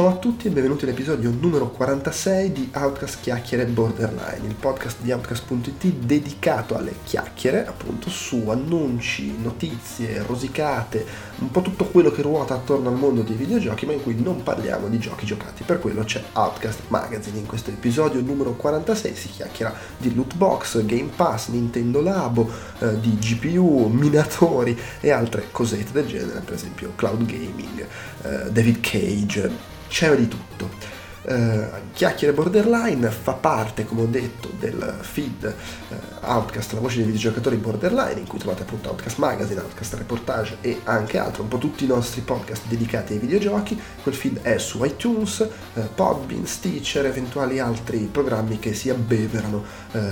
ciao a tutti e benvenuti all'episodio numero 46 di Outcast Chiacchiere Borderline, il podcast di Outcast.it dedicato alle chiacchiere, appunto, su annunci, notizie, rosicate, un po' tutto quello che ruota attorno al mondo dei videogiochi, ma in cui non parliamo di giochi giocati. Per quello c'è Outcast Magazine. In questo episodio numero 46 si chiacchiera di loot box, Game Pass, Nintendo Labo, eh, di GPU, minatori e altre cosette del genere, per esempio cloud gaming, eh, David Cage c'è di tutto. Uh, Chiacchiere Borderline fa parte, come ho detto, del feed uh, Outcast, la voce dei videogiocatori Borderline, in cui trovate appunto Outcast Magazine, Outcast Reportage e anche altro, un po' tutti i nostri podcast dedicati ai videogiochi. Quel feed è su iTunes, uh, Podbean, Stitcher, eventuali altri programmi che si abbeverano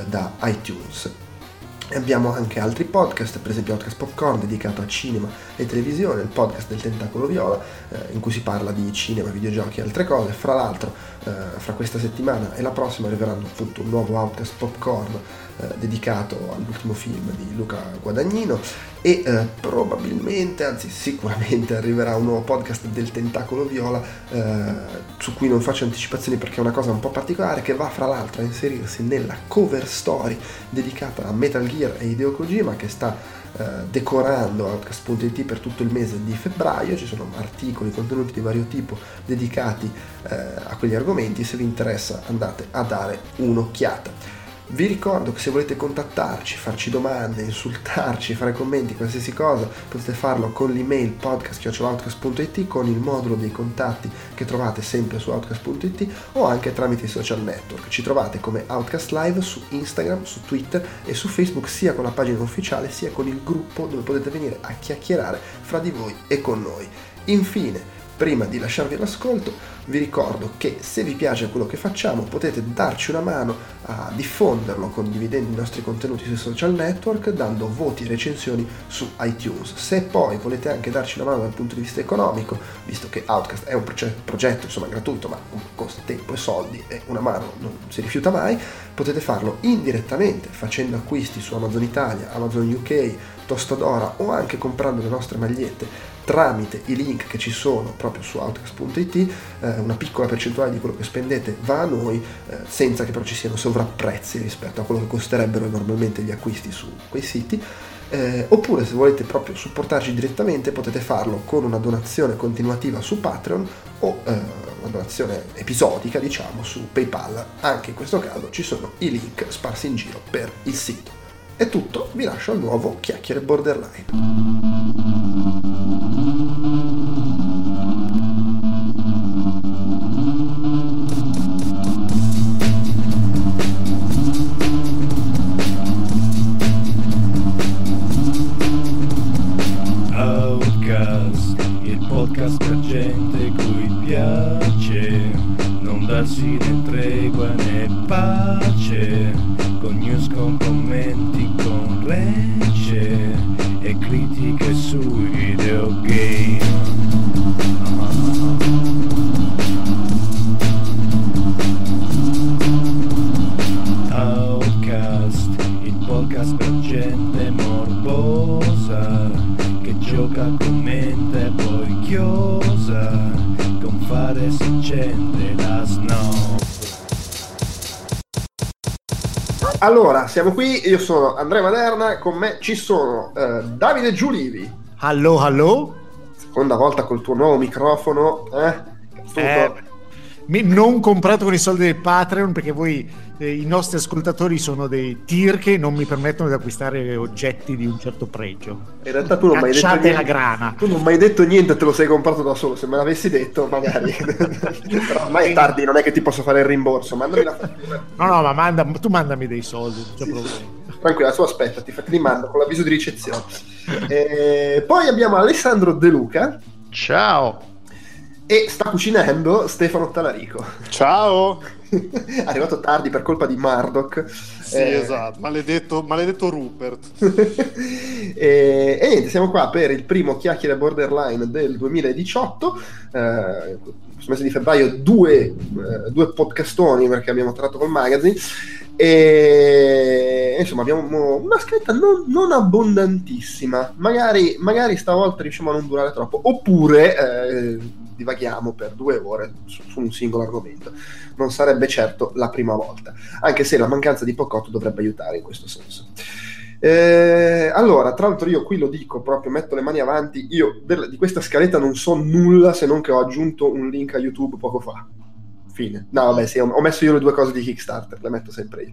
da iTunes. Abbiamo anche altri podcast, per esempio Podcast Popcorn dedicato a cinema e televisione, il podcast del Tentacolo Viola, eh, in cui si parla di cinema, videogiochi e altre cose. Fra l'altro, eh, fra questa settimana e la prossima arriveranno appunto un nuovo Outcast Popcorn dedicato all'ultimo film di Luca Guadagnino e eh, probabilmente, anzi sicuramente arriverà un nuovo podcast del Tentacolo Viola eh, su cui non faccio anticipazioni perché è una cosa un po' particolare che va fra l'altro a inserirsi nella cover story dedicata a Metal Gear e Hideo Kojima che sta eh, decorando Outcast.it per tutto il mese di febbraio, ci sono articoli, contenuti di vario tipo dedicati eh, a quegli argomenti, se vi interessa andate a dare un'occhiata. Vi ricordo che se volete contattarci, farci domande, insultarci, fare commenti, qualsiasi cosa, potete farlo con l'email podcast.outcast.it, con il modulo dei contatti che trovate sempre su outcast.it o anche tramite i social network. Ci trovate come Outcast Live su Instagram, su Twitter e su Facebook sia con la pagina ufficiale sia con il gruppo dove potete venire a chiacchierare fra di voi e con noi. Infine, Prima di lasciarvi all'ascolto vi ricordo che se vi piace quello che facciamo potete darci una mano a diffonderlo condividendo i nostri contenuti sui social network, dando voti e recensioni su iTunes. Se poi volete anche darci una mano dal punto di vista economico, visto che Outcast è un progetto insomma, gratuito ma costa tempo e soldi e una mano non si rifiuta mai, potete farlo indirettamente facendo acquisti su Amazon Italia, Amazon UK, Tostadora o anche comprando le nostre magliette tramite i link che ci sono proprio su outcast.it, eh, una piccola percentuale di quello che spendete va a noi, eh, senza che però ci siano sovrapprezzi rispetto a quello che costerebbero normalmente gli acquisti su quei siti. Eh, oppure se volete proprio supportarci direttamente potete farlo con una donazione continuativa su Patreon o eh, una donazione episodica diciamo su PayPal. Anche in questo caso ci sono i link sparsi in giro per il sito. È tutto, vi lascio al nuovo Chiacchiere Borderline. casca gente cui piace non darsi né tregua né pace. Allora, siamo qui, io sono Andrea Maderna, con me ci sono uh, Davide Giulivi. Allo, allo. Seconda volta col tuo nuovo microfono, eh? eh non comprato con i soldi del Patreon perché voi eh, i nostri ascoltatori sono dei tir che non mi permettono di acquistare oggetti di un certo pregio. In realtà tu non mi hai detto niente. la grana. Tu non mi hai detto niente, te lo sei comprato da solo. Se me l'avessi detto, magari. Però ormai è tardi, non è che ti posso fare il rimborso. Mandami la fattura. No, no, ma manda, tu mandami dei soldi, non c'è sì, problema. Sì. Tranquilla, tu aspetta, ti, ti mando con l'avviso di ricezione. Eh, poi abbiamo Alessandro De Luca. Ciao. E sta cucinando Stefano Talarico. Ciao! Arrivato tardi per colpa di Murdoch. Sì, eh... esatto, maledetto, maledetto Rupert. e, e, niente, siamo qua per il primo chiacchiere borderline del 2018. Eh, questo mese di febbraio due, eh, due podcastoni perché abbiamo trattato col magazine. E insomma abbiamo una scritta non, non abbondantissima. Magari, magari, stavolta riusciamo a non durare troppo. Oppure... Divaghiamo per due ore su, su, un singolo argomento. Non sarebbe certo la prima volta, anche se la mancanza di Pocotto dovrebbe aiutare in questo senso. Eh, allora, tra l'altro io qui lo dico proprio, metto le mani avanti, io del, di questa scaletta non so nulla se non che ho aggiunto un link a YouTube poco fa. Fine. No, vabbè, sì, ho, messo io le due cose di Kickstarter, le metto sempre io.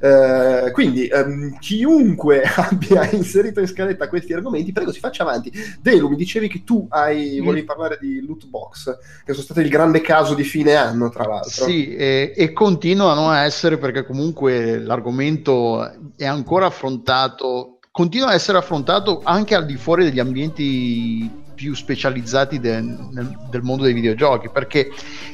Eh, quindi um, chiunque abbia inserito in scaletta questi argomenti, prego si faccia avanti. Delu, mi dicevi che tu hai, mm. volevi parlare di loot box, che sono stati il grande caso di fine anno, tra l'altro. Sì, e, e continuano a essere perché comunque l'argomento è ancora affrontato, continua a essere affrontato anche al di fuori degli ambienti più specializzati de, nel, del mondo dei videogiochi, perché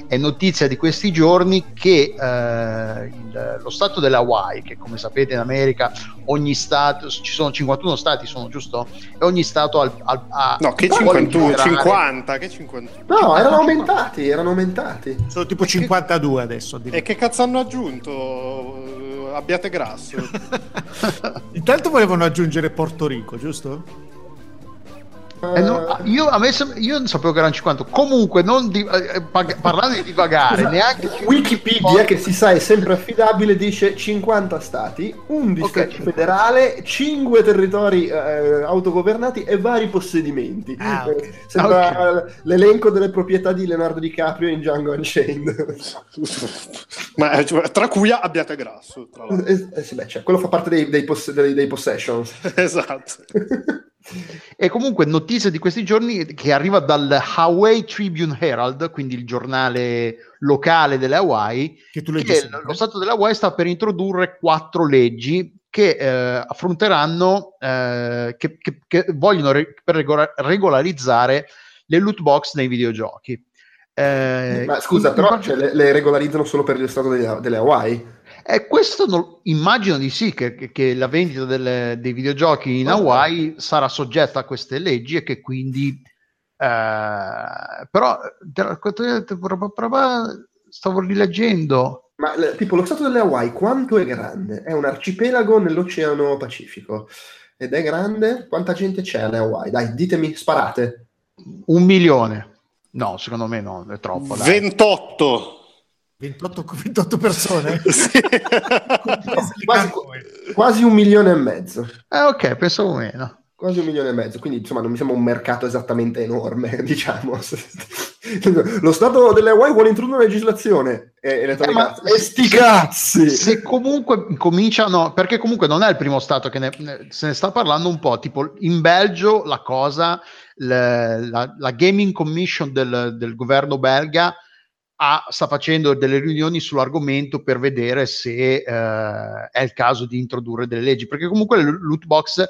è notizia di questi giorni che eh, il, lo stato della Hawaii, che come sapete in America ogni stato, ci sono 51 stati, sono giusto? E ogni stato al, al, ha... No, che 51, 50, che 51. No, erano aumentati, erano aumentati. Sono tipo 52 adesso. E che cazzo hanno aggiunto? Abbiate grasso. Intanto volevano aggiungere Porto Rico, giusto? Eh, no, io, a me, io non sapevo che erano 50. Comunque, non di, eh, pag- parlando di divagare, esatto. neanche Wikipedia, che si sa è sempre affidabile, dice 50 stati, un distretto okay. federale, 5 territori eh, autogovernati e vari possedimenti. Ah, okay. Sembra okay. l'elenco delle proprietà di Leonardo DiCaprio in Django Unchained. Ma, eh, cioè, tra cui abbiate grasso. Tra eh, eh, sì, beh, cioè, quello fa parte dei, dei, poss- dei, dei possessions. esatto. E comunque notizia di questi giorni che arriva dal Hawaii Tribune Herald, quindi il giornale locale delle Hawaii, che, che lo Stato delle Hawaii sta per introdurre quattro leggi che eh, affronteranno, eh, che, che, che, vogliono re- regolarizzare le loot box nei videogiochi. Eh, Ma scusa, però in... Cioè, le, le, regolarizzano solo per lo Stato delle, delle Hawaii? E questo non, immagino di sì, che, che la vendita delle, dei videogiochi in Hawaii sarà soggetta a queste leggi e che quindi... Eh, però stavo rileggendo. Ma tipo lo stato delle Hawaii quanto è grande? È un arcipelago nell'Oceano Pacifico ed è grande? Quanta gente c'è alle Hawaii? Dai, ditemi, sparate. Un milione. No, secondo me no, è troppo. Dai. 28. 28, 28 persone? sì. quasi, quasi, un milione e mezzo. Eh, ok, pensavo meno. Quasi un milione e mezzo, quindi insomma non mi sembra un mercato esattamente enorme, diciamo. Lo Stato delle Hawaii vuole introdurre una legislazione e, eh, ma, e sti cazzi! Se comunque cominciano, perché comunque non è il primo Stato che ne, ne, se ne sta parlando un po', tipo in Belgio la cosa, le, la, la, Gaming Commission del, del governo belga ha, sta facendo delle riunioni sull'argomento per vedere se eh, è il caso di introdurre delle leggi, perché comunque le loot box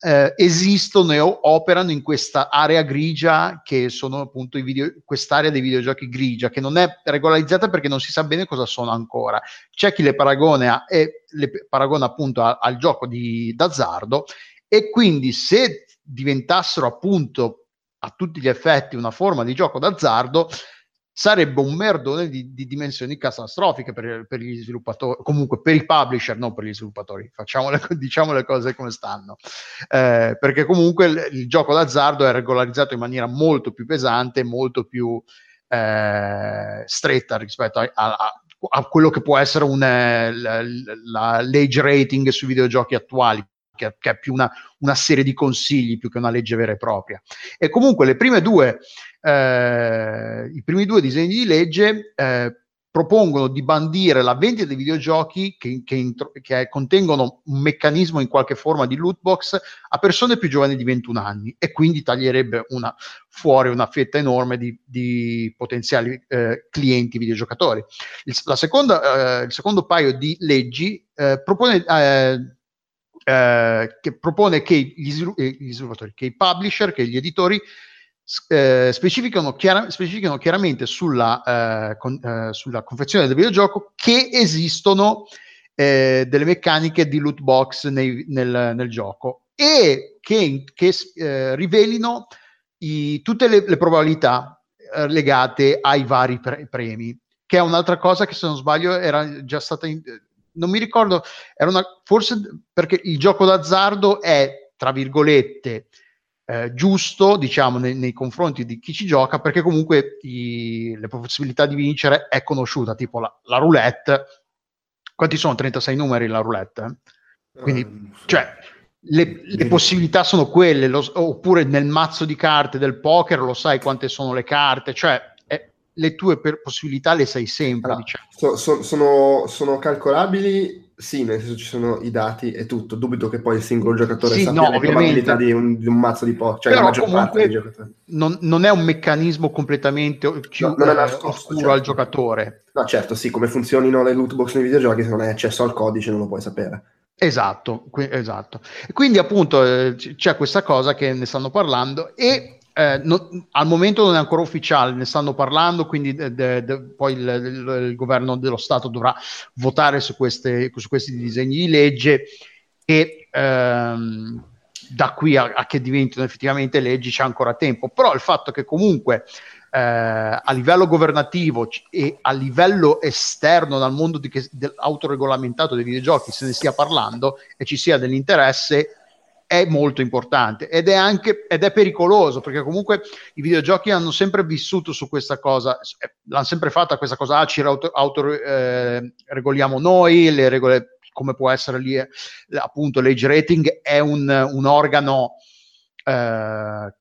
eh, esistono e operano in questa area grigia che sono appunto i video, quest'area dei videogiochi grigia che non è regolarizzata perché non si sa bene cosa sono ancora. C'è chi le paragona, e le paragona appunto a, al gioco di d'azzardo e quindi se diventassero appunto a tutti gli effetti una forma di gioco d'azzardo, sarebbe un merdone di, di dimensioni catastrofiche per, per, gli sviluppatori, comunque per i publisher, non per gli sviluppatori, Facciamo le, diciamo le cose come stanno, eh, perché comunque il, il, gioco d'azzardo è regolarizzato in maniera molto più pesante, molto più eh, stretta rispetto a, a, a, quello che può essere un, eh, la, la legge rating sui videogiochi attuali, che, è più una, una, serie di consigli più che una legge vera e propria. E comunque le prime due eh, i primi due disegni di legge eh, propongono di bandire la vendita dei videogiochi che, che, intro, che, contengono un meccanismo in qualche forma di loot box a persone più giovani di 21 anni e quindi taglierebbe una, fuori una fetta enorme di, di potenziali eh, clienti videogiocatori. Il, seconda, eh, il, secondo paio di leggi eh, propone, eh, eh, che propone che gli, gli, sviluppatori, che i publisher, che gli editori eh, specificano, chiara- specificano, chiaramente sulla, eh, con, eh, sulla, confezione del videogioco che esistono eh, delle meccaniche di loot box nei, nel, nel, gioco e che, che eh, rivelino i, tutte le, le probabilità eh, legate ai vari pre- premi, che è un'altra cosa che se non sbaglio era già stata... In, non mi ricordo, era una, forse perché il gioco d'azzardo è, tra virgolette, eh, giusto, diciamo, nei, nei, confronti di chi ci gioca, perché comunque i, le possibilità di vincere è conosciuta, tipo la, la, roulette. Quanti sono 36 numeri la roulette? Quindi, um, cioè, le, le, possibilità sono quelle, lo, oppure nel mazzo di carte del poker lo sai quante sono le carte, cioè eh, le tue per, possibilità le sai sempre. Ah, diciamo. so, so, sono, sono calcolabili sì, nel senso ci sono i dati e tutto. Dubito che poi il singolo giocatore sì, sappia no, le probabilità di un, di un, mazzo di poker, cioè Però la maggior parte dei giocatori. Non, non, è un meccanismo completamente più no, non è eh, oscuro certo. al giocatore. No, certo, sì, come funzionino le loot box nei videogiochi, se non hai accesso al codice non lo puoi sapere. Esatto, qui, esatto. Quindi appunto eh, c'è questa cosa che ne stanno parlando e eh, no, al momento non è ancora ufficiale, ne stanno parlando, quindi de, de, de, poi il, il, il, governo dello Stato dovrà votare su, queste, su questi disegni di legge e ehm, da qui a, a, che diventino effettivamente leggi c'è ancora tempo. Però il fatto che comunque eh, a livello governativo e a livello esterno dal mondo di, autoregolamentato dei videogiochi se ne stia parlando e ci sia dell'interesse è molto importante ed è anche ed è pericoloso perché comunque i videogiochi hanno sempre vissuto su questa cosa, eh, l'hanno sempre fatta questa cosa, ah, ci auto, auto eh, regoliamo noi, le regole come può essere lì eh, appunto l'age rating è un, un organo eh,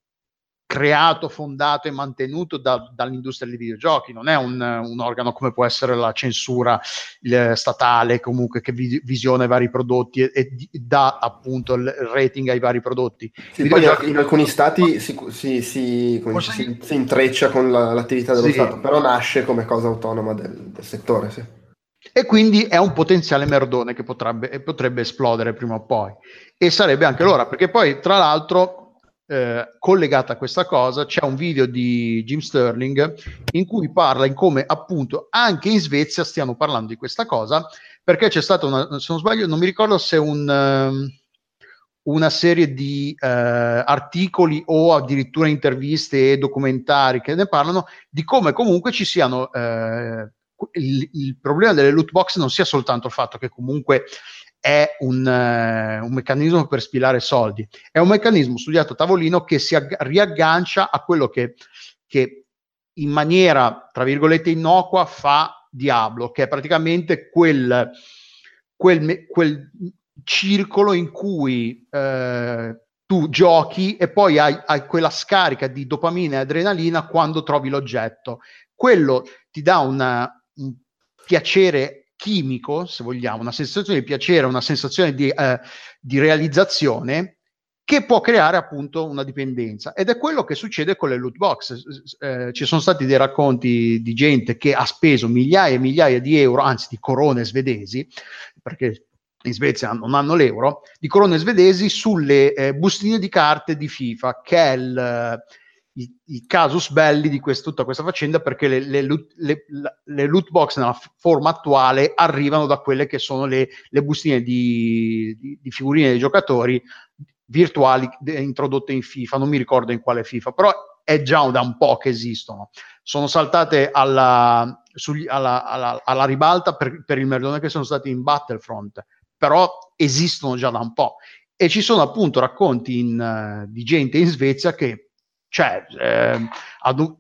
creato, fondato e mantenuto da, dall'industria dei videogiochi, non è un, un, organo come può essere la censura il, statale, comunque che vi, visiona i vari prodotti e, e, dà appunto il rating ai vari prodotti. Sì, videogiochi... in alcuni stati si, si, si, si, si intreccia con la, l'attività dello sì. Stato, però nasce come cosa autonoma del, del settore. Sì. E quindi è un potenziale merdone che potrebbe, potrebbe esplodere prima o poi. E sarebbe anche l'ora, perché poi tra l'altro eh, collegata a questa cosa c'è un video di Jim Sterling in cui parla in come appunto anche in Svezia stiano parlando di questa cosa perché c'è stata una, se non sbaglio non mi ricordo se un um, una serie di uh, articoli o addirittura interviste e documentari che ne parlano di come comunque ci siano uh, il, il, problema delle loot box non sia soltanto il fatto che comunque è un, uh, un, meccanismo per spilare soldi, è un meccanismo studiato a tavolino che si ag- riaggancia a quello che, che, in maniera, tra virgolette, innocua fa Diablo, che è praticamente quel, quel, me- quel circolo in cui uh, tu giochi e poi hai, hai, quella scarica di dopamina e adrenalina quando trovi l'oggetto. Quello ti dà una, un piacere chimico, se vogliamo, una sensazione di piacere, una sensazione di, eh, di realizzazione che può creare appunto una dipendenza ed è quello che succede con le loot box. Eh, ci sono stati dei racconti di gente che ha speso migliaia e migliaia di euro, anzi di corone svedesi, perché in Svezia non hanno l'euro, di corone svedesi sulle eh, bustine di carte di FIFA, che è il i, i casus belli di quest, tutta questa faccenda perché le, le, loot, le, le, loot box nella forma attuale arrivano da quelle che sono le, bustine di, di, di, figurine dei giocatori virtuali introdotte in FIFA, non mi ricordo in quale FIFA, però è già da un po' che esistono. Sono saltate alla, sugli, alla, alla, alla ribalta per, per il merdone che sono stati in Battlefront, però esistono già da un po'. E ci sono appunto racconti in, uh, di gente in Svezia che cioè, eh,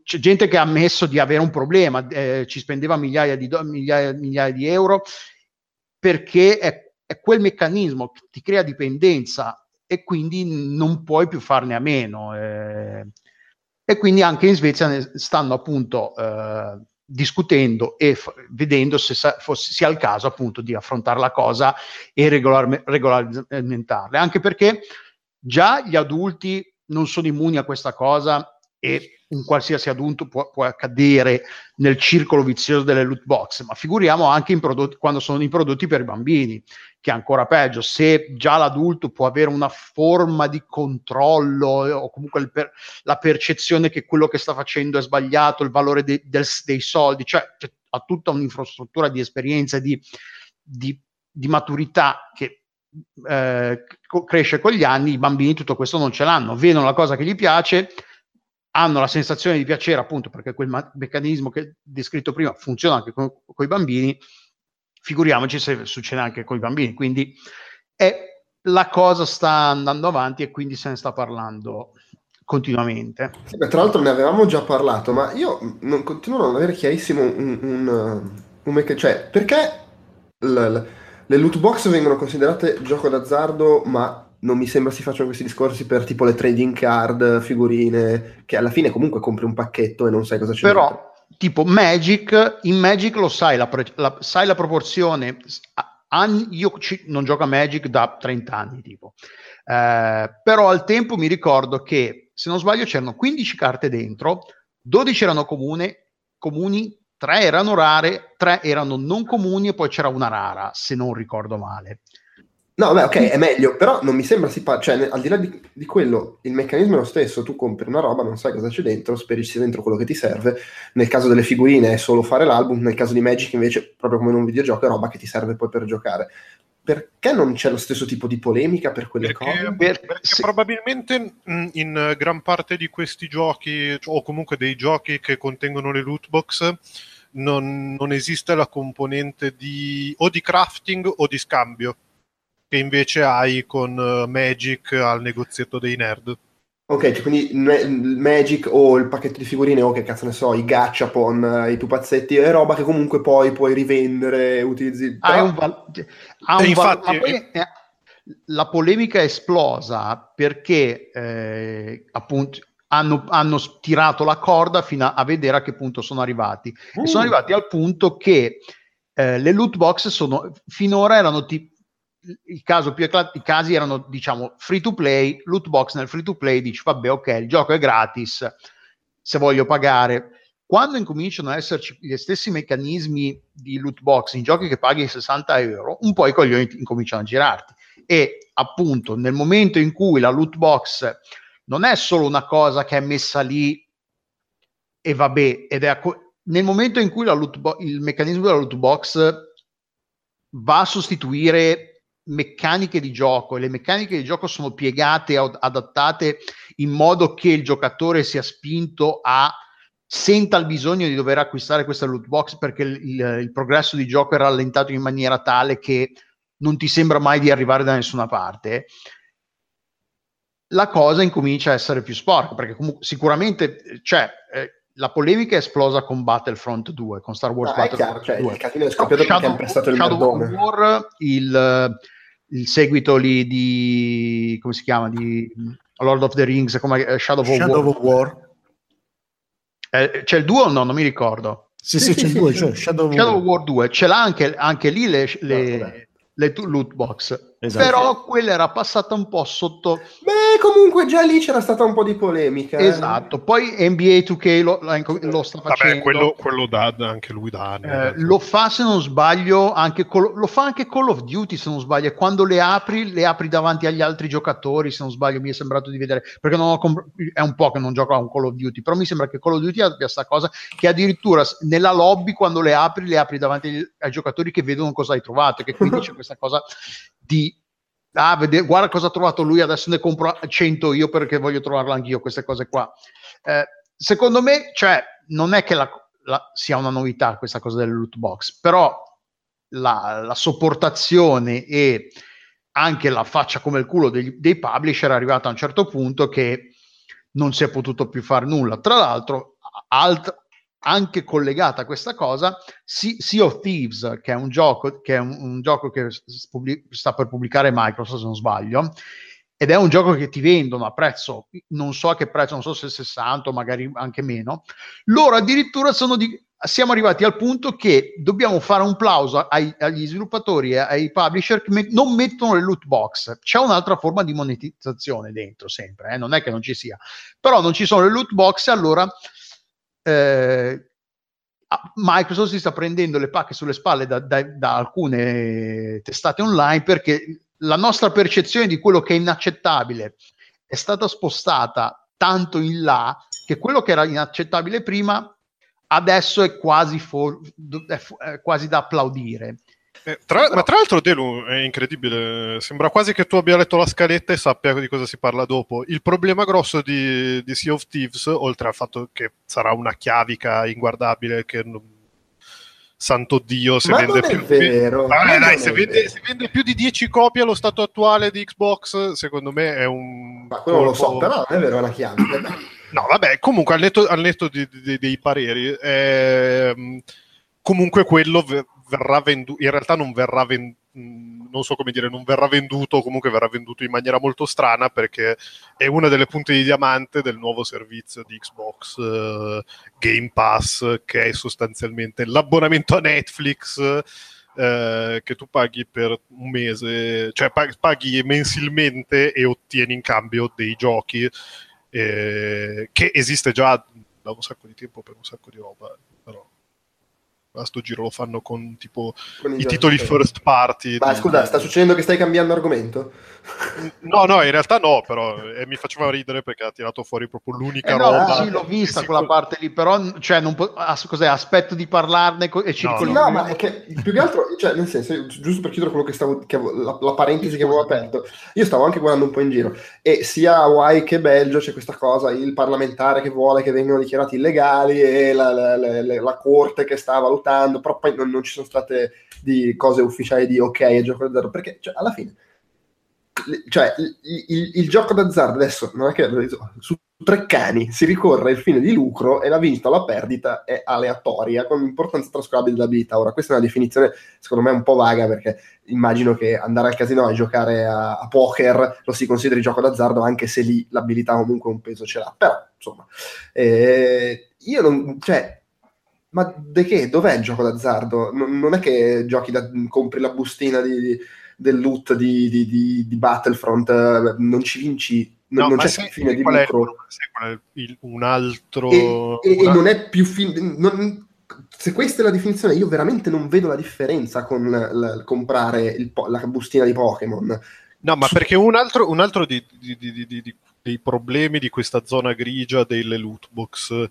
c'è gente che ha ammesso di avere un problema, eh, ci spendeva migliaia di, do- migliaia, migliaia di euro perché è, è, quel meccanismo che ti crea dipendenza e quindi non puoi più farne a meno. Eh, e quindi anche in Svezia ne stanno appunto eh, discutendo e f- vedendo se sa- fosse, sia il caso appunto di affrontare la cosa e regolar- regolamentarle, anche perché già gli adulti non sono immuni a questa cosa e un qualsiasi adulto può, può cadere nel circolo vizioso delle loot box, ma figuriamo anche prodotti, quando sono i prodotti per i bambini, che è ancora peggio. Se già l'adulto può avere una forma di controllo eh, o comunque per, la percezione che quello che sta facendo è sbagliato, il valore de, del, dei soldi, cioè ha tutta un'infrastruttura di esperienza, di, di, di maturità che eh, cresce con gli anni, i bambini tutto questo non ce l'hanno, vedono la cosa che gli piace, hanno la sensazione di piacere appunto perché quel ma- meccanismo che descritto prima funziona anche con, con i bambini, figuriamoci se succede anche con i bambini, quindi è la cosa sta andando avanti e quindi se ne sta parlando continuamente. Sì, beh, tra l'altro ne avevamo già parlato, ma io non continuo a non avere chiarissimo un, un, un meccanismo, cioè perché l, l, le loot box vengono considerate gioco d'azzardo, ma non mi sembra si facciano questi discorsi per tipo le trading card, figurine, che alla fine comunque compri un pacchetto e non sai cosa c'è. Però, dentro. tipo Magic, in Magic lo sai, la, pre- la, sai la proporzione. Anni, io ci, non gioco a Magic da 30 anni, tipo. Eh, però al tempo mi ricordo che, se non sbaglio, c'erano 15 carte dentro, 12 erano comune, comuni, 3 erano rare, 3 erano non comuni e poi c'era una rara, se non ricordo male. No, beh, ok, è meglio, però non mi sembra si fa, cioè, al di là di, di, quello, il meccanismo è lo stesso, tu compri una roba, non sai cosa c'è dentro, speri sia dentro quello che ti serve, nel caso delle figurine è solo fare l'album, nel caso di Magic invece, proprio come in un videogioco, è roba che ti serve poi per giocare. Perché non c'è lo stesso tipo di polemica per quelle perché, cose? Perché sì. probabilmente in gran parte di questi giochi, o comunque dei giochi che contengono le loot box, non, non esiste la componente di o di crafting o di scambio che invece hai con uh, Magic al negozietto dei nerd. Ok, cioè quindi Magic o il pacchetto di figurine o che cazzo ne so, i gachapon, eh, i pupazzetti, è roba che comunque poi puoi rivendere, utilizzi... Però... un val- ha un infatti... Val- è... La polemica è esplosa perché eh, appunto hanno, hanno, tirato la corda fino a, a, vedere a che punto sono arrivati. Mm. E sono mm. arrivati al punto che eh, le loot box sono, finora erano tipo il caso più eclat- i casi erano diciamo free to play, loot box nel free to play dici vabbè ok il gioco è gratis se voglio pagare. Quando incominciano ad esserci gli stessi meccanismi di loot box in giochi che paghi 60 euro un po' i coglioni incominciano a girarti. E appunto nel momento in cui la loot box non è solo una cosa che è messa lì e vabbè ed è nel momento in cui bo- il meccanismo della loot box va a sostituire meccaniche di gioco e le meccaniche di gioco sono piegate adattate in modo che il giocatore sia spinto a senta il bisogno di dover acquistare questa loot box perché il, il, il, progresso di gioco è rallentato in maniera tale che non ti sembra mai di arrivare da nessuna parte. La cosa incomincia a essere più sporca perché comunque sicuramente cioè eh, la polemica è esplosa con Battlefront 2 con Star Wars no, Battlefront chiaro, cioè, 2 il casino è scoppiato no, perché hanno prestato il Shadow War il il seguito lì di come si chiama di Lord of the Rings come eh, Shadow, Shadow of War, of War. Eh, c'è il 2 o no? Non mi ricordo. Sì, sì, sì c'è il 2, cioè Shadow, Shadow of War 2. Ce l'ha anche, anche lì le, le, le loot box. Esatto. Però quella era passata un po' sotto. Beh, comunque già lì c'era stata un po' di polemica. Eh. Esatto. Poi NBA 2K lo, lo sta facendo. Vabbè, quello, quello da anche lui da eh, lo fa se non sbaglio anche Call, lo fa anche Call of Duty se non sbaglio. Quando le apri, le apri davanti agli altri giocatori. Se non sbaglio, mi è sembrato di vedere perché non ho comp- è un po' che non gioco a un Call of Duty. Però mi sembra che Call of Duty abbia questa cosa che addirittura nella lobby, quando le apri, le apri davanti ai giocatori che vedono cosa hai trovato. Che quindi c'è questa cosa di ah, vede, guarda cosa ha trovato lui, adesso ne compro 100 io perché voglio trovarla anch'io, queste cose qua. Eh, secondo me, cioè, non è che la, la, sia una novità questa cosa del loot box, però la, la sopportazione e anche la faccia come il culo dei, dei publisher è arrivata a un certo punto che non si è potuto più fare nulla. Tra l'altro, alt- anche collegata a questa cosa, Sea of Thieves, che è un gioco che, un, un gioco che sta per pubblicare Microsoft, se non sbaglio, ed è un gioco che ti vendono a prezzo, non so a che prezzo, non so se 60 o magari anche meno, loro addirittura sono di, siamo arrivati al punto che dobbiamo fare un plauso ai, agli sviluppatori e ai publisher che me, non mettono le loot box. C'è un'altra forma di monetizzazione dentro sempre, eh? non è che non ci sia, però non ci sono le loot box, allora eh, Microsoft si sta prendendo le pacche sulle spalle da, da, da, alcune testate online perché la nostra percezione di quello che è inaccettabile è stata spostata tanto in là che quello che era inaccettabile prima adesso è quasi, for, è quasi da applaudire. Eh, tra, ma tra l'altro, Delu è incredibile. Sembra quasi che tu abbia letto la scaletta e sappia di cosa si parla dopo. Il problema grosso di, di Sea of Thieves, oltre al fatto che sarà una chiavica inguardabile che non, santo Dio, se vende più ma Vabbè, dai, non se vende, se vende più di 10 copie allo stato attuale di Xbox, secondo me è un... Ma quello lo so, colpo- però non è vero, è una chiave. No, vabbè, comunque al netto, al netto di- di- dei pareri, ehm, comunque quello verrà venduto, in realtà non verrà venduto, non so come dire, non verrà venduto, comunque verrà venduto in maniera molto strana perché è una delle punte di diamante del nuovo servizio di Xbox eh, Game Pass, che è sostanzialmente l'abbonamento a Netflix. eh, che tu paghi per un mese, cioè pag- paghi mensilmente e ottieni in cambio dei giochi eh, che esiste già da un sacco di tempo per un sacco di roba, a sto giro lo fanno con tipo Con i giochi. titoli first party. Ma di- scusa, sta succedendo che stai cambiando argomento? No, no, in realtà no, però eh, mi faceva ridere perché ha tirato fuori proprio l'unica Eh no, roba. sì, l'ho vista quella si- parte lì, però cioè, non po- as- cos'è, aspetto di parlarne co- e circolo. Sì, no, ma è che più che altro, cioè, nel senso, giusto per chiudere quello che stavo, che avevo- la, la parentesi che avevo aperto, io stavo anche guardando un po' in giro e sia Hawaii che Belgio c'è questa cosa, il parlamentare che vuole che vengano dichiarati illegali e la, la- la- la- la corte che sta valutando, però poi non, non ci sono state cose ufficiali di ok è gioco d'azzardo, perché cioè, alla fine cioè, il, il- il gioco d'azzardo adesso non è che su tre cani si ricorre il fine di lucro e la vincita o la perdita è aleatoria con importanza trascurabile dell'abilità. Ora, questa è una definizione secondo me un po' vaga perché immagino che andare al casino e giocare a, a poker lo si consideri gioco d'azzardo anche se lì l'abilità comunque un peso ce l'ha. Però, insomma, eh, io non... Cioè, ma di che? Dov'è il gioco d'azzardo? Non, non è che giochi da, compri la bustina di, del loot di, di- di- di Battlefront, eh, non ci vinci, non, No, non c'è sai fine di qual è, lucro. qual è il- un altro... E, e- e non è più fin- non- se questa è la definizione, io veramente non vedo la differenza con la- comprare il po- la bustina di Pokémon. No, ma perché un altro, un altro di- di- di- dei problemi di questa zona grigia delle loot box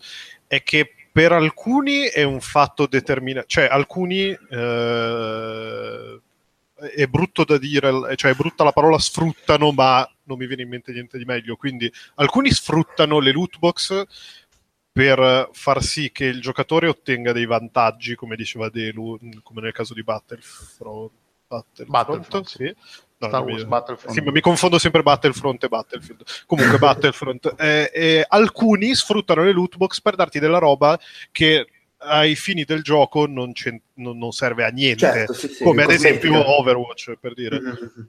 è che per alcuni è un fatto determinato, cioè alcuni eh, è brutto da dire, cioè è brutta la parola sfruttano, ma non mi viene in mente niente di meglio. Quindi alcuni sfruttano le loot box per far sì che il giocatore ottenga dei vantaggi, come diceva Delu, come nel caso di Battlefront. Battlefront, Battlefront, sì. No, Star Wars mi- Battlefront. sì, mi confondo sempre Battlefront e Battlefield. Comunque Battlefront. Eh, eh, alcuni sfruttano le loot box per darti della roba che ai fini del gioco non, non- non serve a niente. Certo, sì, sì, come ad esempio Overwatch, per dire. Mhm.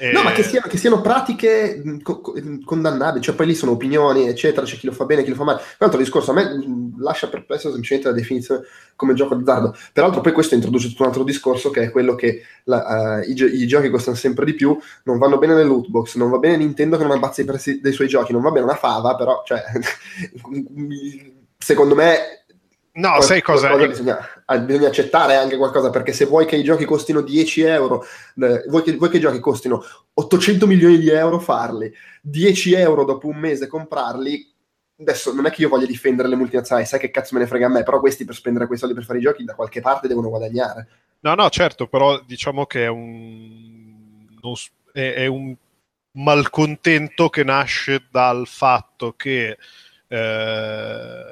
Eh, No, ma che siano, che siano pratiche mh, co- co- condannabili, cioè poi lì sono opinioni, eccetera, c'è chi lo fa bene, chi lo fa male. Quanto il discorso a me mh, lascia perplesso semplicemente la definizione come gioco d'azzardo. Peraltro poi questo introduce tutto un altro discorso che è quello che la- eh, i, gio- i giochi costano sempre di più, non vanno bene le loot box, non va bene Nintendo che non abbazza i prezzi dei suoi giochi, non va bene una fava, però, cioè, secondo me no, sai cosa? Bisogna, bisogna accettare anche qualcosa perché se vuoi che i giochi costino 10 euro, eh, vuoi, che, vuoi che i giochi costino 800 milioni di euro farli, 10 euro dopo un mese comprarli, adesso non è che io voglia difendere le multinazionali, sai che cazzo me ne frega a me, però questi per spendere quei soldi per fare i giochi da qualche parte devono guadagnare. No, no, certo, però diciamo che è un, è, è un malcontento che nasce dal fatto che eh,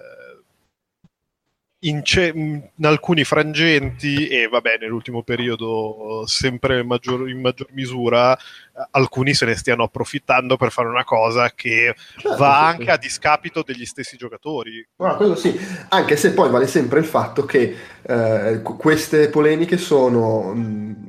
in, ce- in alcuni frangenti, e vabbè, nell'ultimo periodo sempre in maggior, in maggior misura, alcuni se ne stiano approfittando per fare una cosa che Certo, va sì, anche sì. a discapito degli stessi giocatori. Guarda, quello sì, anche se poi vale sempre il fatto che eh, qu- queste polemiche sono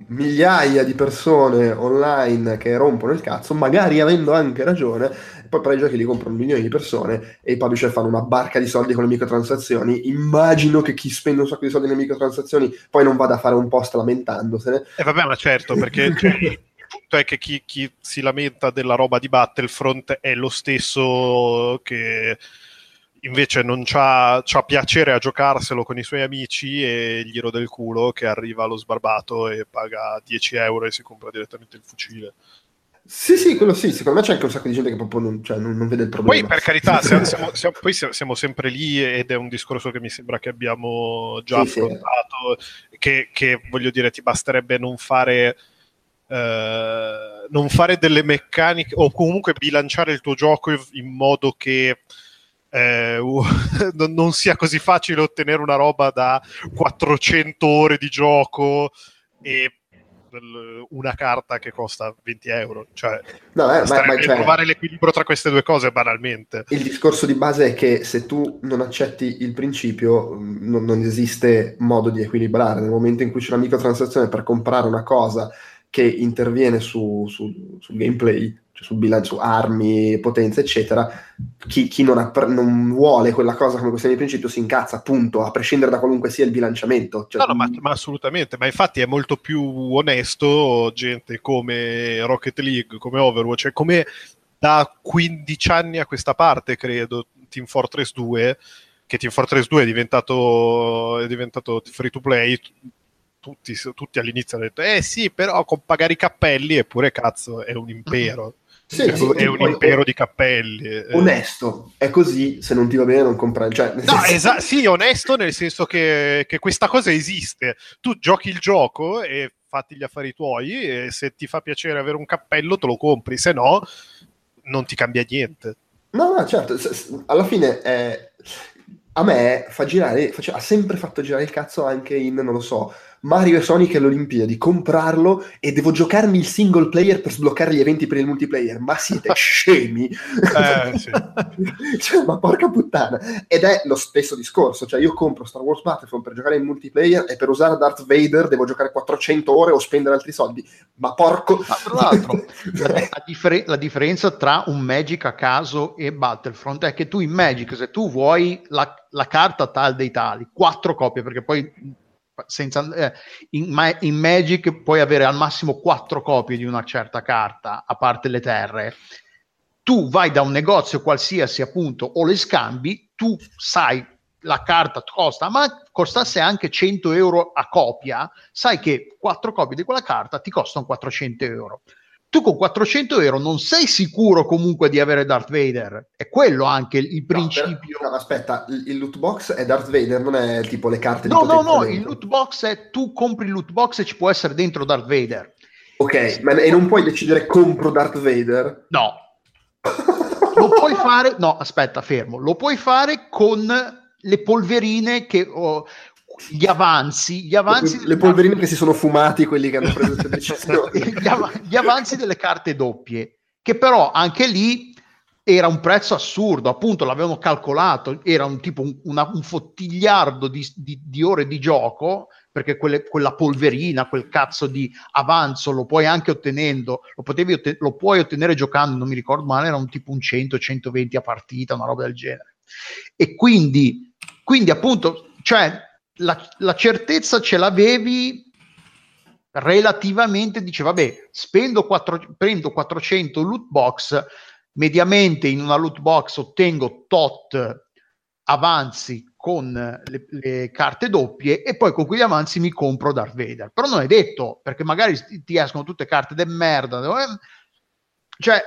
migliaia di persone online che rompono il cazzo, magari avendo anche ragione, poi per i giochi li comprano milioni di persone e i publisher fanno una barca di soldi con le microtransazioni. Immagino che chi spende un sacco di soldi nelle microtransazioni poi non vada a fare un post lamentandosene. E vabbè, ma certo, perché cioè, il punto è che chi, chi si lamenta della roba di Battlefront è lo stesso che invece non c'ha, c'ha piacere a giocarselo con i suoi amici e gli rode il culo che arriva allo sbarbato e paga 10 euro e si compra direttamente il fucile. Sì, sì, quello sì, secondo me c'è anche un sacco di gente che proprio non, cioè, non- non vede il problema. Poi per carità, siamo, siamo- poi siamo, sempre lì ed è un discorso che mi sembra che abbiamo già Sì, sì. affrontato, che, che, voglio dire ti basterebbe non fare, eh, non fare delle meccaniche o comunque bilanciare il tuo gioco in modo che eh, non sia così facile ottenere una roba da 400 ore di gioco e una carta che costa 20 euro. Cioè, no, eh, ma, ma, cioè, trovare l'equilibrio tra queste due cose banalmente. Il discorso di base è che se tu non accetti il principio, mm, non, non esiste modo di equilibrare. Nel momento in cui c'è una microtransazione per comprare una cosa che interviene su, su, sul gameplay, cioè sul bilancio, su armi, potenza, eccetera, chi, chi non, app- non, vuole quella cosa come questione di principio si incazza, appunto, a prescindere da qualunque sia il bilanciamento. Cioè, no, no, ma, ma, assolutamente, ma infatti è molto più onesto gente come Rocket League, come Overwatch, cioè come da 15 anni a questa parte, credo, Team Fortress 2, che Team Fortress 2 è diventato, è diventato free to play, tutti, tutti, all'inizio hanno detto eh sì però con pagare i cappelli eppure cazzo è un impero sì, è, sì, è un impero di cappelli. Eh. Onesto, è così, se non ti va bene non comprare. Cioè, no, senso... esa- sì, onesto nel senso che, che, questa cosa esiste. Tu giochi il gioco e fatti gli affari tuoi e se ti fa piacere avere un cappello te lo compri, se no non ti cambia niente. No, no, certo, alla fine è... a me fa girare, ha sempre fatto girare il cazzo anche in, non lo so, Mario e Sonic alle Olimpiadi, comprarlo e devo giocarmi il single player per sbloccare gli eventi per il multiplayer. Ma siete scemi? Eh, sì. cioè, ma porca puttana. Ed è lo stesso discorso, cioè io compro Star Wars Battlefront per giocare in multiplayer e per usare Darth Vader devo giocare 400 ore o spendere altri soldi. Ma porco... Ma tra l'altro, la, differ- la differenza tra un Magic a caso e Battlefront è che tu in Magic, se tu vuoi la, la carta tal dei tali, quattro copie, perché poi senza, eh, in, in, Magic puoi avere al massimo quattro copie di una certa carta, a parte le terre. Tu vai da un negozio qualsiasi, appunto, o le scambi, tu sai la carta costa, ma costasse anche 100 euro a copia, sai che quattro copie di quella carta ti costano 400 euro tu con 400 euro non sei sicuro comunque di avere Darth Vader. È quello anche il principio. No, no, aspetta, il loot box è Darth Vader, non è tipo le carte no, di No, no, no, il loot box è tu compri il loot box e ci può essere dentro Darth Vader. Ok, ma e non puoi decidere compro Darth Vader? No. Lo puoi fare, no, aspetta, fermo. Lo puoi fare con le polverine che oh, gli avanzi, gli avanzi le, le polverine carte... che si sono fumati quelli che hanno preso queste decisioni gli, av- gli avanzi delle carte doppie che però anche lì era un prezzo assurdo, appunto l'avevano calcolato, era un tipo un, una, un fottigliardo di, di, di, ore di gioco, perché quelle, quella polverina, quel cazzo di avanzo lo puoi anche ottenendo, lo, potevi otten- lo puoi ottenere giocando, non mi ricordo male, era un tipo un 100-120 a partita, una roba del genere. E quindi, quindi appunto, cioè la, la certezza ce l'avevi relativamente, dice vabbè, spendo 4, prendo 400 loot box, mediamente in una loot box ottengo tot avanzi con le, le, carte doppie e poi con quegli avanzi mi compro Darth Vader. Però non è detto, perché magari ti escono tutte carte de merda. Eh, cioè,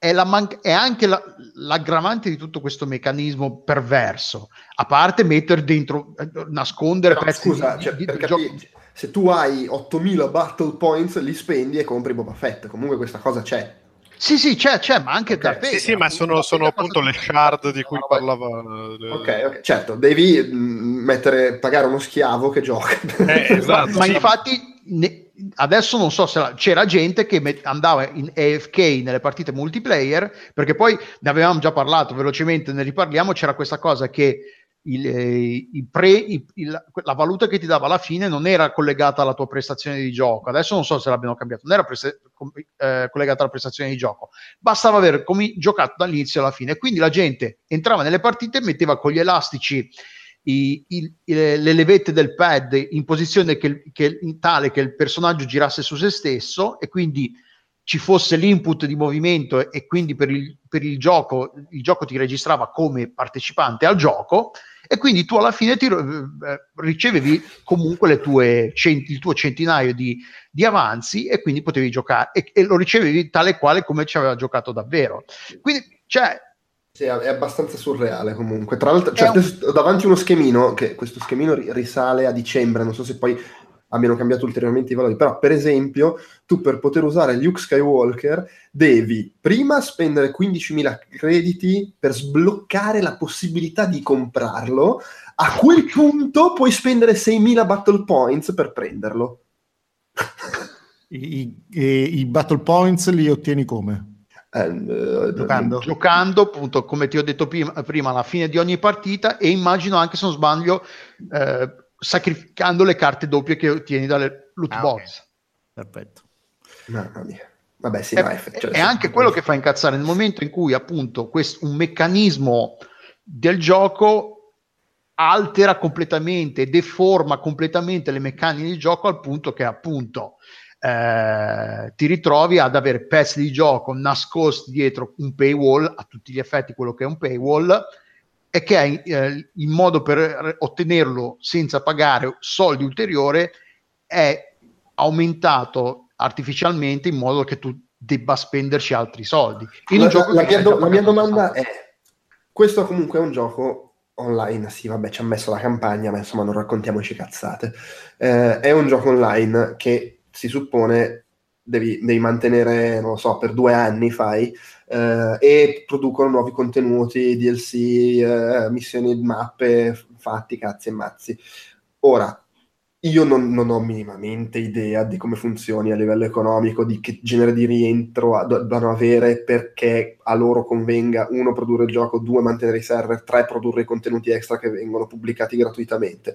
è, man- è anche la- l'aggravante di tutto questo meccanismo perverso, a parte mettere dentro, eh, nascondere Però, pezzi scusa, di, cioè, di, di capire, se tu hai 8000 battle points li spendi e compri Boba Fett, comunque questa cosa c'è. Sì, sì, c'è, c'è, ma anche okay. da Sì, sì, ma sono, sono appunto le shard di cui parlava. Ok, ok, certo, devi mm, mettere, pagare uno schiavo che gioca. Eh, esatto, ma sì. infatti ne, adesso non so se la, c'era gente che met, andava in AFK nelle partite multiplayer, perché poi ne avevamo già parlato velocemente, ne riparliamo, c'era questa cosa che il, eh, il pre, il, la valuta che ti dava alla fine non era collegata alla tua prestazione di gioco. Adesso non so se l'abbiano cambiato, non era prese, eh, collegata alla prestazione di gioco, bastava aver com- giocato dall'inizio alla fine. Quindi la gente entrava nelle partite e metteva con gli elastici i, i, le levette del pad in posizione che, che, tale che il personaggio girasse su se stesso e quindi ci fosse l'input di movimento e quindi per il, per il gioco il gioco ti registrava come partecipante al gioco e quindi tu alla fine ti, eh, ricevevi comunque tue, il tuo centinaio di, di, avanzi e quindi potevi giocare e, e, lo ricevevi tale quale come ci aveva giocato davvero. Quindi, cioè, sì, è abbastanza surreale comunque. Tra l'altro, cioè, un... ho davanti uno schemino, che questo schemino risale a dicembre, non so se poi abbiano cambiato ulteriormente i valori, però per esempio tu per poter usare Luke Skywalker devi prima spendere 15.000 crediti per sbloccare la possibilità di comprarlo, a quel punto puoi spendere 6.000 battle points per prenderlo. I, i, I, battle points li ottieni come? Eh, giocando. giocando, appunto, come ti ho detto prima, prima, alla fine di ogni partita e immagino anche, se non sbaglio, eh, sacrificando le carte doppie che ottieni dalle loot ah, box. Okay. Perfetto. Mamma mia. Vabbè, sì, è, vai, cioè, è anche quello che fa incazzare nel momento in cui appunto questo, un meccanismo del gioco altera completamente, deforma completamente le meccaniche di gioco al punto che appunto eh, ti ritrovi ad avere pezzi di gioco nascosti dietro un paywall, a tutti gli effetti quello che è un paywall, e che è eh, il modo per ottenerlo senza pagare soldi ulteriori è aumentato artificialmente in modo che tu debba spenderci altri soldi. In la, la, mia, do, la mia domanda è, questo comunque è un gioco online, sì, vabbè, ci ha messo la campagna, ma insomma non raccontiamoci cazzate. Eh, è un gioco online che si suppone devi, devi, mantenere, non lo so, per due anni fai, eh, e producono nuovi contenuti, DLC, eh, missioni, mappe, fatti, cazzi e mazzi. Ora, io non, non, ho minimamente idea di come funzioni a livello economico, di che genere di rientro debbano avere perché a loro convenga, uno, produrre il gioco, due, mantenere i server, tre, produrre i contenuti extra che vengono pubblicati gratuitamente.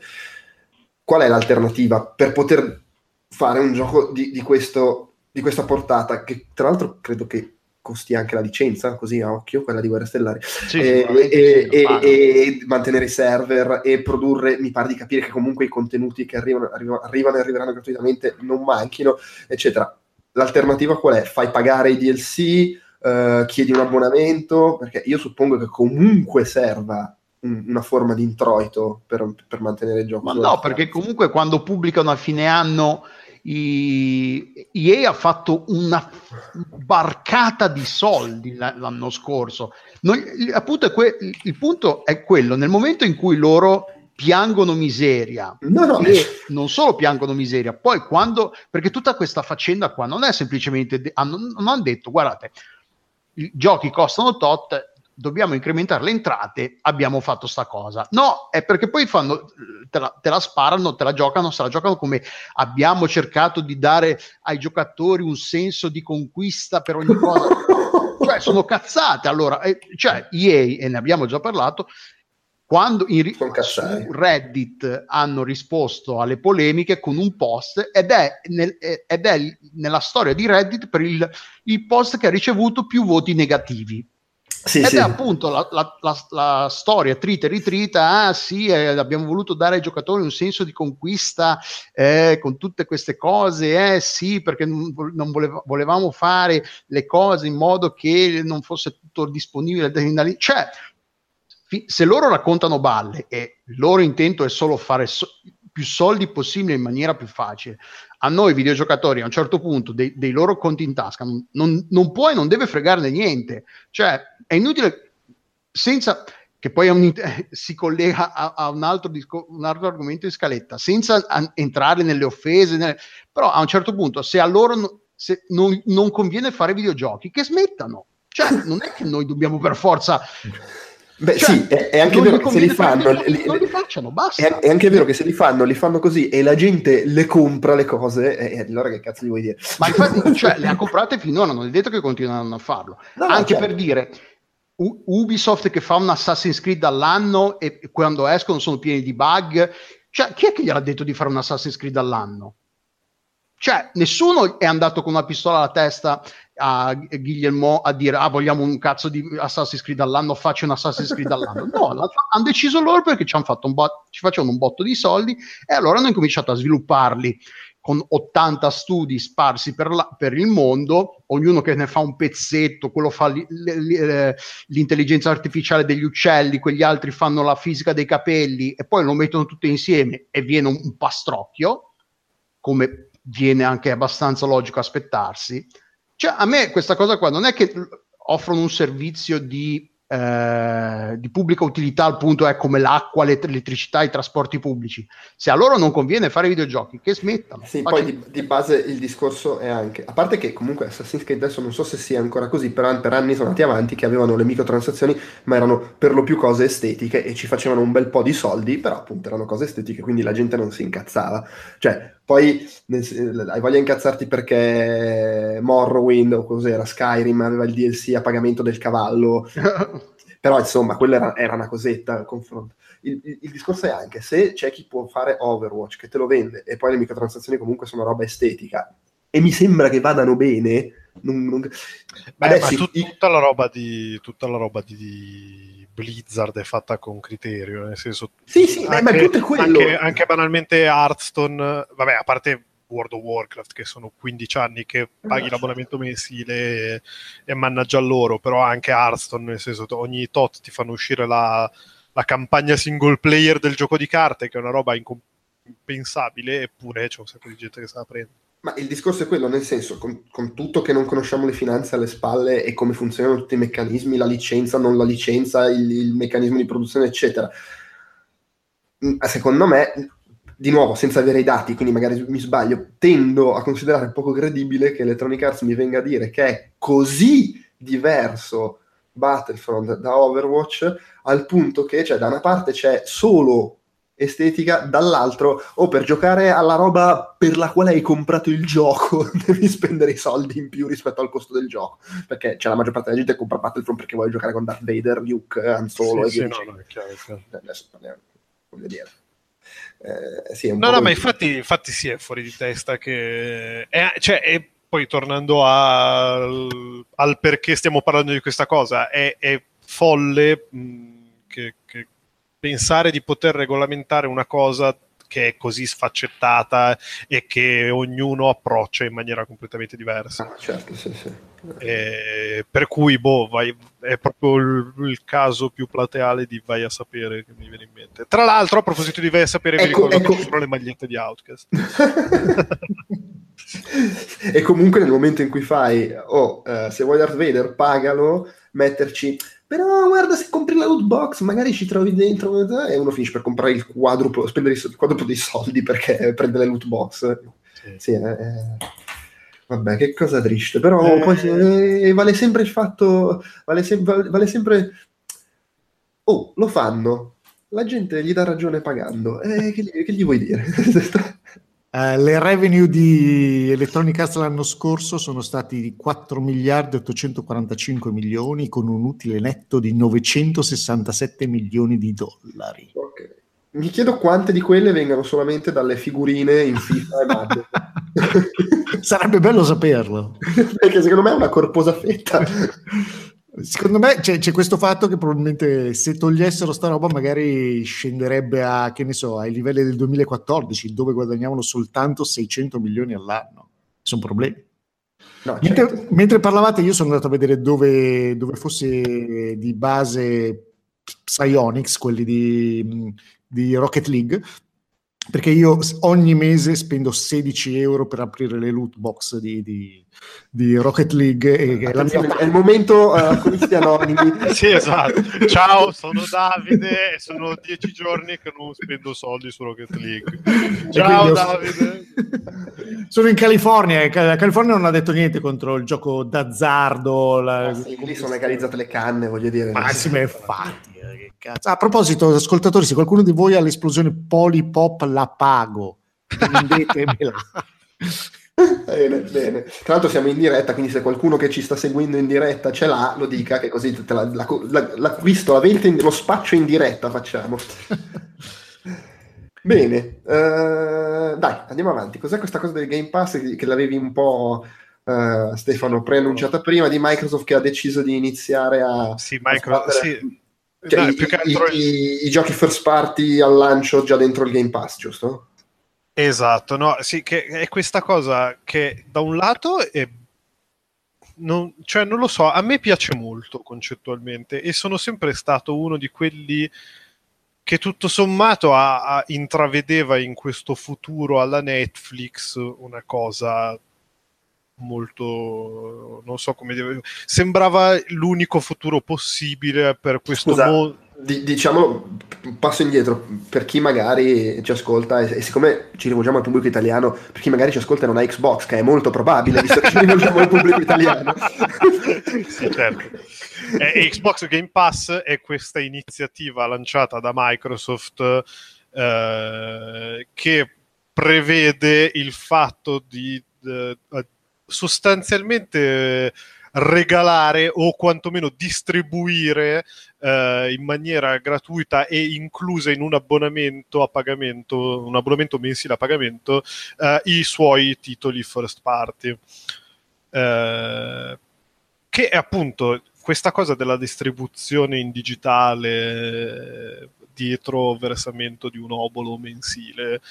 Qual è l'alternativa per poter fare un gioco di, di, questo, di questa portata, che tra l'altro credo che costi anche la licenza, così a occhio, quella di Guerre Stellari, sì, e, e, sì, e, e, mantenere i server e produrre, mi pare di capire che comunque i contenuti che arrivano, arrivano, e arriveranno gratuitamente non manchino, eccetera. L'alternativa qual è? Fai pagare i DLC, uh, chiedi un abbonamento, perché io suppongo che comunque serva una forma di introito per, per mantenere il gioco. Ma no, perché comunque quando pubblicano a fine anno i, EA ha fatto una barcata di soldi l'anno scorso. Noi, appunto, que- il punto è quello: nel momento in cui loro piangono miseria, no, no. e non solo piangono miseria, poi quando perché tutta questa faccenda qua non è semplicemente de- hanno, non hanno detto guardate, i giochi costano tot, dobbiamo incrementare le entrate, abbiamo fatto sta cosa. No, è perché poi fanno, te la, te la, sparano, te la giocano, se la giocano come abbiamo cercato di dare ai giocatori un senso di conquista per ogni cosa. cioè, sono cazzate. Allora, eh, cioè, EA, e ne abbiamo già parlato, quando in, su Reddit hanno risposto alle polemiche con un post ed è, nel, ed è nella storia di Reddit per il, il post che ha ricevuto più voti negativi sì, Ed sì. è appunto la, la, la, la, storia trita e ritrita, ah sì, eh, abbiamo voluto dare ai giocatori un senso di conquista eh, con tutte queste cose, eh sì, perché non, non voleva, volevamo fare le cose in modo che non fosse tutto disponibile. Cioè, se loro raccontano balle e il loro intento è solo fare so- più soldi possibile in maniera più facile, a noi videogiocatori a un certo punto dei, dei loro conti in tasca non, non, può e non deve fregarne niente. Cioè, è inutile senza che poi un, si collega a, a un, altro disco, un, altro argomento in scaletta, senza an, entrare nelle offese, nelle, però a un certo punto, se a loro se non, non, conviene fare videogiochi, che smettano. Cioè, non è che noi dobbiamo per forza Beh, cioè, sì, è, è anche vero che se li fanno, li, non li facciano, basta. È, è, anche vero che se li fanno, li fanno così e la gente le compra le cose, e, e allora che cazzo gli vuoi dire? Ma infatti, cioè, le ha comprate finora, non è detto che continueranno a farlo. No, anche certo. per dire, U- Ubisoft che fa un Assassin's Creed all'anno e quando escono sono pieni di bug, cioè, chi è che gli ha detto di fare un Assassin's Creed all'anno? Cioè, nessuno è andato con una pistola alla testa a Guillermo a dire ah vogliamo un cazzo di Assassin's Creed all'anno faccio un Assassin's Creed all'anno no, hanno deciso loro perché ci, fatto un bot- ci facevano un botto di soldi e allora hanno incominciato a svilupparli con 80 studi sparsi per, la, per, il mondo, ognuno che ne fa un pezzetto, quello fa li, li, eh, l'intelligenza artificiale degli uccelli, quegli altri fanno la fisica dei capelli e poi lo mettono tutte insieme e viene un, un pastrocchio, come viene anche abbastanza logico aspettarsi. Cioè, a me questa cosa qua non è che offrono un servizio di eh, di pubblica utilità al punto è come l'acqua, l'elettricità, i trasporti pubblici. Se a loro non conviene fare videogiochi, che smettano. Sì, poi di, di, base il discorso è anche, a parte che comunque Assassin's Creed adesso non so se sia ancora così, però per anni sono andati avanti che avevano le microtransazioni, ma erano per lo più cose estetiche e ci facevano un bel po' di soldi, però appunto erano cose estetiche, quindi la gente non si incazzava. Cioè, poi hai voglia di incazzarti perché Morrowind o cos'era, Skyrim aveva il DLC a pagamento del cavallo. Però insomma, quella era, era una cosetta al confronto. Il, il, il, discorso è anche se c'è chi può fare Overwatch che te lo vende e poi le microtransazioni comunque sono roba estetica e mi sembra che vadano bene. Non, non... Beh, Adesso, tut, tutta, la roba di, tutta la roba di Blizzard è fatta con criterio, nel senso... Sì, sì, anche, ma tutto è quello. Anche, anche banalmente Hearthstone, vabbè, a parte World of Warcraft, che sono 15 anni che paghi l'abbonamento mensile e, e mannaggia loro, però anche Hearthstone, nel senso ogni tot ti fanno uscire la, la campagna single player del gioco di carte, che è una roba impensabile, eppure c'è un sacco di gente che se la prende. Ma il discorso è quello, nel senso, con, con, tutto che non conosciamo le finanze alle spalle e come funzionano tutti i meccanismi, la licenza, non la licenza, il, il meccanismo di produzione, eccetera. Mm, secondo me, di nuovo, senza avere i dati, quindi magari mi sbaglio, tendo a considerare poco credibile che Electronic Arts mi venga a dire che è così diverso Battlefront da Overwatch al punto che, cioè, da una parte c'è solo estetica, dall'altro, o oh, per giocare alla roba per la quale hai comprato il gioco, devi spendere i soldi in più rispetto al costo del gioco. Perché c'è la maggior parte della gente che compra Battlefront perché vuole giocare con Darth Vader, Luke, Han Solo sì, e sì, no, no, è chiaro, è chiaro. Adesso parliamo, voglio dire. Eh, sì, no, no, ma infatti, infatti sì, è fuori di testa che... È, cioè, è, poi tornando al, al, perché stiamo parlando di questa cosa, è, è folle mh, che, che pensare di poter regolamentare una cosa che è così sfaccettata e che ognuno approccia in maniera completamente diversa. Ah, certo, sì, sì. E per cui, boh, vai, è proprio il, il, caso più plateale di vai a sapere che mi viene in mente. Tra l'altro, a proposito di vai a sapere, ecco, mi ricordo ecco. che sono le magliette di Outcast. e comunque nel momento in cui fai, oh, uh, se vuoi Darth Vader, pagalo, metterci però guarda, se compri la loot box, magari ci trovi dentro e uno finisce per comprare il quadruplo, spendere il quadruplo dei soldi perché prende le loot box. Sì, sì eh, eh. Vabbè, che cosa triste, però eh, poi, eh, vale sempre il fatto, vale, se, vale, sempre... Oh, lo fanno, la gente gli dà ragione pagando, eh, che, che gli vuoi dire? Uh, le revenue di Electronic Arts l'anno scorso sono stati di 4 miliardi e 845 milioni con un utile netto di 967 milioni di dollari. Okay. Mi chiedo quante di quelle vengano solamente dalle figurine in FIFA e. Sarebbe bello saperlo. Perché secondo me è una corposa fetta. Secondo me c'è, c'è, questo fatto che probabilmente se togliessero sta roba magari scenderebbe a, che ne so, ai livelli del 2014 dove guadagnavano soltanto 600 milioni all'anno. Sono problemi. No, mentre, certo. mentre, parlavate io sono andato a vedere dove, dove fosse di base Psyonix, quelli di, di Rocket League, perché io ogni mese spendo 16 euro per aprire le loot box di, di, di Rocket League. E è, mia... è, il momento uh, acquisti anonimi. sì, esatto. Ciao, sono Davide e sono 10 giorni che non spendo soldi su Rocket League. Ciao Davide. sono in California e la California non ha detto niente contro il gioco d'azzardo. La... Ah, sì, lì sono legalizzate le canne, voglio dire. Massime infatti. Eh, cazzo. A proposito, ascoltatori, se qualcuno di voi ha l'esplosione Polipop, la pago. Vendetemela. bene, bene. Tra l'altro siamo in diretta, quindi se qualcuno che ci sta seguendo in diretta ce l'ha, lo dica che così la, la, la, l'acquisto, la vendita, lo spaccio in diretta facciamo. Bene, uh, dai, andiamo avanti. Cos'è questa cosa del Game Pass che, che l'avevi un po', uh, Stefano, preannunciata prima di Microsoft che ha deciso di iniziare a... Sì, Microsoft, sì cioè, no, i, i, i, i, giochi first party al lancio già dentro il Game Pass, giusto? Esatto, no, sì, che è questa cosa che da un lato è non, cioè non lo so, a me piace molto concettualmente e sono sempre stato uno di quelli che tutto sommato a, a intravedeva in questo futuro alla Netflix una cosa molto non so come dire sembrava l'unico futuro possibile per questo mondo di, diciamo, passo indietro, per chi magari ci ascolta, e, e, siccome ci rivolgiamo al pubblico italiano, per chi magari ci ascolta e non ha Xbox, che è molto probabile, visto che ci rivolgiamo al pubblico italiano. sì, certo. Eh, Xbox Game Pass è questa iniziativa lanciata da Microsoft eh, che prevede il fatto di eh, sostanzialmente regalare o quantomeno distribuire eh, in maniera gratuita e inclusa in un abbonamento a pagamento, un abbonamento mensile a pagamento, eh, i suoi titoli first party. Eh, che è appunto questa cosa della distribuzione in digitale dietro versamento di un obolo mensile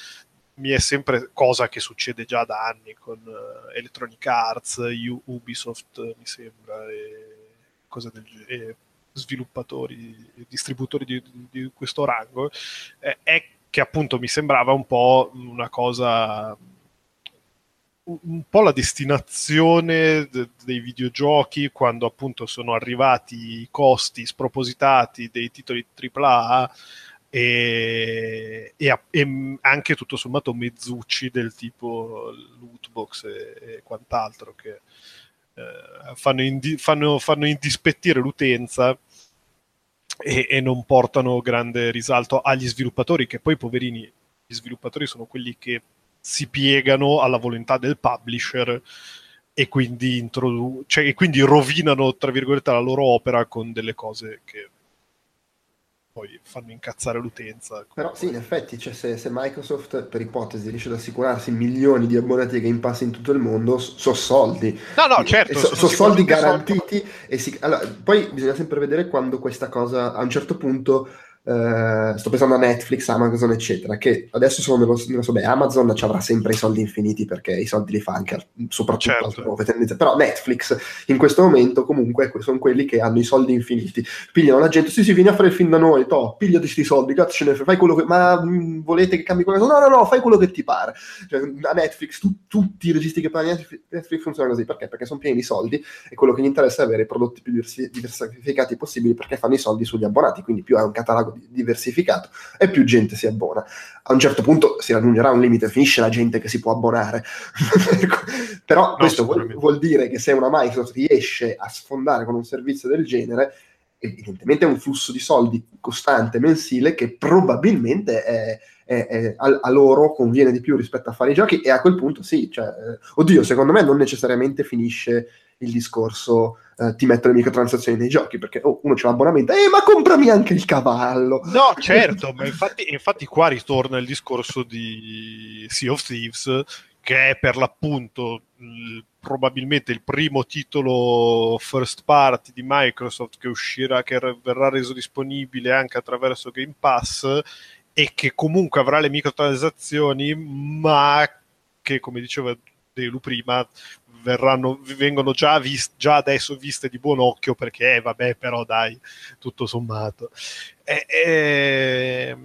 mi è sempre cosa che succede già da anni con uh, Electronic Arts, U- Ubisoft, mi sembra, e del genere, sviluppatori e distributori di, di, questo rango, eh, è che appunto mi sembrava un po' una cosa un po' la destinazione de- dei videogiochi quando appunto sono arrivati i costi spropositati dei titoli AAA e, e, e, anche tutto sommato mezzucci del tipo lootbox e, e quant'altro che eh, fanno, indi, fanno, fanno, indispettire l'utenza e, non portano grande risalto agli sviluppatori che poi poverini gli sviluppatori sono quelli che si piegano alla volontà del publisher e quindi, introdu- cioè, e quindi rovinano tra virgolette la loro opera con delle cose che poi fanno incazzare l'utenza. Però sì, in effetti, cioè, se, se, Microsoft per ipotesi riesce ad assicurarsi milioni di abbonati Game Pass in tutto il mondo, sono soldi. No, no, certo. Sono so soldi garantiti. E si, allora, poi bisogna sempre vedere quando questa cosa a un certo punto Uh, sto pensando a Netflix, Amazon, eccetera, che adesso sono nello, nello so, beh, Amazon ci avrà sempre i soldi infiniti perché i soldi li fa anche soprattutto certo. tendenze, però Netflix in questo momento comunque sono quelli che hanno i soldi infiniti, pigliano la gente, sì sì vieni a fare il film da noi, to, pigliati questi soldi, cazzo fai quello che, ma mh, volete che cambi qualcosa? No no no, fai quello che ti pare, cioè, a Netflix tu, tutti i registi che pagano Netflix, funzionano così, perché? Perché sono pieni di soldi e quello che gli interessa è avere i prodotti più diversificati possibili perché fanno i soldi sugli abbonati, quindi più hai un catalogo diversificato e più gente si abbona. A un certo punto si raggiungerà un limite, finisce la gente che si può abbonare. Però no, questo vuol, vuol, dire che se una Microsoft riesce a sfondare con un servizio del genere, evidentemente è un flusso di soldi costante mensile che probabilmente è, è, è, a, a, loro conviene di più rispetto a fare i giochi e a quel punto sì, cioè, eh, oddio, secondo me non necessariamente finisce il discorso eh, ti metto le microtransazioni nei giochi perché oh, uno c'ha l'abbonamento, eh ma comprami anche il cavallo. No, certo, ma infatti, infatti qua ritorna il discorso di Sea of Thieves che è per l'appunto il, probabilmente il primo titolo first party di Microsoft che uscirà, che verrà reso disponibile anche attraverso Game Pass e che comunque avrà le microtransazioni, ma che come diceva Delu prima verranno, vengono già, vist, già adesso viste di buon occhio perché, eh, vabbè, però dai, tutto sommato. E, e...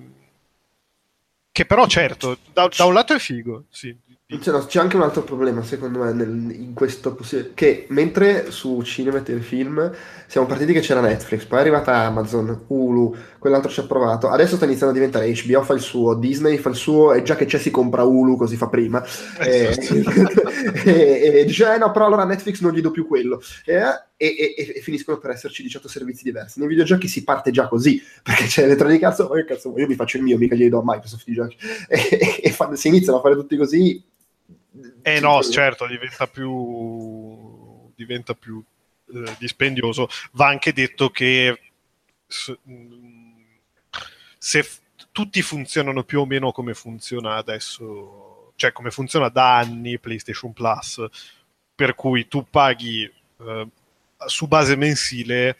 Che però, certo, da, da, un lato è figo, sì. C'è, c'è, anche un altro problema, secondo me, nel, in questo possibile. Che mentre su cinema e telefilm siamo partiti che c'era Netflix, poi è arrivata Amazon, Hulu, quell'altro ci ha provato. Adesso sta iniziando a diventare HBO, fa il suo, Disney fa il suo, e già che c'è si compra Hulu, così fa prima. Eh, e, e, dice, eh no, però allora Netflix non gli do più quello. E, e, e, finiscono per esserci 18 servizi diversi. Nei videogiochi si parte già così, perché c'è Electronic Arts, oh, cazzo, io mi faccio il mio, mica gli do a Microsoft i giochi. E, e fa, se iniziano a fare tutti così, eh no, certo, diventa più, diventa più eh, dispendioso. Va anche detto che se, f- tutti funzionano più o meno come funziona adesso, cioè come funziona da anni PlayStation Plus, per cui tu paghi eh, su base mensile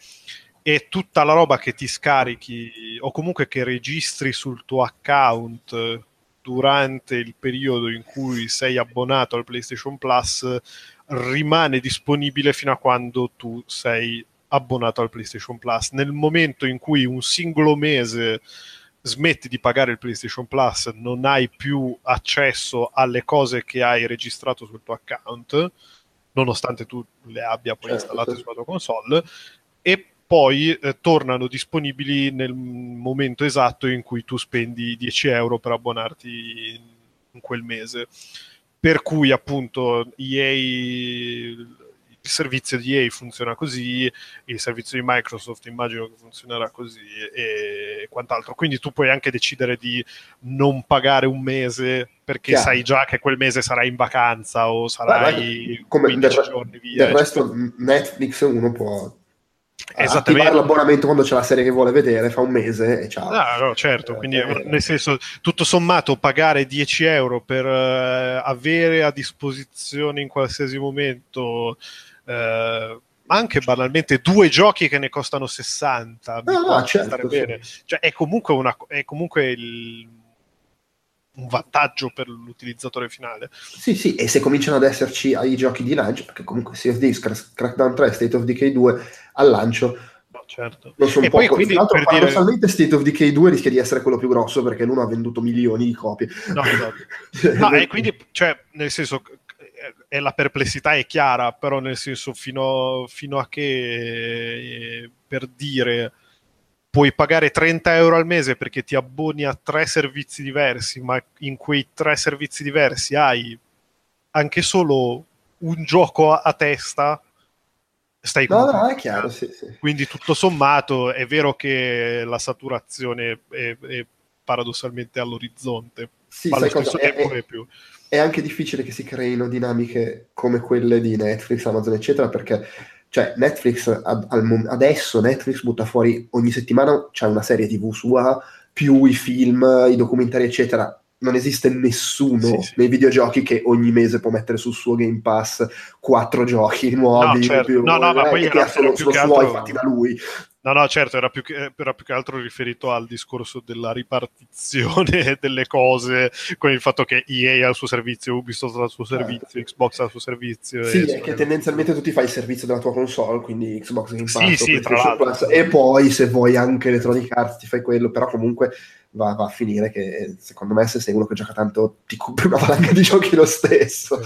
e tutta la roba che ti scarichi o comunque che registri sul tuo account durante il periodo in cui sei abbonato al PlayStation Plus rimane disponibile fino a quando tu sei abbonato al PlayStation Plus. Nel momento in cui un singolo mese smetti di pagare il PlayStation Plus, non hai più accesso alle cose che hai registrato sul tuo account, nonostante tu le abbia poi Certo, installate sulla tua console, e poi eh, tornano disponibili nel momento esatto in cui tu spendi 10 euro per abbonarti in, quel mese. Per cui appunto EA, il servizio di EA funziona così, il servizio di Microsoft immagino che funzionerà così e quant'altro. Quindi tu puoi anche decidere di non pagare un mese perché Chiaro. sai già che quel mese sarai in vacanza o sarai come 15 del- giorni via. Del resto Netflix uno può Esattamente. l'abbonamento quando c'è la serie che vuole vedere, fa un mese e ciao. Ah, no, certo, quindi Eh, nel senso, tutto sommato, pagare 10 euro per eh, avere a disposizione in qualsiasi momento eh, anche banalmente due giochi che ne costano 60, mi No, no, certo, sì. bene. Cioè, è comunque, una, è comunque il- un vantaggio per l'utilizzatore finale. Sì, sì, e se cominciano ad esserci ai giochi di lancio, perché comunque Sea of Thieves, Crack- Crackdown 3, State of Decay 2 al lancio certo. non sono E poi quindi, Tra l'altro, per dire- paradossalmente State of Decay 2 rischia di essere quello più grosso perché l'uno ha venduto milioni di copie. No, esatto. No, e quindi, cioè, nel senso, eh, è la perplessità è chiara, però nel senso, fino, fino a che, eh, per dire, puoi pagare 30 euro al mese perché ti abboni a tre servizi diversi, ma in quei tre servizi diversi hai anche solo un gioco a, a testa, stai No, no, è chiaro, sì, sì. quindi tutto sommato è vero che la saturazione è, è paradossalmente all'orizzonte, Sì, ma allo stesso È, tempo è- è più. è anche difficile che si creino dinamiche come quelle di Netflix, Amazon, eccetera, perché cioè, Netflix ad- al adesso Netflix butta fuori ogni settimana c'è una serie TV sua, più i film, i documentari, eccetera. Non esiste nessuno Sì, sì. nei videogiochi che ogni mese può mettere sul suo Game Pass quattro giochi nuovi, No, certo. più- No, no, ma eh, poi che era più solo che suoi altro- fatti da lui. No, no, certo, era più, che, era più che altro riferito al discorso della ripartizione delle cose, con il fatto che EA ha il suo servizio, Ubisoft ha il suo servizio, Xbox ha il suo servizio. Sì, è che tendenzialmente tu ti fai il servizio della tua console, quindi Xbox Game Pass, Sì, sì. Plus, e poi se vuoi anche Electronic Arts ti fai quello, però comunque va, va a finire che secondo me se sei uno che gioca tanto ti compri una valanga di giochi lo stesso.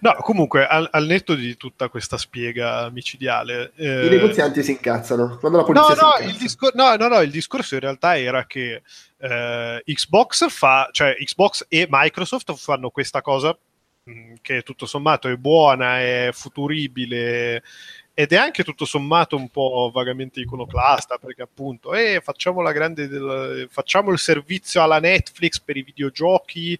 No, comunque, al, al netto di tutta questa spiega micidiale... eh, I negozianti si incazzano, quando la No, polizia si no, incazza. il discor- no, no, no, il discorso in realtà era che eh, Xbox fa, cioè Xbox e Microsoft fanno questa cosa mh, che tutto sommato è buona, è futuribile ed è anche tutto sommato un po' vagamente iconoclasta perché appunto eh, facciamo la grande del- facciamo il servizio alla Netflix per i videogiochi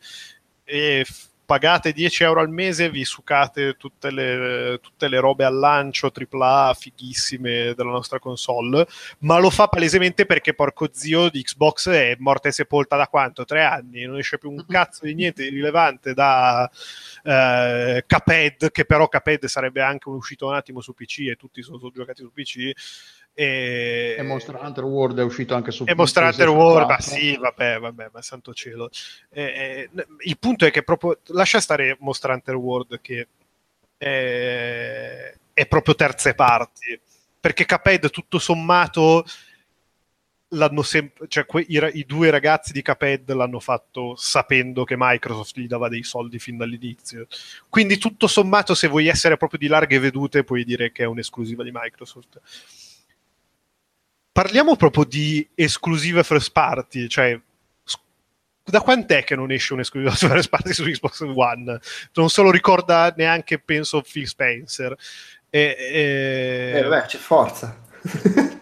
e f- pagate 10 euro al mese vi sucate tutte le, tutte le robe al lancio AAA fighissime della nostra console ma lo fa palesemente perché porco zio di Xbox è morta e sepolta da quanto? Tre anni, non esce più un cazzo di niente di rilevante da eh, Cuphead, che però Cuphead sarebbe anche uscito un attimo su PC e tutti sono, sono giocati su PC e, E Monster Hunter World è uscito anche su e Monster Hunter World, ma 4. sì, vabbè, vabbè, ma santo cielo. Eh, eh, il punto è che proprio lascia stare Monster Hunter World che è, è proprio terze parti, perché Cuphead tutto sommato l'hanno sempre, cioè que- i, ra- i due ragazzi di Cuphead l'hanno fatto sapendo che Microsoft gli dava dei soldi fin dall'inizio. Quindi tutto sommato se vuoi essere proprio di larghe vedute puoi dire che è un'esclusiva di Microsoft parliamo proprio di esclusive first party, cioè da quant'è che non esce un'esclusiva first party su Xbox One? Non se lo ricorda neanche, penso, Phil Spencer. E, e- Eh, vabbè, c'è forza.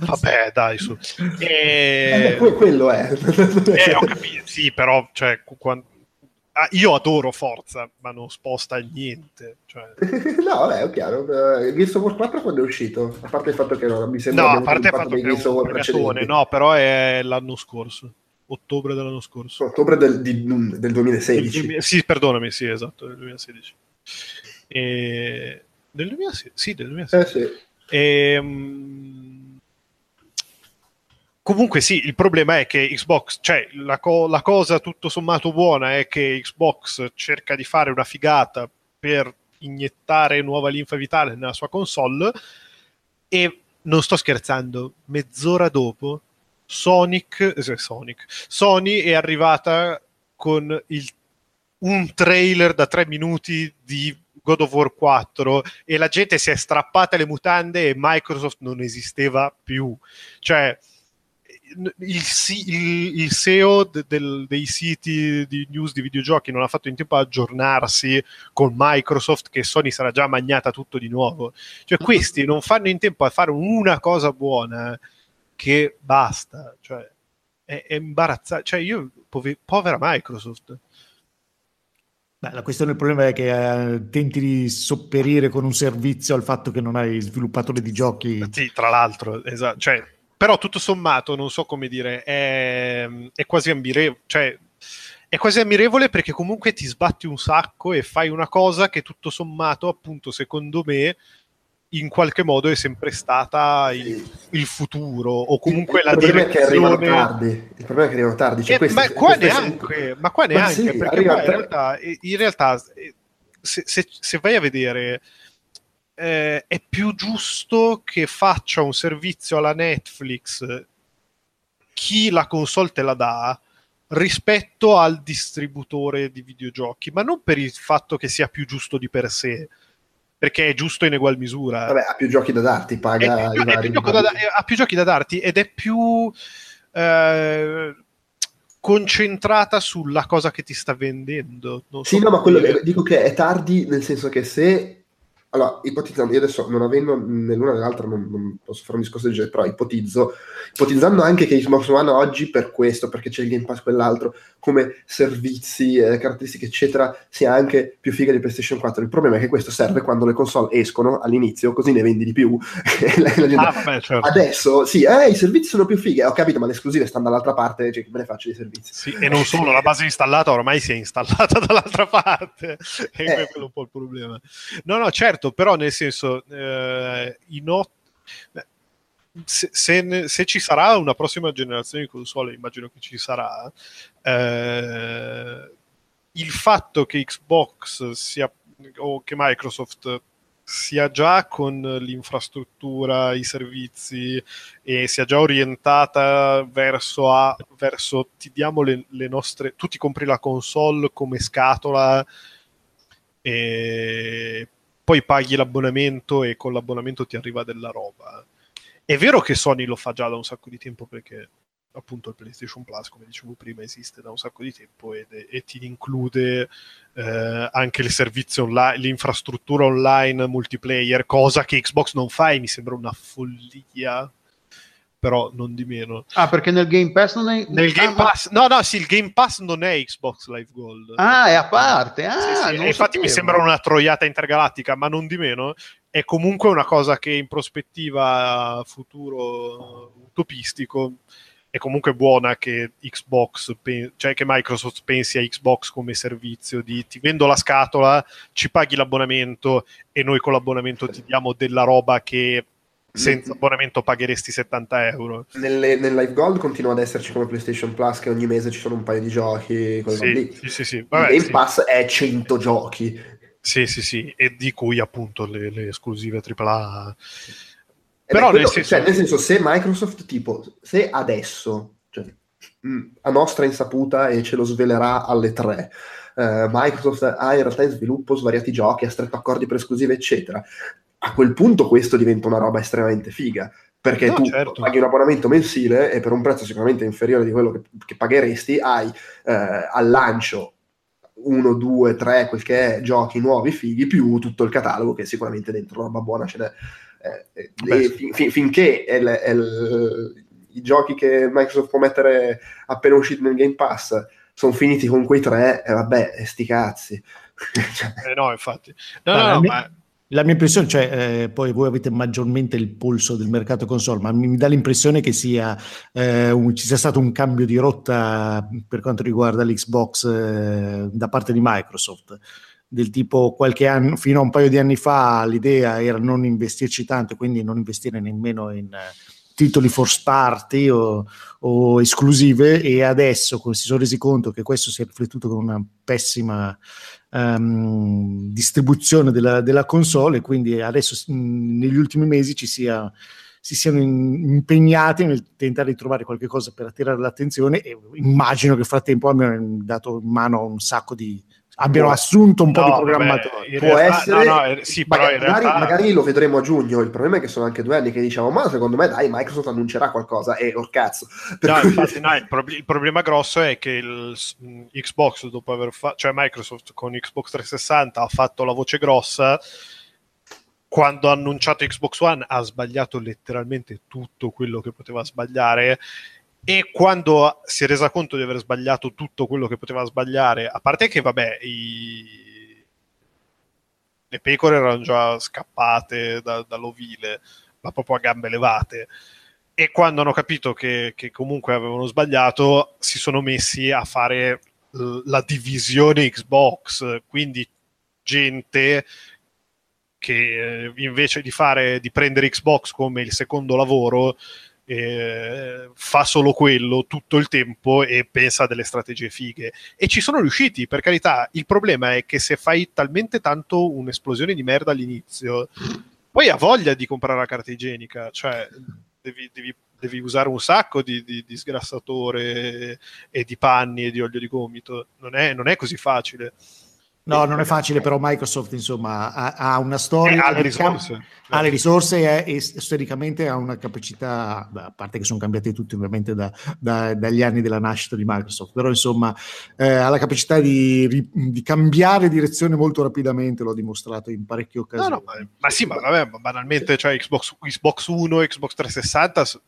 vabbè, dai, su. Eh, E, que- quello è. eh, ho capito, sì, però, cioè, qu- quan- ah, io adoro Forza, ma non sposta niente. Cioè, no, vabbè, è chiaro. Eh, Gears of War 4 quando è uscito? A parte il fatto che non mi sembra no, a parte il fatto che è un no, però è l'anno scorso, ottobre dell'anno scorso. Ottobre del, di- del Del 2016. 2000 sì, perdonami, sì, esatto, del 2016. E... Del 2016? Sì, del 2016. Eh sì. Ehm, Comunque sì, il problema è che Xbox, cioè la, co- la cosa tutto sommato buona è che Xbox cerca di fare una figata per iniettare nuova linfa vitale nella sua console e non sto scherzando, mezz'ora dopo Sonic, eh, Sonic, Sony è arrivata con il- un trailer da tre minuti di God of War 4 e la gente si è strappata le mutande e Microsoft non esisteva più. Cioè, il, il, il SEO de, del, dei siti di news di videogiochi non ha fatto in tempo a aggiornarsi con Microsoft che Sony sarà già magnata tutto di nuovo. Cioè, questi non fanno in tempo a fare una cosa buona che basta. Cioè, è, è imbarazzante. Cioè, io, pove, povera Microsoft. Beh, la questione del problema è che eh, tenti di sopperire con un servizio al fatto che non hai sviluppatore di giochi. Sì, tra l'altro, esatto. Cioè, però tutto sommato, non so come dire, è, è quasi ammirevole. Cioè, è quasi ammirevole perché comunque ti sbatti un sacco e fai una cosa che tutto sommato, appunto, secondo me, in qualche modo è sempre stata il, il futuro o comunque il, il la direzione. È che arrivano tardi. Il problema è che arrivano tardi. Cioè, eh, queste, ma, qua neanche, ma qua neanche, ma sì, perché qua in realtà, in realtà se, se, se, vai a vedere eh, è più giusto che faccia un servizio alla Netflix chi la console te la dà rispetto al distributore di videogiochi, ma non per il fatto che sia più giusto di per sé, perché è giusto in ugual misura. Vabbè, ha più giochi da darti, paga più, vari, più da, ha più giochi da darti ed è più eh, concentrata sulla cosa che ti sta vendendo. Non sì, so no, ma quello, dico che è tardi nel senso che se allora, ipotizzando, io adesso non avendo né l'una né l'altra non, non, posso fare un discorso del genere, però ipotizzo, ipotizzando anche che Xbox One oggi per questo, perché c'è il Game Pass quell'altro, come servizi, eh, caratteristiche eccetera, sia anche più figa di PlayStation 4. Il problema è che questo serve quando le console escono all'inizio, così ne vendi di più. la, la gente... ah, vabbè, certo. Adesso, sì, eh, i servizi sono più fighe, ho capito, ma le esclusive stanno dall'altra parte, cioè che me ne faccio dei servizi. Sì, e non solo, la base installata ormai si è installata dall'altra parte, e eh. quello è un po' il problema. No, no, certo, però nel senso, eh, not- se, se, se, ci sarà una prossima generazione di console, immagino che ci sarà, eh, il fatto che Xbox sia o che Microsoft sia già con l'infrastruttura, i servizi e sia già orientata verso, a, verso ti diamo le, le nostre, tu ti compri la console come scatola e poi paghi l'abbonamento e con l'abbonamento ti arriva della roba. È vero che Sony lo fa già da un sacco di tempo perché appunto il PlayStation Plus, come dicevo prima, esiste da un sacco di tempo ed, e ti include eh, anche il servizio online, l'infrastruttura online multiplayer, cosa che Xbox non fa e mi sembra una follia però non di meno. Ah, perché nel Game Pass non è... Nel Game ah, Pass... No, no, sì, il Game Pass non è Xbox Live Gold. Ah, è a parte. Ah, sì, sì. infatti mi sembra una troiata intergalattica, ma non di meno. È comunque una cosa che in prospettiva futuro utopistico è comunque buona che Xbox, cioè che Microsoft pensi a Xbox come servizio di ti vendo la scatola, ci paghi l'abbonamento e noi con l'abbonamento ti diamo della roba che senza abbonamento pagheresti 70 euro. Nelle, nel Live Gold continua ad esserci come PlayStation Plus che ogni mese ci sono un paio di giochi. Sì, sì, sì, sì. Vabbè, Game sì. Pass è 100 giochi. Sì, sì, sì, e di cui appunto le, le esclusive AAA. Però quello, nel, senso... Cioè, nel senso, se Microsoft tipo, se adesso, cioè, a nostra insaputa e ce lo svelerà alle 3, Uh, Microsoft ha in realtà in sviluppo svariati giochi, ha stretto accordi per esclusive, eccetera a quel punto questo diventa una roba estremamente figa perché no, tu certo. paghi un abbonamento mensile e per un prezzo sicuramente inferiore di quello che, che pagheresti hai eh, al lancio uno, due, tre, quel che è, giochi nuovi, fighi, più tutto il catalogo che sicuramente dentro roba buona ce n'è. Eh, Beh, fin, fin, finché è l, è l, i giochi che Microsoft può mettere appena usciti nel Game Pass sono finiti con quei tre, e eh, vabbè, sti cazzi. eh no, infatti. No, no, no, ma la mia impressione, cioè, eh, poi voi avete maggiormente il polso del mercato console, ma mi, mi dà l'impressione che sia, eh, un, ci sia stato un cambio di rotta per quanto riguarda l'Xbox eh, da parte di Microsoft. Del tipo qualche anno, fino a un paio di anni fa, l'idea era non investirci tanto, quindi non investire nemmeno in eh, titoli first party o, o, esclusive, e adesso si sono resi conto che questo si è riflettuto con una pessima um, distribuzione della, della, console quindi adesso mh, negli ultimi mesi ci sia, si siano in, impegnati nel tentare di trovare qualche cosa per attirare l'attenzione e immagino che frattempo abbiano dato in mano un sacco di abbiano assunto un po' di No, programmatori. vabbè, in Può realtà- essere, no, no, eh, sì, però magari, in realtà- magari lo vedremo a giugno. Il problema è che sono anche due anni che diciamo, ma secondo me dai, Microsoft annuncerà qualcosa e or cazzo. Per No, cui- infatti, no, il, prob- il problema grosso è che il mh, Xbox, dopo aver fatto, cioè Microsoft con Xbox 360 ha fatto la voce grossa. Quando ha annunciato Xbox One ha sbagliato letteralmente tutto quello che poteva sbagliare. E quando si è resa conto di aver sbagliato tutto quello che poteva sbagliare, a parte che, vabbè, i- le pecore erano già scappate da- dall'ovile, ma proprio a gambe levate. E quando hanno capito che, che comunque avevano sbagliato si sono messi a fare la divisione Xbox. Quindi gente che eh, invece di fare di prendere Xbox come il secondo lavoro eh, fa solo quello tutto il tempo e pensa a delle strategie fighe. E ci sono riusciti per carità. Il problema è che se fai talmente tanto un'esplosione di merda all'inizio poi ha voglia di comprare la carta igienica cioè devi, devi- devi usare un sacco di, di- di sgrassatore e di panni e di olio di gomito. Non è, non è così facile No, non è facile, però Microsoft insomma ha, ha una storia, Eh, ha le ha- risorse ha le risorse e, e storicamente ha una capacità, a parte che sono cambiati tutti ovviamente da- da- dagli anni della nascita di Microsoft, però insomma eh, ha la capacità di, di cambiare direzione molto rapidamente, l'ho dimostrato in parecchie No, occasioni. no, ma, ma sì, ma vabbè, banalmente, cioè Xbox, Xbox 1 e Xbox 360 s- cioè,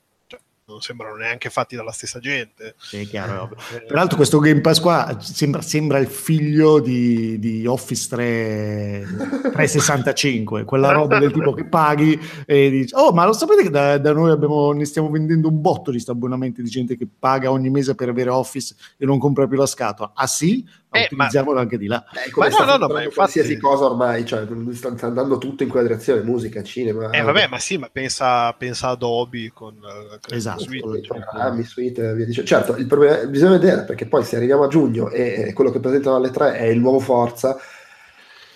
non sembrano neanche fatti dalla stessa gente. Sì, chiaro. Eh, Peraltro questo Game Pass qua sembra, sembra il figlio di, di Office 3, 365, quella roba del tipo che paghi e dici, oh ma lo sapete che da, da noi abbiamo, ne stiamo vendendo un botto di abbonamenti di gente che paga ogni mese per avere Office e non compra più la scatola. Ah sì? Ma Eh, ma- utilizziamolo anche di là. Eh, Ma no, no, no, ma infatti- qualsiasi cosa ormai, cioè, sta, andando tutto in quella direzione, musica, cinema. Eh vabbè, ma sì, ma pensa, pensa a Adobe con con Esatto. Suite. con i programmi, suite, via dicendo. Certo, il problema bisogna vedere perché poi se arriviamo a giugno e quello che presentano alle tre è il nuovo Forza,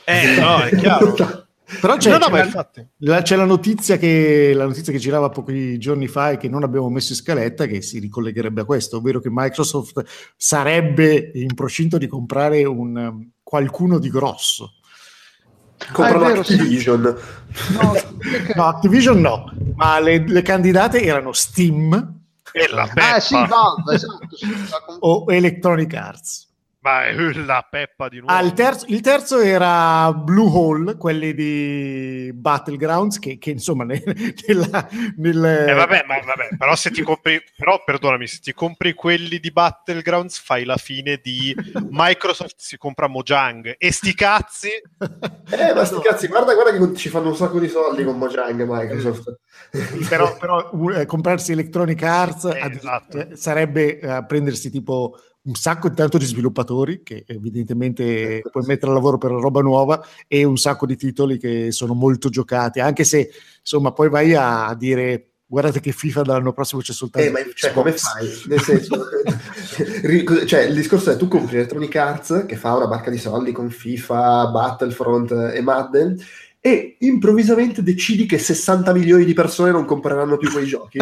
Eh, no, è chiaro. Però c'è, no, no, c'è la- la- c'è la notizia, che, la notizia che girava pochi giorni fa e che non abbiamo messo in scaletta che si ricollegherebbe a questo, ovvero che Microsoft sarebbe in procinto di comprare un, um, qualcuno di grosso. comprano Ah, vero, sì. Activision. No, perché- No, Activision no, ma le, le candidate erano Steam E la Ah, sì, Valve, esatto. sì, o Electronic Arts. Ma è la peppa di nuovo. Ah, il, terzo, il terzo era Blue Hole, quelli di Battlegrounds, che, che insomma nel, nella- nel- Eh, vabbè, ma vabbè, però se ti compri, però perdonami, se ti compri quelli di Battlegrounds fai la fine di Microsoft si compra Mojang e sti cazzi Eh, ma sti cazzi, guarda, guarda che ci fanno un sacco di soldi con Mojang Microsoft. però, però, eh, comprarsi Electronic Arts Eh, ad- esatto. eh, sarebbe eh, prendersi tipo un sacco intanto di sviluppatori che evidentemente puoi mettere a lavoro per roba nuova e un sacco di titoli che sono molto giocati anche se insomma poi vai a, dire guardate che FIFA dall'anno prossimo c'è soltanto Eh, ma cioè, come fai? Nel senso, cioè, il discorso è tu compri Electronic Arts che fa una barca di soldi con FIFA, Battlefront e Madden e improvvisamente decidi che 60 milioni di persone non compreranno più quei giochi.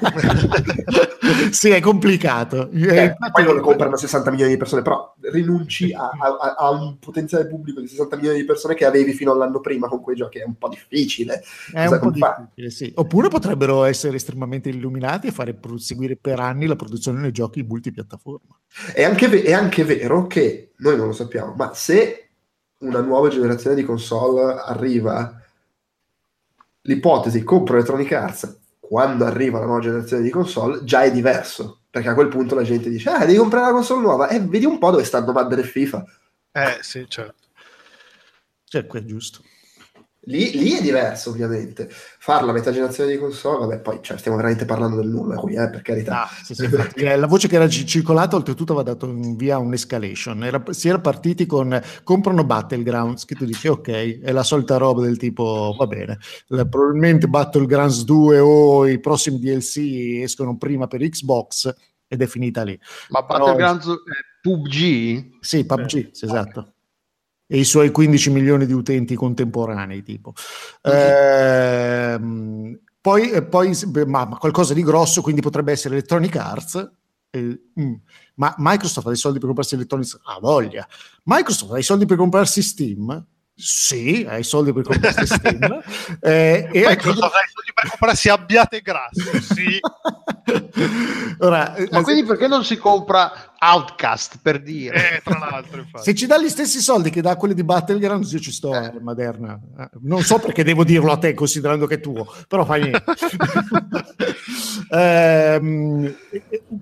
sì è complicato Eh, Eh, poi non lo comprano 60 milioni di persone, però rinunci a, a- a un potenziale pubblico di 60 milioni di persone che avevi fino all'anno prima con quei giochi. È un po' difficile. È Cosa un po' difficile, sì. Oppure potrebbero essere estremamente illuminati e fare pro- seguire per anni la produzione dei giochi multipiattaforma. È anche, ve- è anche vero che noi non lo sappiamo, ma se una nuova generazione di console arriva, l'ipotesi compro Electronic Arts quando arriva la nuova generazione di console già è diverso. Perché a quel punto la gente dice: Ah, devi comprare la console nuova. E vedi un po' dove stanno Madden e FIFA. eh sì certo Cioè, è giusto. Lì, lì è diverso, ovviamente. Farla a metà generazione di console, vabbè, poi cioè, stiamo veramente parlando del nulla qui, eh, per carità. Ah, sì, sì, eh, la voce che era circolata oltretutto aveva dato in via un'escalation. Era, si era partiti con comprano Battlegrounds, che tu dici ok, è la solita roba del tipo va bene, probabilmente Battlegrounds 2 o i prossimi DLC escono prima per Xbox ed è finita lì. Ma Battlegrounds è PUBG? Sì, PUBG, sì, esatto. E i suoi 15 milioni di utenti contemporanei, tipo. Ehm, poi, eh, poi beh, ma, ma qualcosa di grosso, quindi potrebbe essere Electronic Arts, Eh, mm. Ma Microsoft ha dei soldi per comprarsi Electronics? Ha voglia. Microsoft ha dei soldi per comprarsi Steam? Sì, hai soldi per comprarsi Steam. eh, e Microsoft ha i soldi per comprarsi Abbiate Grasso? Sì. Ora, Ma quindi perché non si compra Outcast per dire? Eh, tra l'altro, Se ci dà gli stessi soldi che dà quelli di Battlegrounds, io ci sto, eh. Maderna. Eh, non so perché devo dirlo a te, considerando che è tuo, però fai niente. ehm,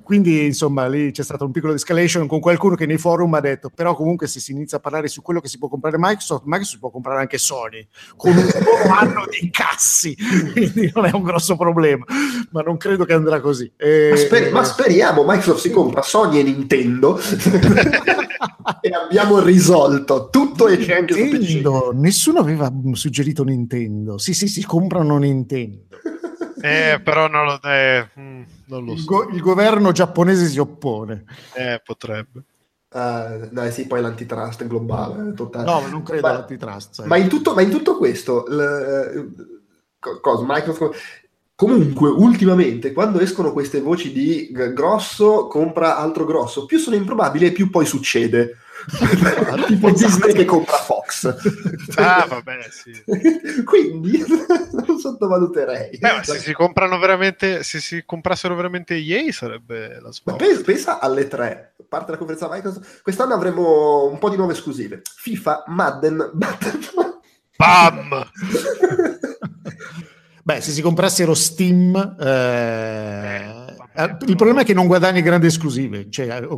quindi, insomma, lì c'è stata un piccolo escalation con qualcuno che nei forum ha detto, però comunque se si inizia a parlare su quello che si può comprare Microsoft, Microsoft può comprare anche Sony, con un anno di incassi, quindi non è un grosso problema, ma non credo che andrà così. E... Ma, sper- ma speriamo, Microsoft si compra Sony e Nintendo Nintendo e abbiamo risolto tutto e c'è anche Nintendo, nessuno aveva suggerito Nintendo sì sì si comprano Nintendo eh, però non lo, eh, mm, non lo so. Il, go- il, governo giapponese si oppone. Eh, potrebbe. Uh, dai, sì, poi l'antitrust globale. Totale. No, non credo ma, all'antitrust. Ma in, tutto, ma in tutto questo, l, cosa, Microsoft Comunque, ultimamente, quando escono queste voci di grosso compra altro grosso, più sono improbabili e più poi succede. tipo Disney che compra Fox. Ah, vabbè, sì. Quindi non sottovaluterei. Eh, se si comprano veramente, se si comprassero veramente EA sarebbe la svolta. Pensa, pensa, alle tre, a parte la conferenza Microsoft, quest'anno avremo un po' di nuove esclusive. FIFA, Madden, Battlefield. Bam! Beh, se si comprassero Steam, eh, eh, il problema è che non guadagni grandi esclusive. Cioè, eh,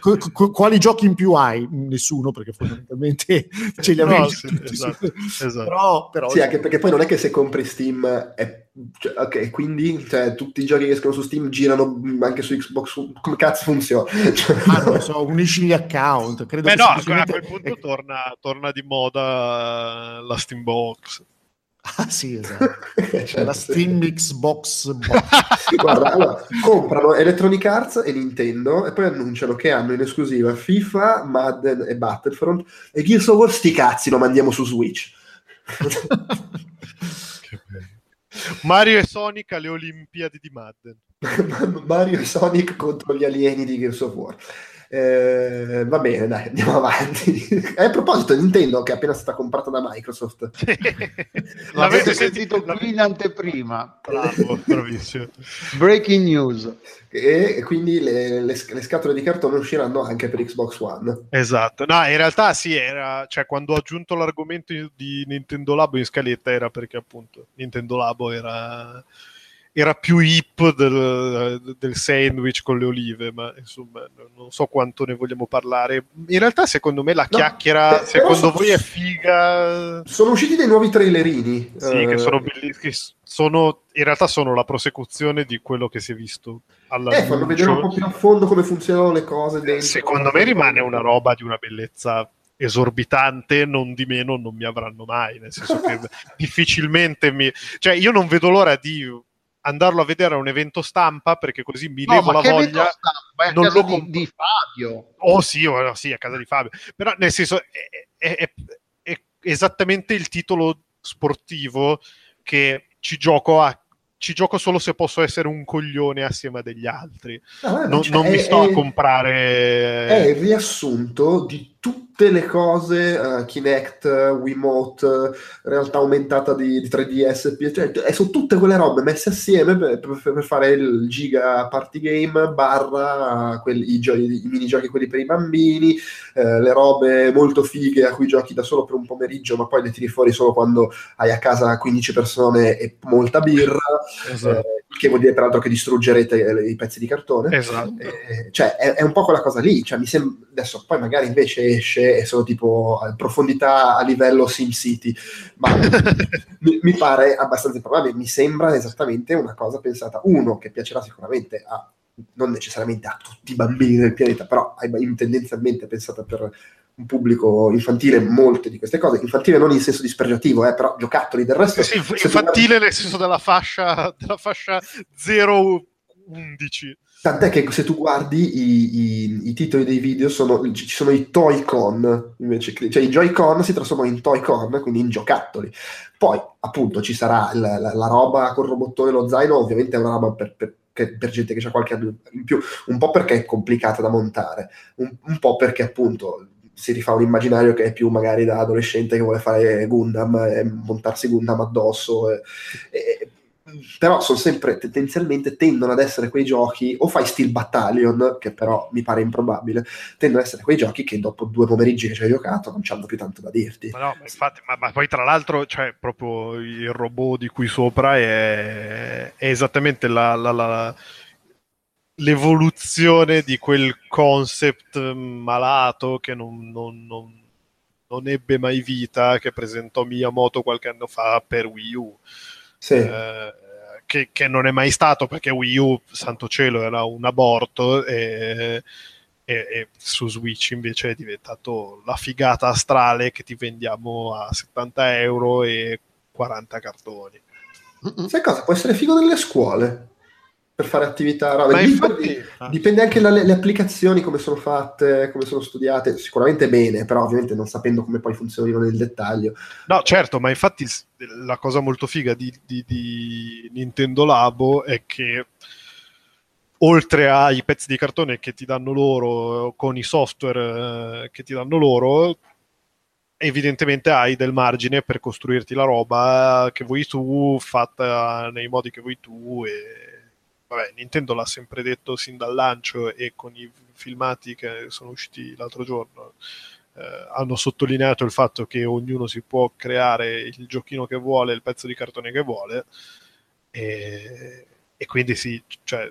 quali giochi in più hai? Nessuno, perché fondamentalmente ce li avevi no, sì, esatto, esatto. Però, però, sì, anche perché poi non è che se compri Steam è cioè, ok, quindi cioè, tutti i giochi che escono su Steam girano anche su Xbox. Come cazzo funziona? Cioè, ah, non so, unisci gli account. Credo Beh, no, a quel punto torna, torna, di moda la Steam Box. Ah sì, esatto. cioè, la Steam Xbox Box. Guarda, allora, comprano Electronic Arts e Nintendo e poi annunciano che hanno in esclusiva FIFA, Madden e Battlefront e Gears of War sti cazzi lo mandiamo su Switch. che bello. Mario e Sonic alle Olimpiadi di Madden. Mario e Sonic contro gli alieni di Gears of War. Eh, va bene, dai, andiamo avanti. a proposito, Nintendo che è appena stata comprata da Microsoft. L'avete sentito qui in anteprima. Bravo, bravissimo. Breaking news. E quindi le, le, le, scatole di cartone usciranno anche per Xbox One. Esatto, no, in realtà sì, era, cioè quando ho aggiunto l'argomento di Nintendo Labo in scaletta era perché appunto Nintendo Labo era era più hip del, del, sandwich con le olive, ma insomma non so quanto ne vogliamo parlare. In realtà secondo me la chiacchiera, no, secondo sono, voi è figa? Sono usciti dei nuovi trailerini. Sì, uh, che sono bellissimi. Sono, in realtà sono la prosecuzione di quello che si è visto alla Eh, fanno vedere un po' più a fondo come funzionano le cose. Dentro. Secondo me rimane una roba di una bellezza esorbitante, non di meno non mi avranno mai, nel senso che difficilmente mi... Cioè io non vedo l'ora di andarlo a vedere a un evento stampa perché così mi no, levo la voglia. Stampa? non lo comp- di, di, Fabio. Oh sì, oh, sì, a casa di Fabio. Però nel senso è, è, è, è esattamente il titolo sportivo che ci gioco a ci gioco solo se posso essere un coglione assieme a degli altri. Ah, non, cioè, non mi sto a comprare. È il riassunto di tutte le cose, uh, Kinect, Wiimote, realtà aumentata di, di 3DS, cioè, sono tutte quelle robe messe assieme per, per, per fare il giga party game barra quelli, i, giochi, i minigiochi quelli per i bambini, eh, le robe molto fighe a cui giochi da solo per un pomeriggio ma poi le tiri fuori solo quando hai a casa 15 persone e molta birra, esatto. eh, che vuol dire peraltro che distruggerete i pezzi di cartone. Esatto. Eh, cioè è, è, un po' quella cosa lì, cioè, mi sembra, adesso poi magari invece esce e sono tipo a profondità a livello SimCity, ma mi, mi, pare abbastanza probabile, mi sembra esattamente una cosa pensata, uno, che piacerà sicuramente a, non necessariamente a tutti i bambini del pianeta, però tendenzialmente pensata per un pubblico infantile molte di queste cose, infantile non in senso dispregiativo, eh, però giocattoli del resto. Sì, infantile nel senso della fascia, della fascia 0-11. Tant'è che se tu guardi i, i, i titoli dei video, sono, ci sono i Toy-Con, invece, cioè i Joy-Con si trasformano in Toy-Con, quindi in giocattoli. Poi, appunto, ci sarà la, la, la roba col robottone, lo zaino, ovviamente è una roba per, per che, per gente che ha qualche anno in più, un po' perché è complicata da montare, un, un po' perché appunto si rifà un immaginario che è più magari da adolescente che vuole fare Gundam e montarsi Gundam addosso. E, e, però sono sempre tendenzialmente tendono ad essere quei giochi o fai Steel Battalion che però mi pare improbabile tendono ad essere quei giochi che dopo due pomeriggi che ci hai giocato non hanno più tanto da dirti ma no, infatti, ma, ma, poi tra l'altro cioè, proprio il robot di cui sopra è, è esattamente la, la, la, l'evoluzione di quel concept malato che non, non, non, non ebbe mai vita che presentò Miyamoto qualche anno fa per Wii U sì. Eh, che, che, non è mai stato perché Wii U, santo cielo, era un aborto e, e, e, su Switch invece è diventato la figata astrale che ti vendiamo a 70 euro e 40 cartoni. Sai cosa? Può essere figo nelle scuole per fare attività. No, dipende, infatti... dipende, anche dalle applicazioni, come sono fatte, come sono studiate. Sicuramente bene, però ovviamente non sapendo come poi funzionino nel dettaglio. No, certo, ma infatti la cosa molto figa di, di, di Nintendo Labo è che oltre ai pezzi di cartone che ti danno loro, con i software eh, che ti danno loro, evidentemente hai del margine per costruirti la roba che vuoi tu, fatta nei modi che vuoi tu e vabbè, Nintendo l'ha sempre detto sin dal lancio e con i filmati che sono usciti l'altro giorno eh, hanno sottolineato il fatto che ognuno si può creare il giochino che vuole, il pezzo di cartone che vuole e, e quindi sì, cioè,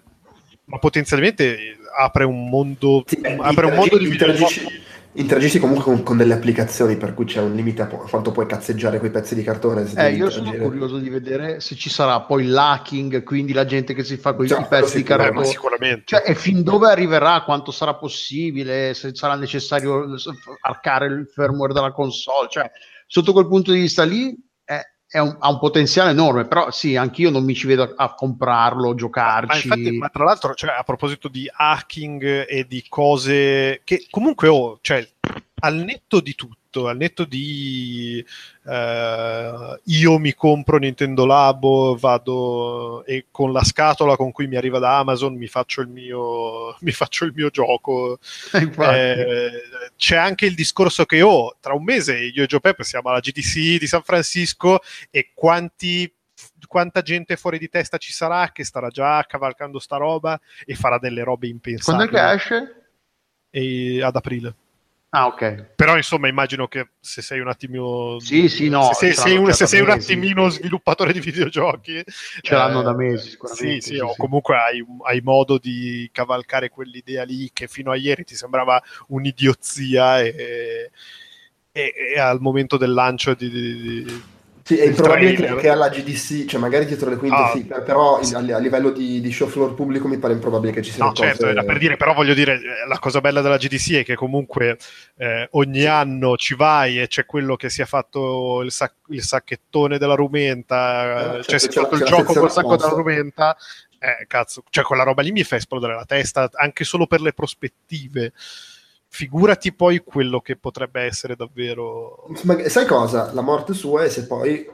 ma potenzialmente apre un mondo, sì, apre un mondo di videogiochi Interagisci comunque con, con, delle applicazioni per cui c'è un limite a quanto puoi cazzeggiare quei pezzi di cartone. Eh, io sono curioso di vedere se ci sarà poi l'hacking, quindi la gente che si fa quei cioè, pezzi di cartone. sicuramente. Cioè, e fin dove arriverà, quanto sarà possibile, se sarà necessario arcare il firmware della console. Cioè, sotto quel punto di vista lì un, ha un potenziale enorme, però sì, anch'io non mi ci vedo a, a comprarlo, giocarci. Ma, infatti, ma tra l'altro, cioè, a proposito di hacking e di cose che comunque ho, oh, cioè, al netto di tutto, tutto, al netto di eh, io mi compro Nintendo Labo, vado e con la scatola con cui mi arriva da Amazon mi faccio il mio, mi faccio il mio gioco. Eh, c'è anche il discorso che ho, oh, tra un mese io e Joe Peppe siamo alla GDC di San Francisco e quanti quanta gente fuori di testa ci sarà che starà già cavalcando sta roba e farà delle robe impensabili. Quando è che esce? E ad aprile. Ah, ok. Però insomma immagino che se sei un attimino... Sì, sì, no. Se, sei, un, se sei un attimino sviluppatore di videogiochi... Ce l'hanno eh, da mesi, sicuramente. Sì, sì, sì o sì. comunque hai, hai, modo di cavalcare quell'idea lì che fino a ieri ti sembrava un'idiozia e, e, e al momento del lancio di, di sì, è improbabile che, che, alla GDC, cioè magari dietro le quinte, ah, sì, però sì. A, a, livello di, di, show floor pubblico mi pare improbabile che ci siano no, certo, cose... certo, per dire, però voglio dire, eh, la cosa bella della GDC è che comunque eh, ogni sì. anno ci vai e c'è quello che si è fatto il, sac- il sacchettone della rumenta, eh, cioè si è fatto il gioco col sacco della rumenta, eh, cazzo, cioè quella roba lì mi fa esplodere la testa, anche solo per le prospettive figurati poi quello che potrebbe essere davvero. Ma sai cosa? La morte sua è se poi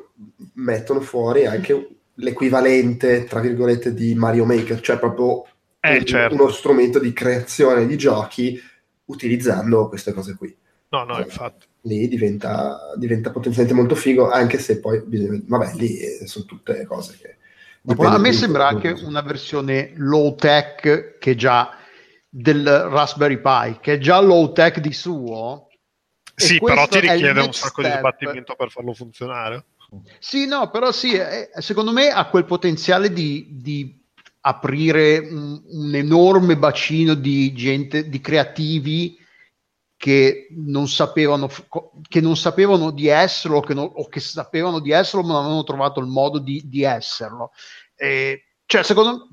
mettono fuori anche l'equivalente, tra virgolette, di Mario Maker, cioè proprio eh, un, certo. uno strumento di creazione di giochi utilizzando queste cose qui. No, no, eh, infatti. Lì diventa, diventa, potenzialmente molto figo, anche se poi bisogna... Vabbè, lì sono tutte cose che... A me sembra anche una versione low tech che già del Raspberry Pi, che è già low tech di suo. Sì, però ti richiede un sacco step. di dibattimento per farlo funzionare. Sì, no, però sì, è, secondo me ha quel potenziale di, di aprire un, un, enorme bacino di gente, di creativi che non sapevano, che non sapevano di esserlo che non, o che sapevano di esserlo ma non avevano trovato il modo di, di esserlo. E, cioè, secondo me,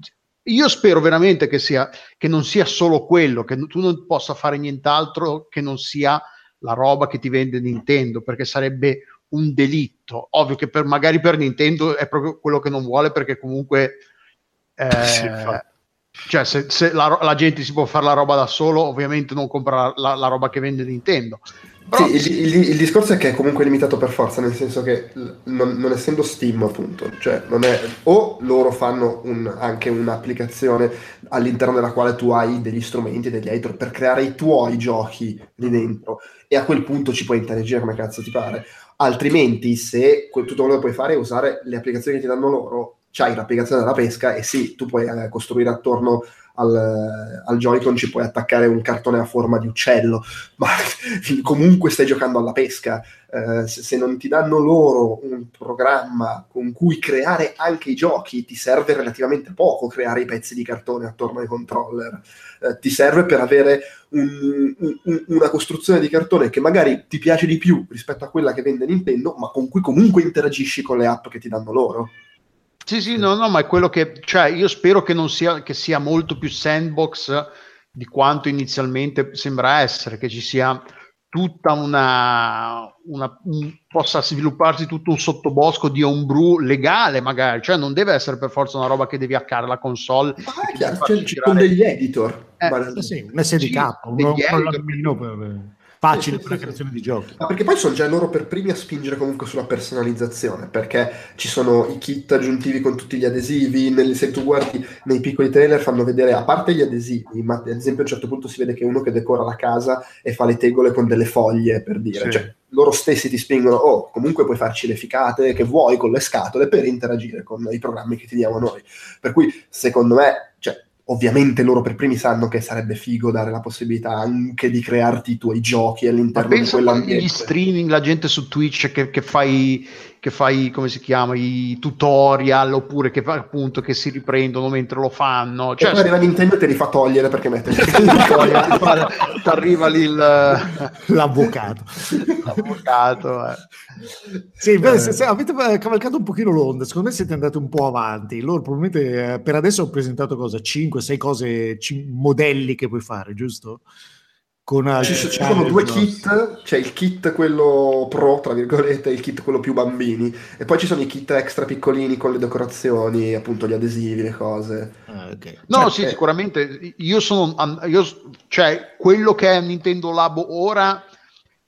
io spero veramente che, sia, che non sia solo quello, che tu non possa fare nient'altro che non sia la roba che ti vende Nintendo, perché sarebbe un delitto. Ovvio che per, magari per Nintendo è proprio quello che non vuole, perché comunque... Eh, sì, Cioè, se, se la, la, gente si può fare la roba da solo, ovviamente non compra la, la roba che vende Nintendo. Però... Sì, il, il, il, discorso è che è comunque limitato per forza, nel senso che non, non essendo Steam, appunto, cioè non è, o loro fanno un, anche un'applicazione all'interno della quale tu hai degli strumenti, degli editor per creare i tuoi giochi lì dentro, e a quel punto ci puoi interagire come cazzo ti pare. Altrimenti, se tutto quello che puoi fare è usare le applicazioni che ti danno loro, c'hai l'applicazione della pesca e sì, tu puoi eh, costruire attorno al, al Joy-Con ci puoi attaccare un cartone a forma di uccello, ma comunque stai giocando alla pesca. Eh, se, se, non ti danno loro un programma con cui creare anche i giochi, ti serve relativamente poco creare i pezzi di cartone attorno ai controller. Eh, ti serve per avere un, un, una costruzione di cartone che magari ti piace di più rispetto a quella che vende Nintendo, ma con cui comunque interagisci con le app che ti danno loro. Sì, sì, no, no, ma è quello che, cioè, io spero che non sia, che sia molto più sandbox di quanto inizialmente sembra essere, che ci sia tutta una, una un, possa svilupparsi tutto un sottobosco di homebrew legale magari, cioè non deve essere per forza una roba che devi hackare la console. Ma è chiaro, cioè, ci sono degli editor. Eh, sì, un SDK, un, un programmino per facile per la creazione di giochi. Ma perché poi sono già loro per primi a spingere comunque sulla personalizzazione, perché ci sono i kit aggiuntivi con tutti gli adesivi, nel, se tu guardi nei piccoli trailer fanno vedere, a parte gli adesivi, ma ad esempio a un certo punto si vede che uno che decora la casa e fa le tegole con delle foglie, per dire, sì. cioè loro stessi ti spingono, oh, comunque puoi farci le ficate che vuoi con le scatole per interagire con i programmi che ti diamo noi. Per cui, secondo me, cioè, ovviamente loro per primi sanno che sarebbe figo dare la possibilità anche di crearti i tuoi giochi all'interno di quell'ambiente. Gli streaming, la gente su Twitch che, che fai che fai, come si chiama, i tutorial oppure che appunto che si riprendono mentre lo fanno. Cioè, e poi arriva Nintendo e te li fa togliere perché mette il ti arriva lì il... l'avvocato. l'avvocato, eh. Sì, beh, se, se avete cavalcato un pochino l'onda, secondo me siete andati un po' avanti. Loro probabilmente eh, per adesso hanno presentato cosa? 5, 6 cose, 5 modelli che puoi fare, giusto? Con ci, ci sono due kit, c'è il kit quello pro, tra virgolette, e il kit quello più bambini, e poi ci sono i kit extra piccolini con le decorazioni, appunto gli adesivi, le cose. Ah, okay. No, cioè, sì, eh. sicuramente. Io sono, io, cioè, quello che è Nintendo Labo ora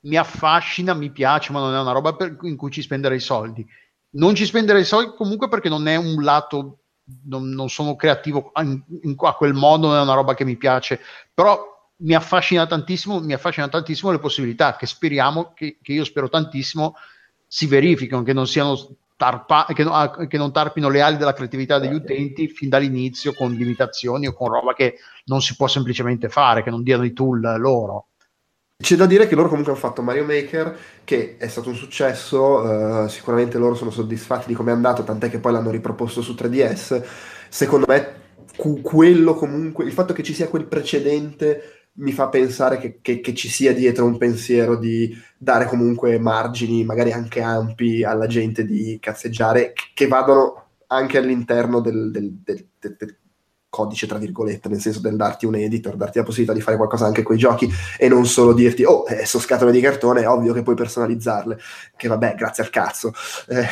mi affascina, mi piace, ma non è una roba per, in cui ci spenderei soldi. Non ci spenderei soldi comunque perché non è un lato, non, non sono creativo in, in, a quel modo, non è una roba che mi piace, però mi affascina tantissimo, mi affascina tantissimo le possibilità che speriamo, che, che io spero tantissimo, si verifichino, che non siano tarpa, che, no, ah, che, non tarpino le ali della creatività degli utenti fin dall'inizio con limitazioni o con roba che non si può semplicemente fare, che non diano i tool loro. C'è da dire che loro comunque hanno fatto Mario Maker, che è stato un successo, uh, sicuramente loro sono soddisfatti di come è andato, tant'è che poi l'hanno riproposto su 3DS. Secondo me quello comunque, il fatto che ci sia quel precedente mi fa pensare che, che, che, ci sia dietro un pensiero di dare comunque margini, magari anche ampi, alla gente di cazzeggiare, che vadano anche all'interno del, del, del, del codice, tra virgolette, nel senso del darti un editor, darti la possibilità di fare qualcosa anche con i giochi e non solo dirti, oh, eh, sono scatole di cartone, è ovvio che puoi personalizzarle, che vabbè, grazie al cazzo. Eh,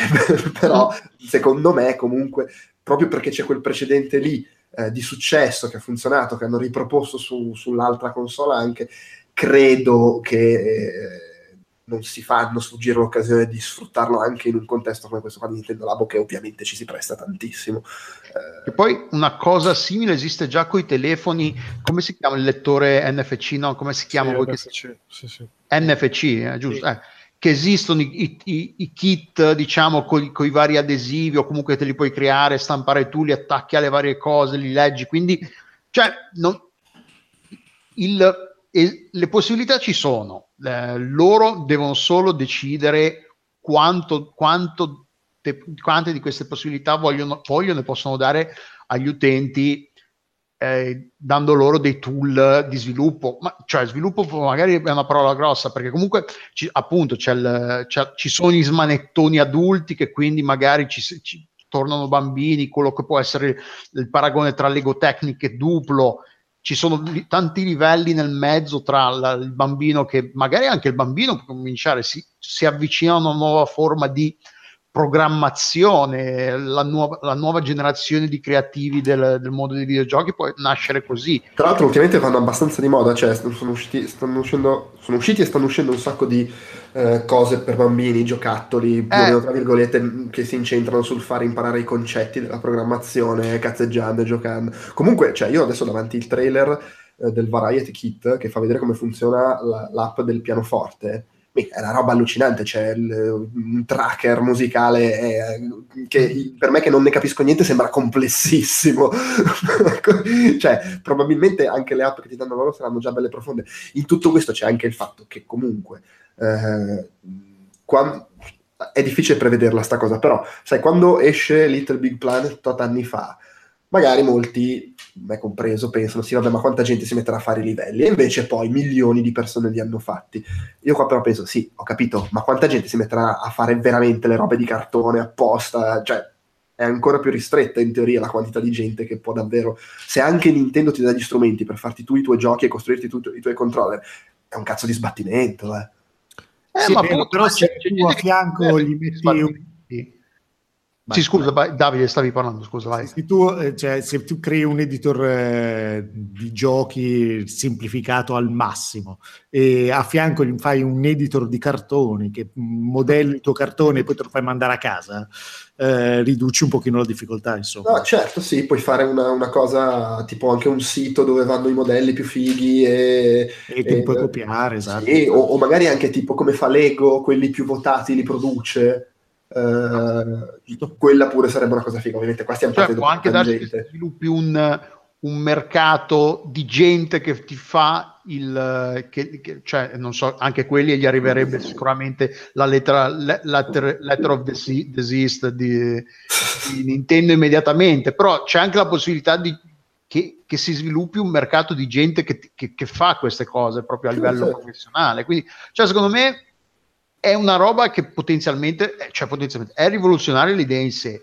però, secondo me, comunque, proprio perché c'è quel precedente lì, eh, di successo che ha funzionato, che hanno riproposto su, sull'altra console anche, credo che eh, non si fanno sfuggire l'occasione di sfruttarlo anche in un contesto come questo qua di Nintendo Labo che ovviamente ci si presta tantissimo. Eh, e poi una cosa simile esiste già con i telefoni, come si chiama il lettore NFC? No, come si chiama? Sì, NFC, sì, sì. NFC, eh, giusto? Sì. Eh che esistono i, i, i kit, diciamo, con i vari adesivi o comunque te li puoi creare, stampare tu, li attacchi alle varie cose, li leggi, quindi, cioè, non, il, e, le possibilità ci sono, eh, loro devono solo decidere quanto, quanto te, quante di queste possibilità vogliono, vogliono e possono dare agli utenti eh, dando loro dei tool di sviluppo, ma cioè sviluppo magari è una parola grossa perché comunque ci, appunto c'è il, c'è, ci sono gli smanettoni adulti che quindi magari ci, ci, tornano bambini, quello che può essere il, il paragone tra Lego Technic e Duplo, ci sono tanti livelli nel mezzo tra la, il bambino che magari anche il bambino può cominciare, si, si avvicina a una nuova forma di programmazione, la nuova, la nuova, generazione di creativi del, del, mondo dei videogiochi può nascere così. Tra l'altro ultimamente vanno abbastanza di moda, cioè sono usciti, stanno uscendo, sono usciti e stanno uscendo un sacco di eh, cose per bambini, giocattoli, più eh. tra virgolette, che si incentrano sul fare imparare i concetti della programmazione, cazzeggiando e giocando. Comunque, cioè, io adesso davanti il trailer eh, del Variety Kit che fa vedere come funziona la, l'app del pianoforte è una roba allucinante, c'è il, un tracker musicale eh, che per me che non ne capisco niente sembra complessissimo. cioè, probabilmente anche le app che ti danno loro saranno già belle profonde. In tutto questo c'è anche il fatto che comunque eh, quando, è difficile prevederla sta cosa, però sai, quando esce Little Big Planet tot anni fa, magari molti, me compreso, pensano sì vabbè ma quanta gente si metterà a fare i livelli e invece poi milioni di persone li hanno fatti. Io qua però penso sì, ho capito, ma quanta gente si metterà a fare veramente le robe di cartone apposta? Cioè è ancora più ristretta in teoria la quantità di gente che può davvero... Se anche Nintendo ti dà gli strumenti per farti tu i tuoi giochi e costruirti tu i tuoi controller, è un cazzo di sbattimento, eh. Eh, sì, ma però se tu a fianco gli metti un sì, scusa, Davide, stavi parlando, scusa, vai. Se tu, eh, cioè, se tu crei un editor eh, di giochi semplificato al massimo e a fianco gli fai un editor di cartoni che modelli il tuo cartone e poi te lo fai mandare a casa, eh, riduci un pochino la difficoltà, insomma. No, certo, sì, puoi fare una, una, cosa tipo anche un sito dove vanno i modelli più fighi e... E che li puoi copiare, esatto. Sì, o, o magari anche tipo come fa Lego, quelli più votati li produce Uh, quella pure sarebbe una cosa figa. Ovviamente, qua stiamo cioè, può anche darsi che sviluppi un, un, mercato di gente che ti fa il che, che, cioè, non so, anche quelli gli arriverebbe sicuramente la lettera letter, letter of desist di, di, Nintendo immediatamente. Però c'è anche la possibilità di che, che, si sviluppi un mercato di gente che, che, che fa queste cose proprio a livello sì. professionale. Quindi, cioè, secondo me, è una roba che potenzialmente, eh, cioè potenzialmente è rivoluzionaria l'idea in sé.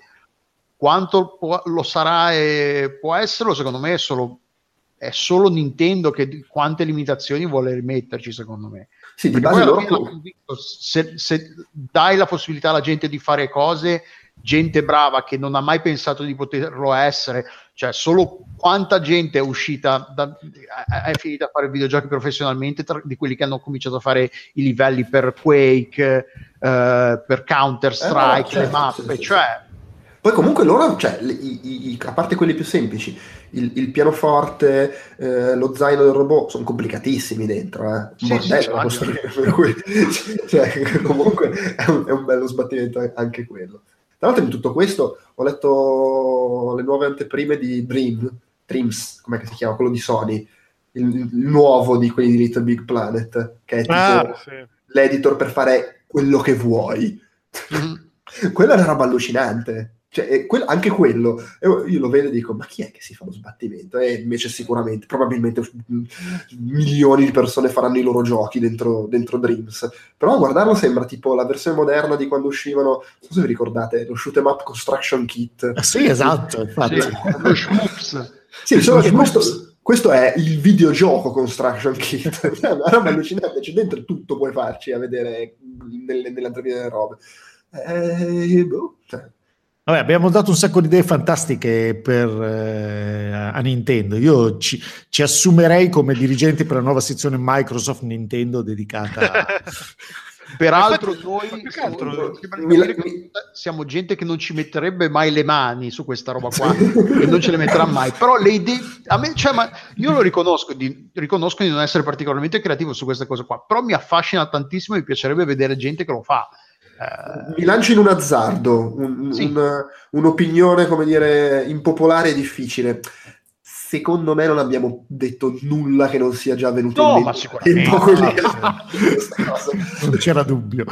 Quanto può, lo sarà e può esserlo, secondo me è solo, è solo Nintendo che quante limitazioni vuole rimetterci, secondo me. Sì, di base loro... se, se dai la possibilità alla gente di fare cose gente brava che non ha mai pensato di poterlo essere, cioè solo quanta gente è uscita, da, è finita a fare videogiochi professionalmente tra, di quelli che hanno cominciato a fare i livelli per Quake, eh, per Counter Strike, eh, certo, le mappe, sì, cioè... Poi comunque loro, cioè, i, i, a parte quelli più semplici, il, il pianoforte, eh, lo zaino del robot sono complicatissimi dentro, eh. Sì, Bordello, sì, per cui, cioè, comunque è un, è un bello sbattimento anche quello. Tra l'altro in tutto questo ho letto le nuove anteprime di Dream, Dreams, come si chiama, quello di Sony, il, il, nuovo di quelli di Little Big Planet, che è tipo ah, sì. l'editor per fare quello che vuoi. Mm-hmm. Quella è una roba allucinante. Cioè, que- anche quello, io lo vedo e dico, ma chi è che si fa lo sbattimento? E invece sicuramente, probabilmente milioni di persone faranno i loro giochi dentro, dentro Dreams. Però a guardarlo sembra tipo la versione moderna di quando uscivano, non so se vi ricordate, lo shoot em up construction kit. Ah, sì, esatto, infatti. Sì, lo Schmoops. Sì, solo che questo, questo è il videogioco construction kit. è una roba allucinante, c'è dentro tutto puoi farci a vedere nelle, nelle delle robe. Eh, boh, cioè Vabbè, abbiamo dato un sacco di idee fantastiche per, eh, a Nintendo. Io ci, ci, assumerei come dirigenti per la nuova sezione Microsoft Nintendo dedicata a... Peraltro noi siamo, siamo, gente che non ci metterebbe mai le mani su questa roba qua e non ce le metterà mai. Però le idee, a me, cioè, ma io lo riconosco di, riconosco di non essere particolarmente creativo su queste cose qua, però mi affascina tantissimo e mi piacerebbe vedere gente che lo fa. Uh, Mi lancio in un azzardo, un, sì. un, un'opinione, come dire, impopolare e difficile. Secondo me non abbiamo detto nulla che non sia già avvenuto no, in ma sicuramente. non c'era dubbio.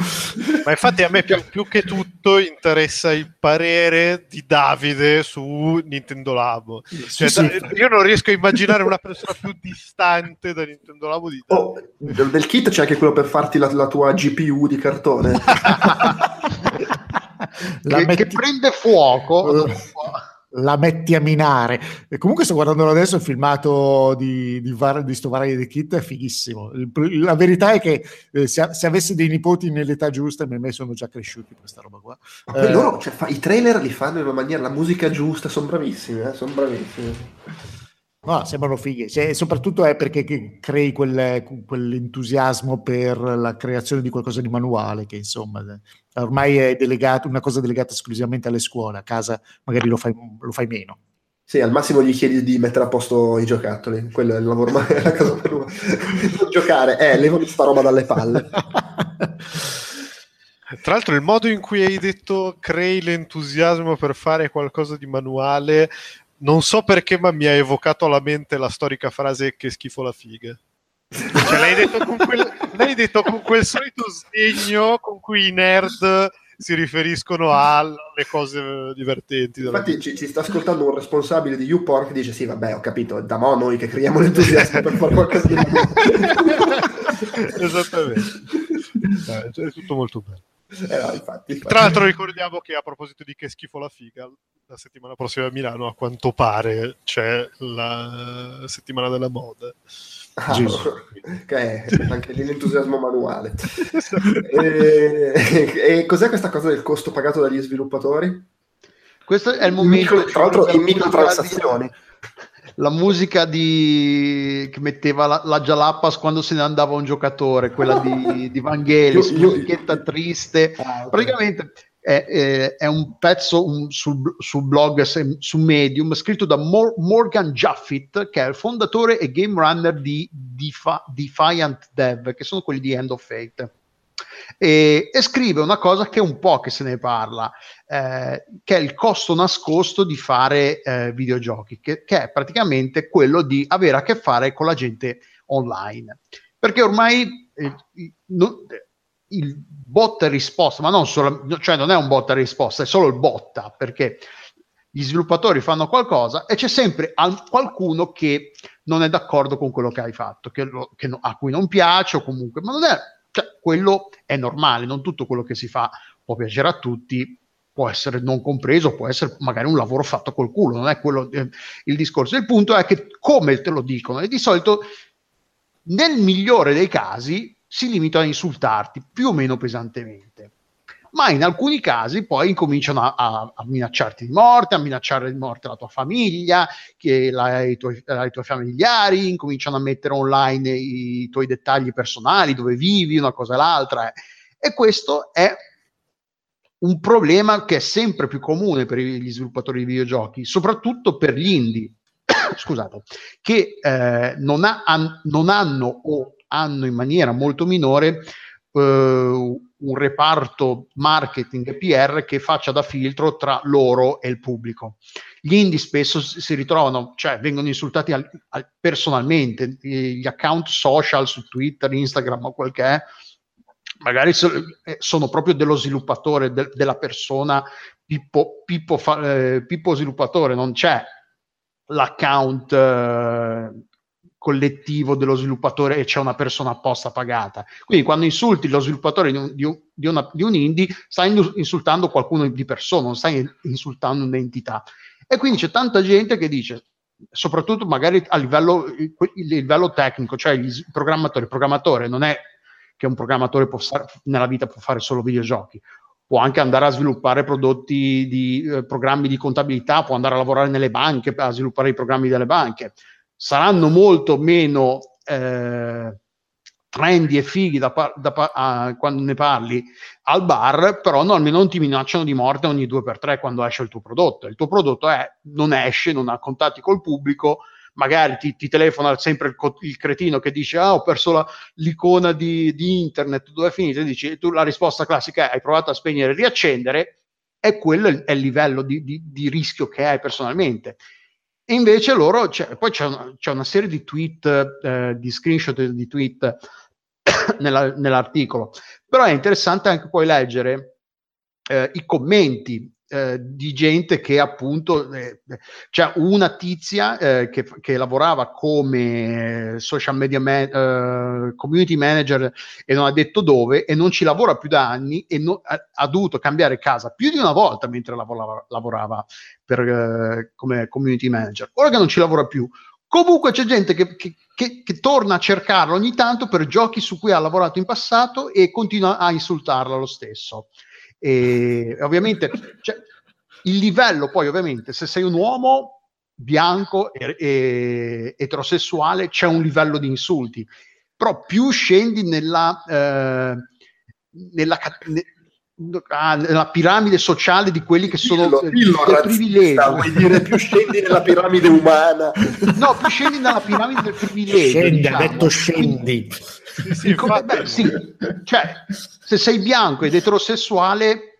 Ma infatti a me più, più, che tutto interessa il parere di Davide su Nintendo Labo. Cioè, sì, da, io non riesco a immaginare una persona più distante da Nintendo Labo di oh, del kit c'è anche quello per farti la, la tua GPU di cartone. che, metti... che, prende fuoco. la metti a minare. E comunque sto guardando adesso il filmato di, di, Var- di sto Variety the Kid, è fighissimo. Il, la verità è che eh, se, se, avessi dei nipoti nell'età giusta, per me sono già cresciuti questa roba qua. Eh, loro, cioè, fa, i trailer li fanno in una maniera, la musica giusta, sono bravissimi, eh, sono bravissimi. No, sembrano fighe, cioè, soprattutto è perché crei quel, quell'entusiasmo per la creazione di qualcosa di manuale, che insomma ormai è delegato, una cosa delegata esclusivamente alle scuole, a casa magari lo fai, lo fai meno. Sì, al massimo gli chiedi di mettere a posto i giocattoli, quello è il lavoro, ma è la cosa per non giocare, eh, levami sta roba dalle palle. Tra l'altro il modo in cui hai detto crei l'entusiasmo per fare qualcosa di manuale non so perché, ma mi ha evocato alla mente la storica frase che schifo la figa. Cioè, l'hai, detto con quel, l'hai detto con quel solito sdegno con cui i nerd si riferiscono alle cose divertenti. Infatti ci, ci, sta ascoltando un responsabile di YouPorn che dice sì vabbè ho capito, da mo' noi che creiamo l'entusiasmo per fare qualcosa di Esattamente. Eh, è tutto molto bello. Eh no, infatti, infatti. Tra l'altro ricordiamo che a proposito di che schifo la figa, la settimana prossima a Milano a quanto pare c'è la settimana della moda. Ah, che è anche lì l'entusiasmo manuale. e, e, cos'è questa cosa del costo pagato dagli sviluppatori? Questo è il momento. Micro, tra l'altro, in microtransazioni. La musica di... che metteva la, la Jalapas quando se ne andava un giocatore, quella di, di Vangelis, musichetta triste. Ah, okay. Praticamente è, è, è un pezzo un, sul, sul, blog su Medium scritto da Mor- Morgan Jaffitt che è il fondatore e game runner di Defi- Defiant Dev che sono quelli di End of Fate e, e, scrive una cosa che è un po' che se ne parla eh, che è il costo nascosto di fare eh, videogiochi che, che, è praticamente quello di avere a che fare con la gente online. Perché ormai eh, no, il botta e risposta, ma non solo, cioè non è un botta e risposta, è solo il botta, perché gli sviluppatori fanno qualcosa e c'è sempre al- qualcuno che non è d'accordo con quello che hai fatto, che lo, che no, a cui non piace o comunque, ma non è, cioè, quello è normale, non tutto quello che si fa può piacere a tutti, può essere non compreso, può essere magari un lavoro fatto col culo, non è quello eh, il discorso. Il punto è che come te lo dicono, e di solito nel migliore dei casi si limitano a insultarti più o meno pesantemente. Ma in alcuni casi poi incominciano a, a, a minacciarti di morte, a minacciare di morte la tua famiglia, la, i, tuoi, i, tuoi, familiari, incominciano a mettere online i, i tuoi dettagli personali, dove vivi, una cosa e l'altra. Eh. E questo è un problema che è sempre più comune per gli sviluppatori di videogiochi, soprattutto per gli indie, scusate, che eh, non, ha, an, non, hanno o hanno in maniera molto minore eh, un reparto marketing e PR che faccia da filtro tra loro e il pubblico. Gli indie spesso si ritrovano, cioè vengono insultati al, al, personalmente, gli account social su Twitter, Instagram o quel che è, magari so, eh, sono proprio dello sviluppatore, de, della persona Pippo, Pippo, eh, Pippo, sviluppatore, non c'è l'account eh, collettivo dello sviluppatore e c'è una persona apposta pagata. Quindi quando insulti lo sviluppatore di un, di un, di una, di un indie, stai insultando qualcuno di persona, non stai insultando un'entità. E quindi c'è tanta gente che dice, soprattutto magari a livello, il livello tecnico, cioè il programmatore, il programmatore non è che un programmatore fare, nella vita può fare solo videogiochi, può anche andare a sviluppare prodotti di eh, programmi di contabilità, può andare a lavorare nelle banche, a sviluppare i programmi delle banche saranno molto meno eh, trendy e fighi da par- da par- a, quando ne parli al bar, però no, almeno non ti minacciano di morte ogni due per tre quando esce il tuo prodotto. Il tuo prodotto è, non esce, non ha contatti col pubblico, magari ti, ti telefona sempre il, co- il, cretino che dice ah ho perso la, l'icona di, di, internet, dove è finita? E dici, tu la risposta classica è hai provato a spegnere e riaccendere, e quello è il livello di, di, di rischio che hai personalmente. E invece loro, c'è, poi c'è una, c'è una, serie di tweet, eh, di screenshot di tweet nella, nell'articolo, però è interessante anche poi leggere eh, i commenti eh, di gente che appunto eh, c'è una tizia eh, che, che, lavorava come social media man, eh, community manager e non ha detto dove e non ci lavora più da anni e no, ha, ha, dovuto cambiare casa più di una volta mentre lavorava, lavorava per, eh, come community manager. Ora che non ci lavora più comunque c'è gente che, che, che, che torna a cercarlo ogni tanto per giochi su cui ha lavorato in passato e continua a insultarla lo stesso e ovviamente cioè, il livello poi ovviamente se sei un uomo bianco e, e eterosessuale c'è un livello di insulti. Però più scendi nella, eh, nella, ne, ah, nella, piramide sociale di quelli che sono dillo, del privilegio. vuoi dire più scendi nella piramide umana? No più scendi nella piramide del privilegio scendi, diciamo. ha detto scendi. sì, sì, beh, sì, cioè se sei bianco ed eterosessuale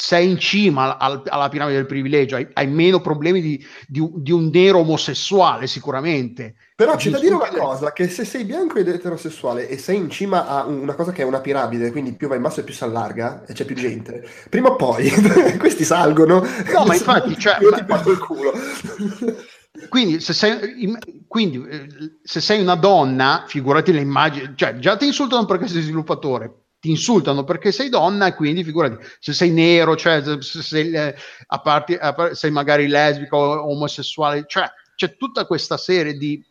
sei in cima al, alla piramide del privilegio, hai, hai meno problemi di, di, di, un nero omosessuale sicuramente. Però c'è da dire una cosa, che se sei bianco ed eterosessuale e sei in cima a una cosa che è una piramide, quindi più va in basso e più si allarga e c'è più gente, prima o poi questi salgono. No, ma infatti, cioè, io ti porto il culo. Quindi se, sei, quindi eh, se sei una donna, figurati le immagini, cioè già ti insultano perché sei sviluppatore, ti insultano perché sei donna e quindi figurati se sei nero, cioè se sei, eh, a parte, a sei magari lesbico omosessuale, cioè c'è tutta questa serie di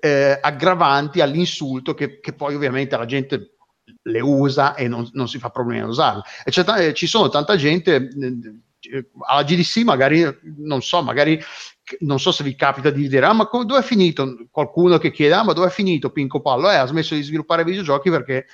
eh, aggravanti all'insulto che, che, poi ovviamente la gente le usa e non, non si fa problemi a usarle. T- ci sono tanta gente eh, alla GDC magari non so, magari non so se vi capita di dire ah ma dove è finito qualcuno che chiede ah ma dove è finito Pinco Pallo eh ha smesso di sviluppare videogiochi perché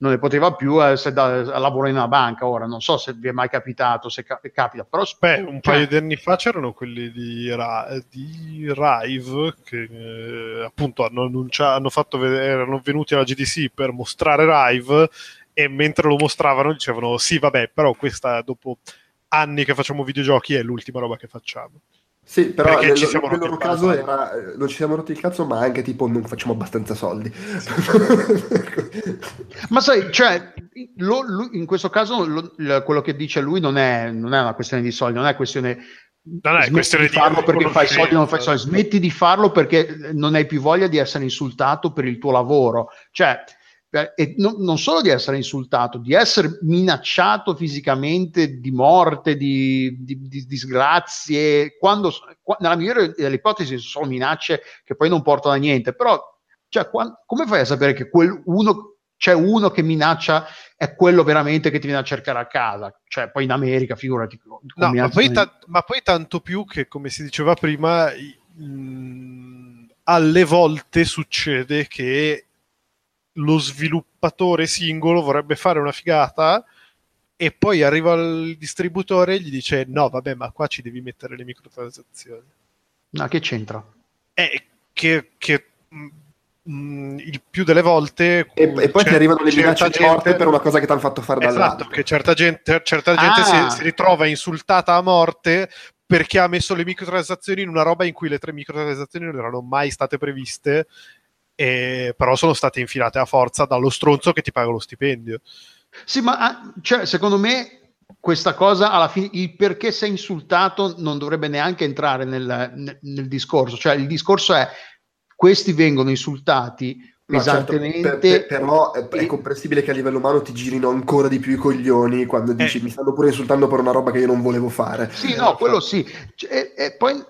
non ne poteva più essere da, lavoro in una banca. Ora non so se vi è mai capitato se ca- capita però Beh, un cioè, paio di anni fa c'erano quelli di, Ra- di Rive che eh, appunto hanno, annunciato, hanno fatto vedere erano venuti alla GDC per mostrare Rive e mentre lo mostravano dicevano sì vabbè però questa dopo anni che facciamo videogiochi è l'ultima roba che facciamo sì, però nel, nel loro caso era, eh, non ci siamo rotti il cazzo, ma anche tipo non facciamo abbastanza soldi. ma sai, cioè, lo, lui, in questo caso lo, lo, quello che dice lui non è, non è, una questione di soldi, non è questione non è questione di farlo perché fai soldi non fai soldi, smetti di farlo perché non hai più voglia di essere insultato per il tuo lavoro. Cioè, e non, non, solo di essere insultato, di essere minacciato fisicamente di morte, di, di, di disgrazie, quando, nella migliore delle ipotesi sono minacce che poi non portano a niente, però cioè, quando, come fai a sapere che quel uno, c'è uno che minaccia è quello veramente che ti viene a cercare a casa? Cioè, poi in America, figurati. No, ma poi, ta- ma poi, tanto più che, come si diceva prima, mh, alle volte succede che lo sviluppatore singolo vorrebbe fare una figata e poi arriva il distributore e gli dice no vabbè ma qua ci devi mettere le microtransazioni no che c'entra? è che, che mh, mm, il più delle volte e, e poi ti arrivano le minacce di morte per una cosa che ti hanno fatto fare esatto, dall'altro che certa gente, certa gente ah. si, si ritrova insultata a morte perché ha messo le microtransazioni in una roba in cui le tre microtransazioni non erano mai state previste e, però sono state infilate a forza dallo stronzo che ti paga lo stipendio. Sì, ma ah, cioè, secondo me questa cosa alla fine, il perché sei insultato non dovrebbe neanche entrare nel, nel, nel discorso. Cioè, il discorso è questi vengono insultati pesantemente. certo, per, per, però è, è, comprensibile che a livello umano ti girino ancora di più i coglioni quando dici eh. mi stanno pure insultando per una roba che io non volevo fare. Sì, no, quello sì. Cioè, e, e poi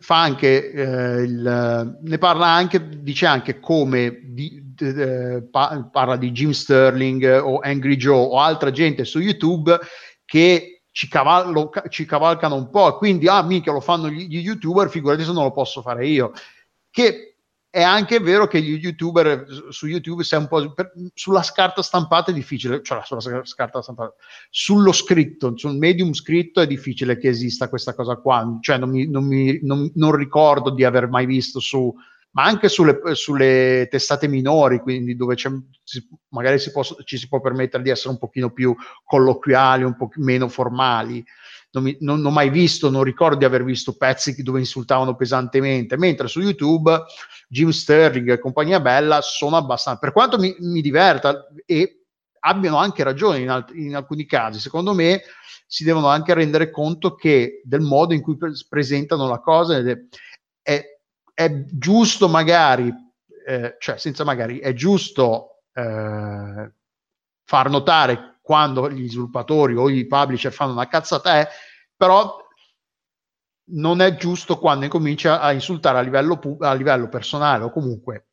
fa anche eh, il, ne parla anche dice anche come di, eh, parla di Jim Sterling o Angry Joe o altra gente su YouTube che ci, cavallo, ci cavalcano un po' quindi ah mica lo fanno gli, gli youtuber figurati se non lo posso fare io. Che è anche vero che gli youtuber su YouTube sei un po' per, sulla scarta stampata è difficile, cioè sulla scarta stampata, sullo scritto, sul medium scritto è difficile che esista questa cosa qua, cioè non, mi, non, mi, non, non ricordo di aver mai visto su, ma anche sulle, sulle testate minori, quindi dove magari si può, ci si può permettere di essere un pochino più colloquiali, un po' meno formali non, mi, non, non ho mai visto, non ricordo di aver visto pezzi dove insultavano pesantemente, mentre su YouTube Jim Sterling e compagnia bella sono abbastanza, per quanto mi, mi diverta e abbiano anche ragione in, alt- in, alcuni casi. Secondo me si devono anche rendere conto che del modo in cui pre- presentano la cosa è, è, è giusto magari, eh, cioè senza magari, è giusto eh, far notare quando gli sviluppatori o i publisher fanno una cazzata, è, però non è giusto quando incomincia a insultare a livello, pu- a livello personale o comunque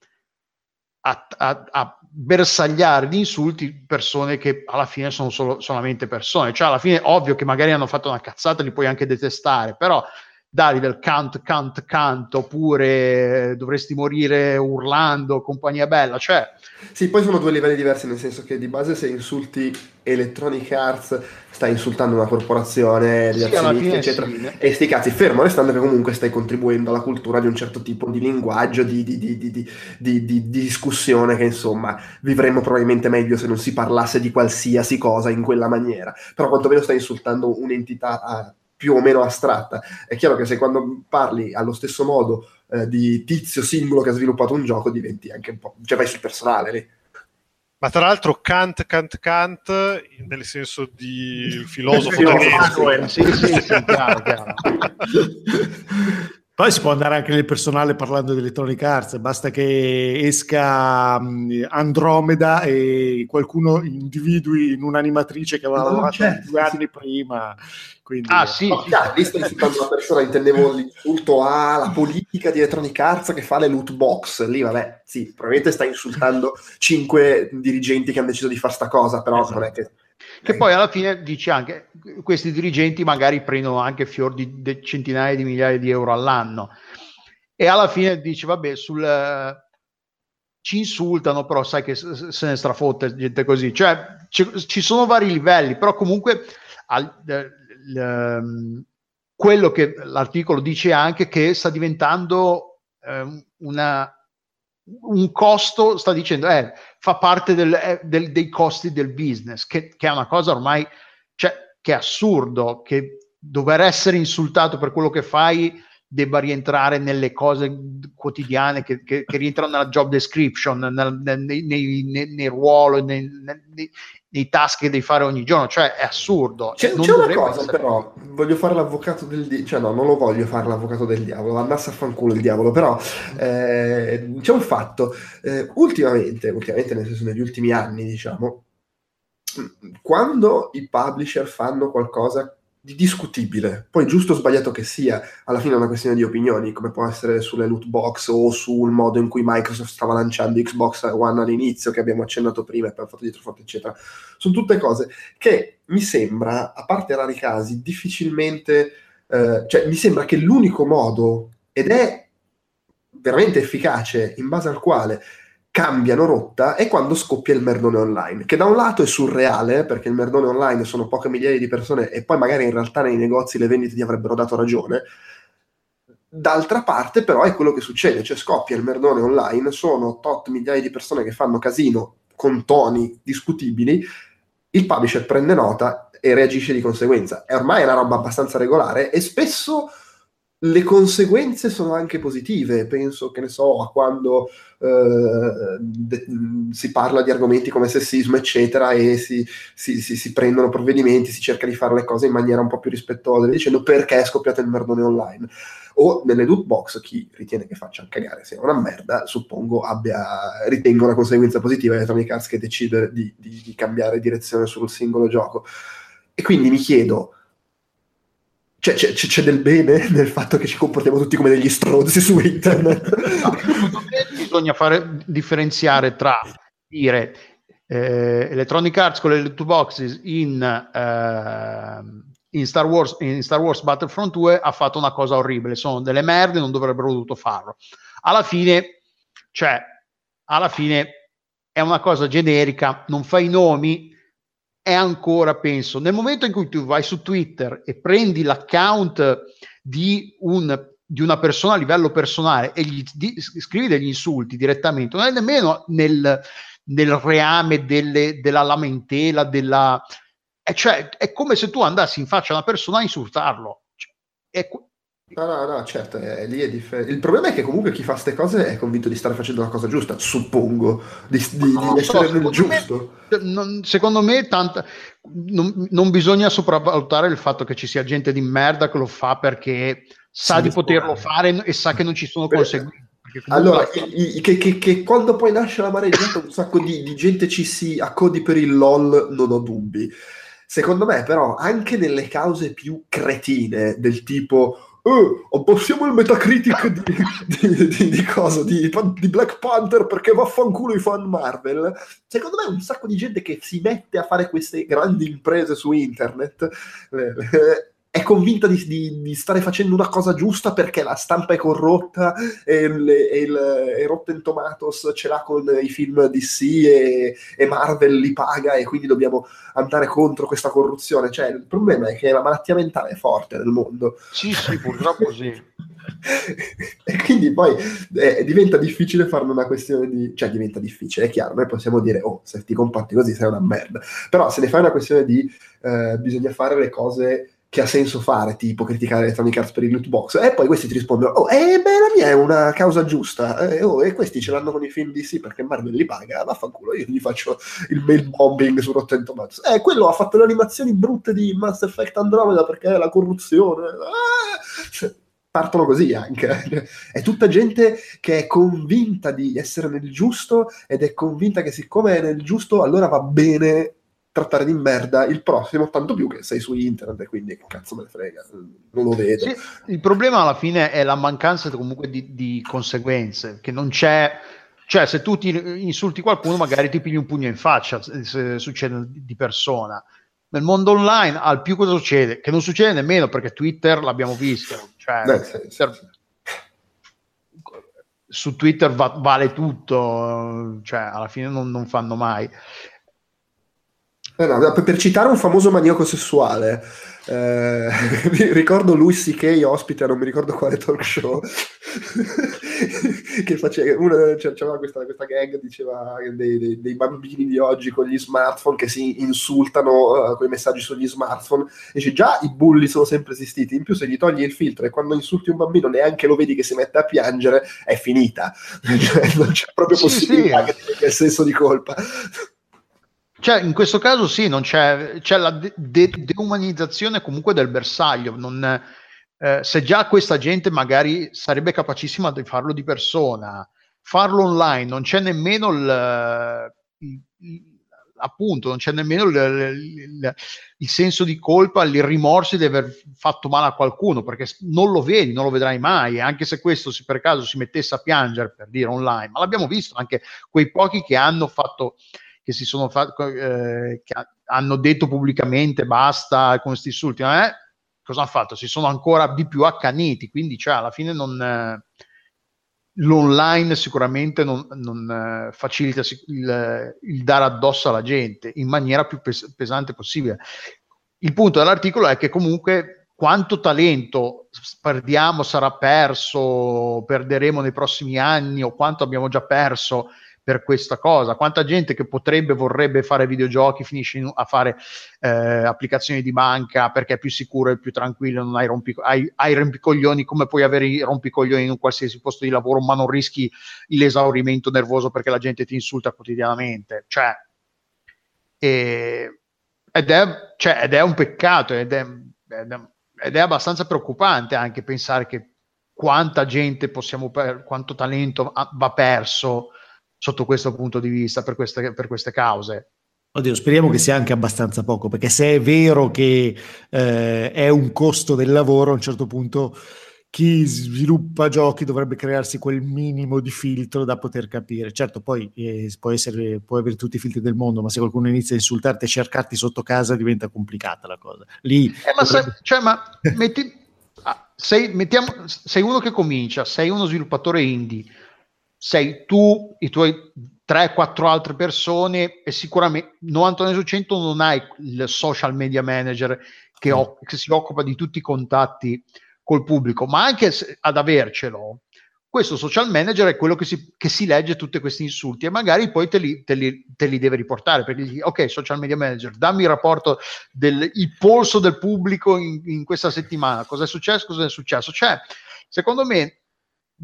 a, a, a, bersagliare di insulti persone che alla fine sono solo, solamente persone. Cioè, alla fine, ovvio che magari hanno fatto una cazzata, li puoi anche detestare, però dargli del cant, cant, cant, oppure dovresti morire urlando, compagnia bella, cioè... Sì, poi sono due livelli diversi, nel senso che di base se insulti Electronic Arts stai insultando una corporazione, gli sì, azionisti, eccetera, sì. e sti cazzi, fermo restando che comunque stai contribuendo alla cultura di un certo tipo di linguaggio, di, di, di, di discussione che insomma vivremmo probabilmente meglio se non si parlasse di qualsiasi cosa in quella maniera, però quantomeno stai insultando un'entità più o meno astratta. È chiaro che se quando parli allo stesso modo eh, di tizio singolo che ha sviluppato un gioco diventi anche un po'... cioè vai sul personale lì. Ma tra l'altro Kant, Kant, Kant, nel senso di filosofo tedesco. Sì, sì, sì, chiaro, chiaro. Poi si può andare anche nel personale parlando di Electronic Arts, basta che esca um, Andromeda e qualcuno individui in un'animatrice che aveva no, lavorato certo, due anni prima. Quindi, ah, sì, no, chiaro, lì sto insultando una persona, intendevo l'insulto alla politica di Electronic Arts che fa le loot box. Lì, vabbè, sì, probabilmente sta insultando cinque dirigenti che hanno deciso di fare sta cosa, però esatto. non è che che poi alla fine dice anche questi dirigenti magari prendono anche fior di, di centinaia di migliaia di euro all'anno. E alla fine dice vabbè sul ci insultano però sai che se ne strafotte gente così. Cioè ci, ci sono vari livelli però comunque al, l, l, quello che l'articolo dice anche che sta diventando eh, una un costo, sta dicendo, eh, fa parte del, eh, del, dei costi del business, che, che, è una cosa ormai, cioè, che è assurdo, che dover essere insultato per quello che fai debba rientrare nelle cose quotidiane che, che, che rientrano nella job description, nel, nel, nei, nei, nel, ruolo, nei, nei, task che devi fare ogni giorno, cioè è assurdo. C'è, c'è una cosa essere... però, voglio fare l'avvocato del diavolo, cioè no, non lo voglio fare l'avvocato del diavolo, andassa a fanculo il diavolo, però eh, c'è un fatto, eh, ultimamente, ultimamente nel senso negli ultimi anni diciamo, quando i publisher fanno qualcosa di discutibile. Poi giusto o sbagliato che sia, alla fine è una questione di opinioni, come può essere sulle loot box o sul modo in cui Microsoft stava lanciando Xbox One all'inizio, che abbiamo accennato prima e poi fatto dietro fatto, eccetera. Sono tutte cose che mi sembra, a parte rari casi, difficilmente... Eh, cioè, mi sembra che l'unico modo, ed è veramente efficace, in base al quale cambiano rotta è quando scoppia il merdone online, che da un lato è surreale, perché il merdone online sono poche migliaia di persone e poi magari in realtà nei negozi le vendite ti avrebbero dato ragione. D'altra parte però è quello che succede, cioè scoppia il merdone online, sono tot migliaia di persone che fanno casino con toni discutibili, il publisher prende nota e reagisce di conseguenza. E ormai è una roba abbastanza regolare e spesso le conseguenze sono anche positive, penso che ne so a quando eh, de- si parla di argomenti come sessismo eccetera e si, si, si, si, prendono provvedimenti, si cerca di fare le cose in maniera un po' più rispettosa, dicendo perché è scoppiato il merdone online. O nelle loot box chi ritiene che faccia cagare sia una merda, suppongo abbia, ritenga una conseguenza positiva Electronic Arts che decide di, di, di cambiare direzione sul singolo gioco. E quindi mi chiedo, c'è, c'è, c'è, del bene nel fatto che ci comportiamo tutti come degli stronzi su internet. Bisogna fare, differenziare tra dire eh, Electronic Arts con le loot boxes in, eh, in, Star Wars, in Star Wars Battlefront 2 ha fatto una cosa orribile, sono delle merde, non dovrebbero dovuto farlo. Alla fine, cioè, alla fine è una cosa generica, non fai i nomi, è ancora, penso, nel momento in cui tu vai su Twitter e prendi l'account di, un, di una persona a livello personale e gli di, scrivi degli insulti direttamente, non è nemmeno nel, nel reame delle, della lamentela, della... È, cioè, è come se tu andassi in faccia a una persona a insultarlo. Cioè, è, No, no, no, certo, è, lì è differente. Il problema è che comunque chi fa queste cose è convinto di stare facendo la cosa giusta, suppongo, di, di, no, di essere nel giusto. Me, non, secondo me tanta, non, non, bisogna sopravvalutare il fatto che ci sia gente di merda che lo fa perché sa di poterlo fare e sa che non ci sono conseguenze. Allora, i, i, che, che, che, quando poi nasce la mareggiata un sacco di, di gente ci si accodi per il LOL, non ho dubbi. Secondo me, però, anche nelle cause più cretine, del tipo oh, abbassiamo il Metacritic di, di, di, di cosa? Di, di, Black Panther perché vaffanculo i fan Marvel. Secondo me un sacco di gente che si mette a fare queste grandi imprese su internet eh, è convinta di, di, di, stare facendo una cosa giusta perché la stampa è corrotta e, il, e, il, e Rotten Tomatoes ce l'ha con i film DC e, e, Marvel li paga e quindi dobbiamo andare contro questa corruzione. Cioè, il problema è che la malattia mentale è forte nel mondo. Sì, sì, purtroppo sì. e quindi poi eh, diventa difficile farne una questione di... cioè diventa difficile, è chiaro, noi possiamo dire, oh, se ti comporti così sei una merda. Però se ne fai una questione di eh, bisogna fare le cose che ha senso fare, tipo criticare Electronic Arts per il loot box, e poi questi ti rispondono, oh, eh, beh, la mia è una causa giusta, eh, oh, e questi ce l'hanno con i film DC perché Marvel li paga, vaffanculo, io gli faccio il mail bombing su Rotten Tomatoes. Eh, quello ha fatto le animazioni brutte di Mass Effect Andromeda perché è la corruzione. Ah! partono così anche. È tutta gente che è convinta di essere nel giusto ed è convinta che siccome è nel giusto allora va bene trattare di merda il prossimo, tanto più che sei su internet e quindi che cazzo me ne frega, non lo vedo. Sì, il problema alla fine è la mancanza comunque di, di, conseguenze, che non c'è, cioè se tu ti insulti qualcuno magari ti pigli un pugno in faccia se succede di persona. Nel mondo online al più cosa succede? Che non succede nemmeno perché Twitter l'abbiamo visto, cioè, Beh, sì, sì. su Twitter va, vale tutto, cioè alla fine non, non fanno mai. Eh no, per citare un famoso maniaco sessuale, eh, ricordo lui C.K. ospite, non mi ricordo quale talk show, che faceva, una, cioè, questa, questa gag, diceva dei, dei, dei, bambini di oggi con gli smartphone che si insultano uh, con i messaggi sugli smartphone, dice già i bulli sono sempre esistiti, in più se gli togli il filtro e quando insulti un bambino neanche lo vedi che si mette a piangere, è finita, cioè, non c'è proprio possibilità sì, sì. che ti il senso di colpa. Cioè, in questo caso sì, c'è, c'è la de- de- deumanizzazione comunque del bersaglio. Non, eh, se già questa gente magari sarebbe capacissima di farlo di persona, farlo online, non c'è nemmeno il, il, il appunto, non c'è nemmeno il, il, senso di colpa, il rimorso di aver fatto male a qualcuno, perché non lo vedi, non lo vedrai mai, anche se questo si, per caso si mettesse a piangere per dire online, ma l'abbiamo visto anche quei pochi che hanno fatto che si sono fatti, eh, che hanno detto pubblicamente basta con questi insulti, eh, cosa hanno fatto? Si sono ancora di più accaniti, quindi cioè, alla fine non, eh, l'online sicuramente non, non eh, facilita il, il, dare addosso alla gente in maniera più pes- pesante possibile. Il punto dell'articolo è che comunque quanto talento perdiamo sarà perso, perderemo nei prossimi anni o quanto abbiamo già perso per questa cosa. Quanta gente che potrebbe, vorrebbe fare videogiochi finisce in, a fare eh, applicazioni di banca perché è più sicuro e più tranquillo, non hai, rompic- hai, hai rompicoglioni come puoi avere i rompicoglioni in un qualsiasi posto di lavoro, ma non rischi l'esaurimento nervoso perché la gente ti insulta quotidianamente. Cioè, e, ed, è, cioè, ed, è, un peccato ed è, ed è abbastanza preoccupante anche pensare che quanta gente possiamo per, quanto talento va perso sotto questo punto di vista per queste, per queste cause. Oddio, speriamo che sia anche abbastanza poco, perché se è vero che eh, è un costo del lavoro, a un certo punto chi sviluppa giochi dovrebbe crearsi quel minimo di filtro da poter capire. Certo, poi eh, può, essere, può avere tutti i filtri del mondo, ma se qualcuno inizia a insultarti e cercarti sotto casa diventa complicata la cosa. Lì eh, ma, dovrebbe... se, cioè, ma metti, ah, sei, mettiamo, sei uno che comincia, sei uno sviluppatore indie sei tu, i tuoi 3-4 altre persone e sicuramente 99 su 100 non hai il social media manager che, mm. o- che si occupa di tutti i contatti col pubblico, ma anche ad avercelo, questo social manager è quello che si, che si legge tutti questi insulti e magari poi te li, te li, te li deve riportare perché dici ok social media manager dammi il rapporto del il polso del pubblico in, in questa settimana. Cosa è successo? Cosa è successo? Cioè secondo me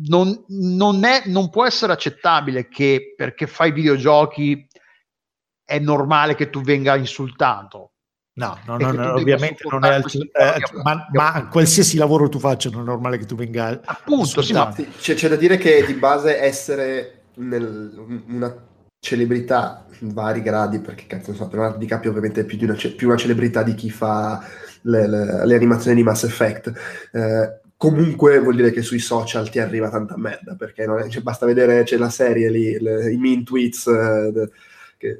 non, non, è, non può essere accettabile che perché fai videogiochi è normale che tu venga insultato. No, no, no, no ovviamente non è altri, eh, ma, ma, qualsiasi lavoro tu faccia non è normale che tu venga appunto sì, ma... c'è, c'è, da dire che di base essere nel, una celebrità in vari gradi perché cazzo non so Leonardo DiCaprio ovviamente è più, di una, più una celebrità di chi fa le, le, le animazioni di Mass Effect. Eh, comunque vuol dire che sui social ti arriva tanta merda perché è, cioè, basta vedere c'è la serie lì le, i mean tweets eh, che,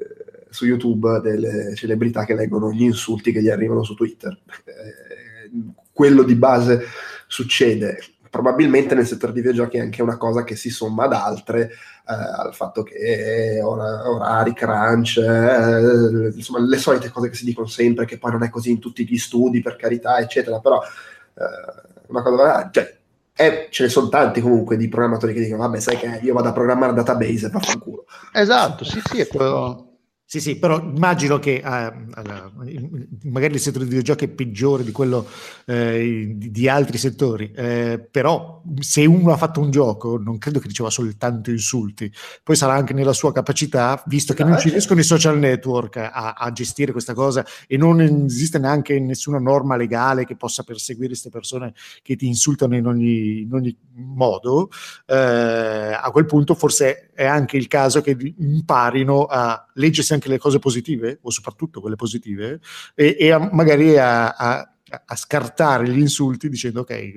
su YouTube delle celebrità che leggono gli insulti che gli arrivano su Twitter. Eh, quello di base succede. Probabilmente nel settore dei videogiochi è anche una cosa che si somma ad altre, eh, al fatto che ora, orari, crunch, eh, insomma le solite cose che si dicono sempre, che poi non è così in tutti gli studi, per carità, eccetera, però eh, una cosa... Cioè, eh, ce ne sono tanti comunque di programmatori che dicono vabbè sai che io vado a programmare database vaffanculo. Esatto sì sì è quello sì, sì, però immagino che eh, magari il settore dei videogiochi è peggiore di quello eh, di, altri settori, eh, però se uno ha fatto un gioco non credo che riceva soltanto insulti, poi sarà anche nella sua capacità, visto che non ci riescono i social network a, a, gestire questa cosa e non esiste neanche nessuna norma legale che possa perseguire queste persone che ti insultano in ogni, in ogni modo, eh, a quel punto forse è anche il caso che imparino a leggersi anche le cose positive, o soprattutto quelle positive, e, e a, magari a, a, a, scartare gli insulti dicendo ok,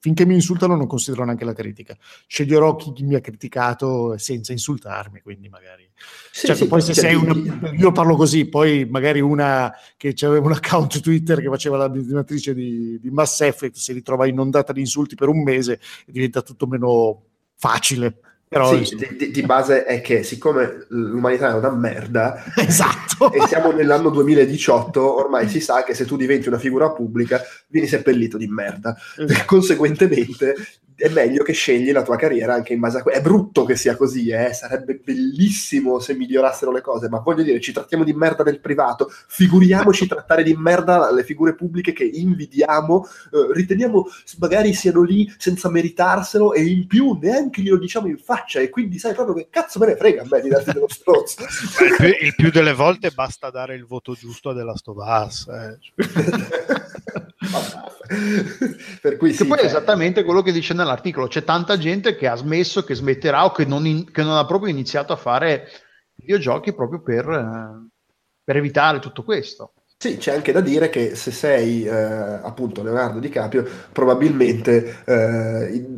finché mi insultano non considero neanche la critica, sceglierò chi mi ha criticato senza insultarmi, quindi magari... Sì, certo, sì, poi se sei una, io parlo così, poi magari una che aveva un account Twitter che faceva la animatrice di, di Mass Effect si ritrova inondata di insulti per un mese e diventa tutto meno facile però, sì, di, di, base è che siccome l'umanità è una merda esatto. e siamo nell'anno 2018, ormai si sa che se tu diventi una figura pubblica vieni seppellito di merda. Esatto. Conseguentemente è meglio che scegli la tua carriera anche in base a quello. È brutto che sia così, eh? sarebbe bellissimo se migliorassero le cose, ma voglio dire, ci trattiamo di merda nel privato, figuriamoci trattare di merda le figure pubbliche che invidiamo, eh, riteniamo magari siano lì senza meritarselo e in più neanche glielo diciamo in faccia e quindi sai proprio che cazzo me ne frega a me di darti dello strozzo. il, più, il, più, delle volte basta dare il voto giusto a della Stovaz. Eh. per cui sì, poi è esattamente quello che dice nell'articolo. C'è tanta gente che ha smesso che smetterà o che non, in, che non ha proprio iniziato a fare videogiochi proprio per, eh, per evitare tutto questo. Sì, c'è anche da dire che se sei eh, appunto Leonardo DiCaprio, probabilmente eh,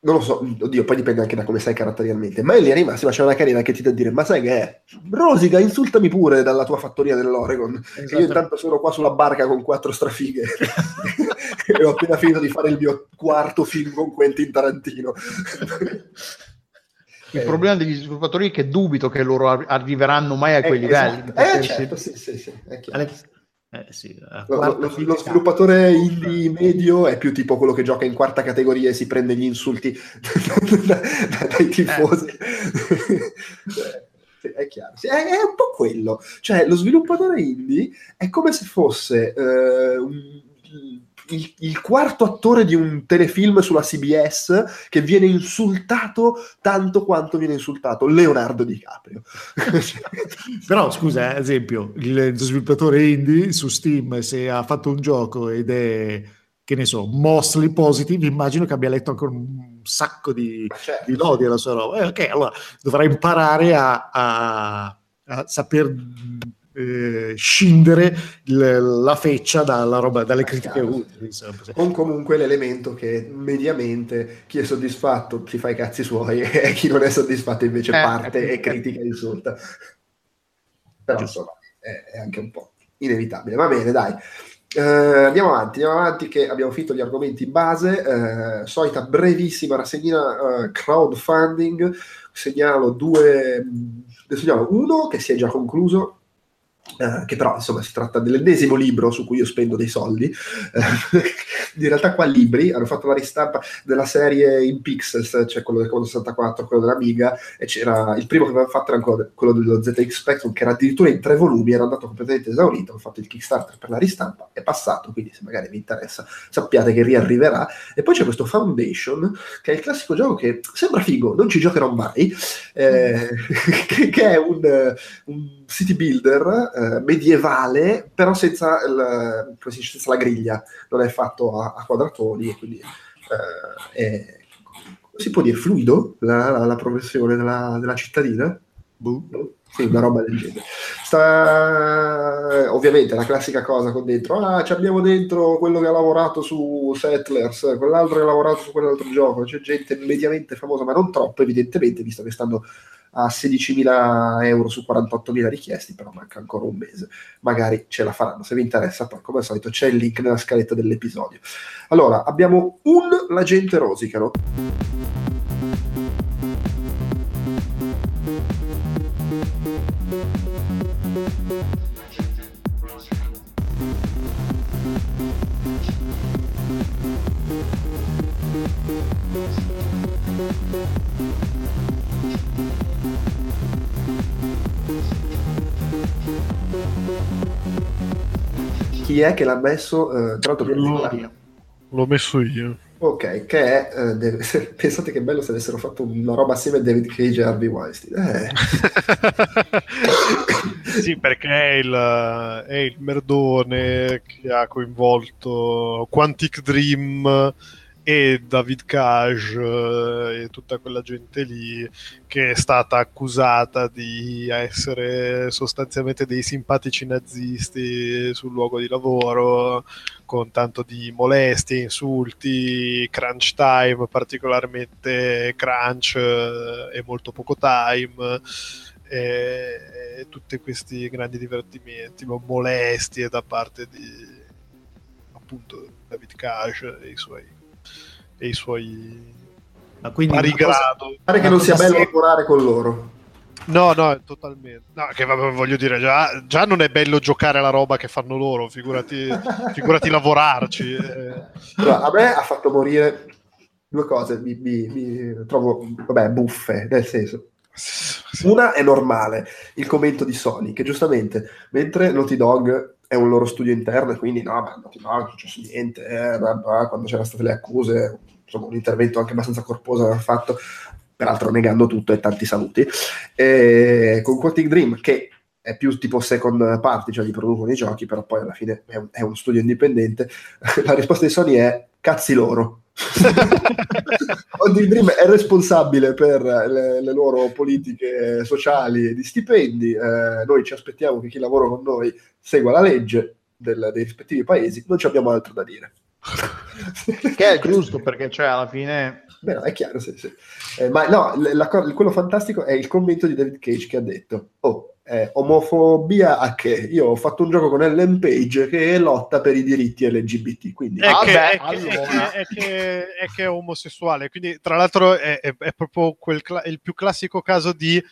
non lo so, oddio, poi dipende anche da come sei caratterialmente, ma in linea di massima c'è una carriera che ti dà dire, ma sai che è? Rosica, insultami pure dalla tua fattoria dell'Oregon, esatto. io intanto sono qua sulla barca con quattro strafighe e ho appena finito di fare il mio quarto film con Quentin Tarantino. Il eh. problema degli sviluppatori è che dubito che loro arriveranno mai a quei eh, livelli. Esatto. Eh, certo, sì, sì, sì, Alex, eh, sì, lo, lo, lo sviluppatore indie medio è più tipo quello che gioca in quarta categoria e si prende gli insulti dai tifosi. Eh. è chiaro, sì, è, è, un po' quello. Cioè, lo sviluppatore indie è come se fosse eh, un il, il, quarto attore di un telefilm sulla CBS che viene insultato tanto quanto viene insultato Leonardo DiCaprio. Però scusa, ad esempio, il sviluppatore indie su Steam se ha fatto un gioco ed è che ne so, mostly positive, immagino che abbia letto ancora un sacco di, certo. di lodi alla sua roba. Eh, ok, allora dovrà imparare a, a, a saper eh, scindere il, la feccia dalla roba, dalle critiche utili. Con comunque l'elemento che mediamente chi è soddisfatto si fa i cazzi suoi e chi non è soddisfatto invece eh, parte e critica e insulta. Però insomma è, è, anche un po' inevitabile. Va bene, dai. Uh, andiamo avanti, andiamo avanti che abbiamo finito gli argomenti base, uh, solita brevissima rassegnina uh, crowdfunding, segnalo due, ne segnalo uno che si è già concluso, Uh, che però insomma si tratta dell'ennesimo libro su cui io spendo dei soldi. Uh, in realtà qua libri hanno fatto la ristampa della serie in pixels, cioè quello del Commodore 64, quello dell'Amiga, e c'era il primo che avevano fatto era quello dello ZX Spectrum, che era addirittura in tre volumi, era andato completamente esaurito, hanno fatto il Kickstarter per la ristampa, è passato, quindi se magari vi interessa sappiate che riarriverà. E poi c'è questo Foundation, che è il classico gioco che sembra figo, non ci giocherò mai, eh, che, che, è un, un city builder eh, medievale, però senza, il, senza, la griglia, non è fatto a, a quadratoni, e quindi eh, è, si può dire fluido la, la, la progressione della, della cittadina? Boh. Sì, una roba del genere. Sta... Ovviamente la classica cosa con dentro, ah, abbiamo dentro quello che ha lavorato su Settlers, quell'altro che ha lavorato su quell'altro gioco, c'è gente mediamente famosa, ma non troppo evidentemente, visto che stanno a 16.000 euro su 48.000 richiesti, però manca ancora un mese, magari ce la faranno, se vi interessa poi come al solito c'è il link nella scaletta dell'episodio. Allora, abbiamo un L'agente Rosicano. Chi è che l'ha messo? Eh, tra l'altro, l'ho, l'ho messo io. Ok, che è, eh, deve, pensate che bello se avessero fatto una roba assieme a David Cage e Harvey Weinstein. Eh. sì, perché è il, è il merdone che ha coinvolto Quantic Dream e David Cage eh, e tutta quella gente lì che è stata accusata di essere sostanzialmente dei simpatici nazisti sul luogo di lavoro con tanto di molestie, insulti, crunch time, particolarmente crunch eh, e molto poco time. E, tutti questi grandi divertimenti, molestie da parte di appunto David Cage e i suoi e i suoi Ma quindi pari grado. Pare che non sia bello lavorare con loro. No, no, totalmente. No, che voglio dire, già, già, non è bello giocare alla roba che fanno loro, figurati, figurati lavorarci. Eh. Allora, a me ha fatto morire due cose, mi, mi, mi trovo, vabbè, buffe, nel senso. Una è normale, il commento di Sony, che giustamente, mentre Naughty Dog è un loro studio interno e quindi no, ma Naughty Dog non c'è niente, eh, quando c'erano state le accuse, insomma un intervento anche abbastanza corposo aveva fatto, peraltro negando tutto e tanti saluti. E con Quantic Dream, che è più tipo second party, cioè gli producono i giochi, però poi alla fine è, un, è uno studio indipendente, la risposta di Sony è cazzi loro. Quantic Dream è responsabile per le, le, loro politiche sociali e di stipendi, eh, noi ci aspettiamo che chi lavora con noi segua la legge del, dei rispettivi paesi, non ci abbiamo altro da dire. che è giusto perché cioè alla fine Beh, no, è chiaro, sì, sì. Eh, ma no, la, quello fantastico è il commento di David Cage che ha detto: Oh, eh, omofobia a che? Io ho fatto un gioco con Ellen Page che lotta per i diritti LGBT. Quindi... È, che, è, allora. è, che, è, che, è omosessuale. Quindi, tra l'altro, è, proprio quel, il più classico caso di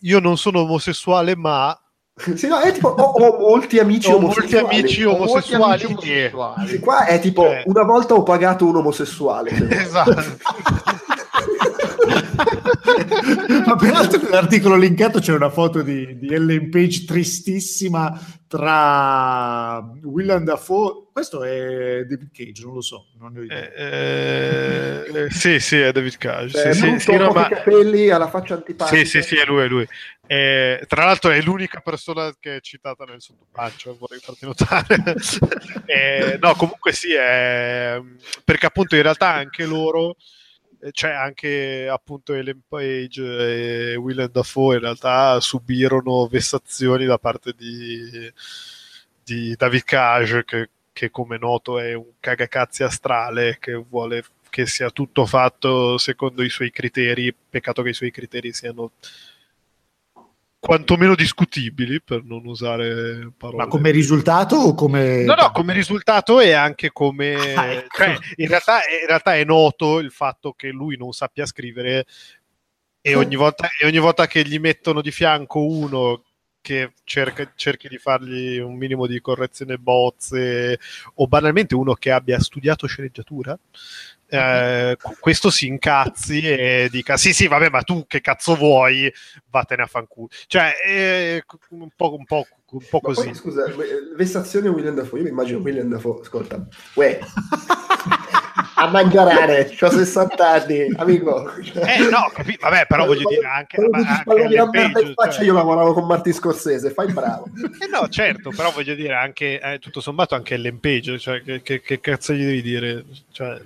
io non sono omosessuale, ma sì, no, è tipo ho, ho molti amici ho omosessuali. Molti amici omosessuali. Molti amici omosessuali. Che... qua è tipo eh. una volta ho pagato un omosessuale. esatto. Ma peraltro nell'articolo linkato c'è una foto di, di Ellen Page tristissima tra William Dafoe. Questo è David Cage, non lo so. Non eh, eh, sì, sì, è David Cage. Beh, sì, sì, sì, no, ma... capelli alla faccia antipatica. Sì, sì, sì, è lui, è lui. Eh, tra l'altro è l'unica persona che è citata nel sottopancio, vorrei farti notare. eh, no, comunque sì, è... perché appunto in realtà anche loro cioè, anche appunto Ellen Page e Willem Dafoe in realtà subirono vessazioni da parte di, di David Cage che, che, come noto è un cagacazzi astrale che vuole che sia tutto fatto secondo i suoi criteri. Peccato che i suoi criteri siano quantomeno discutibili per non usare parole. Ma come risultato o come... No, no, come risultato e anche come... Ah, ecco. cioè, in, realtà, in, realtà, è noto il fatto che lui non sappia scrivere e ogni volta, e ogni volta che gli mettono di fianco uno che cerca, cerchi di fargli un minimo di correzione bozze o banalmente uno che abbia studiato sceneggiatura eh, questo si incazzi e dica sì sì vabbè ma tu che cazzo vuoi vattene a fanculo. Cioè eh, un, po', un, po', un po' così poi, scusa vessazione William Dafoe io mi immagino William Dafoe ascolta uè a mangiare, ho 60 anni, amico. Eh no, capi- vabbè, però voglio dire anche... Ma, anche in faccia, cioè... io lavoravo con Martin Scorsese, fai bravo. Eh no, certo, però voglio dire anche, eh, tutto sommato anche l'empeggio, cioè che, che, che, cazzo gli devi dire? Cioè,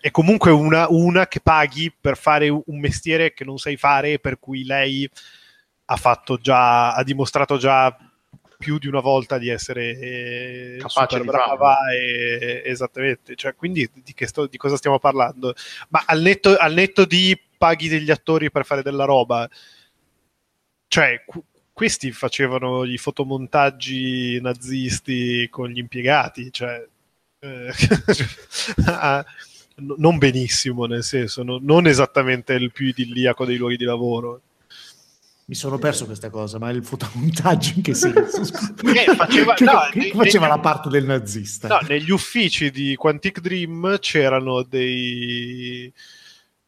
è comunque una, una che paghi per fare un mestiere che non sai fare, per cui lei ha fatto già, ha dimostrato già più di una volta di essere eh, capace super brava e, esattamente cioè, quindi di, sto, di, cosa stiamo parlando? Ma al netto, al netto, di paghi degli attori per fare della roba cioè qu- questi facevano i fotomontaggi nazisti con gli impiegati cioè eh, non benissimo nel senso no, non esattamente il più idilliaco dei luoghi di lavoro mi sono perso questa cosa, ma il fotomontaggio in che senso? Eh, faceva, cioè, no, che, faceva la parte del nazista? No, negli uffici di Quantic Dream c'erano dei...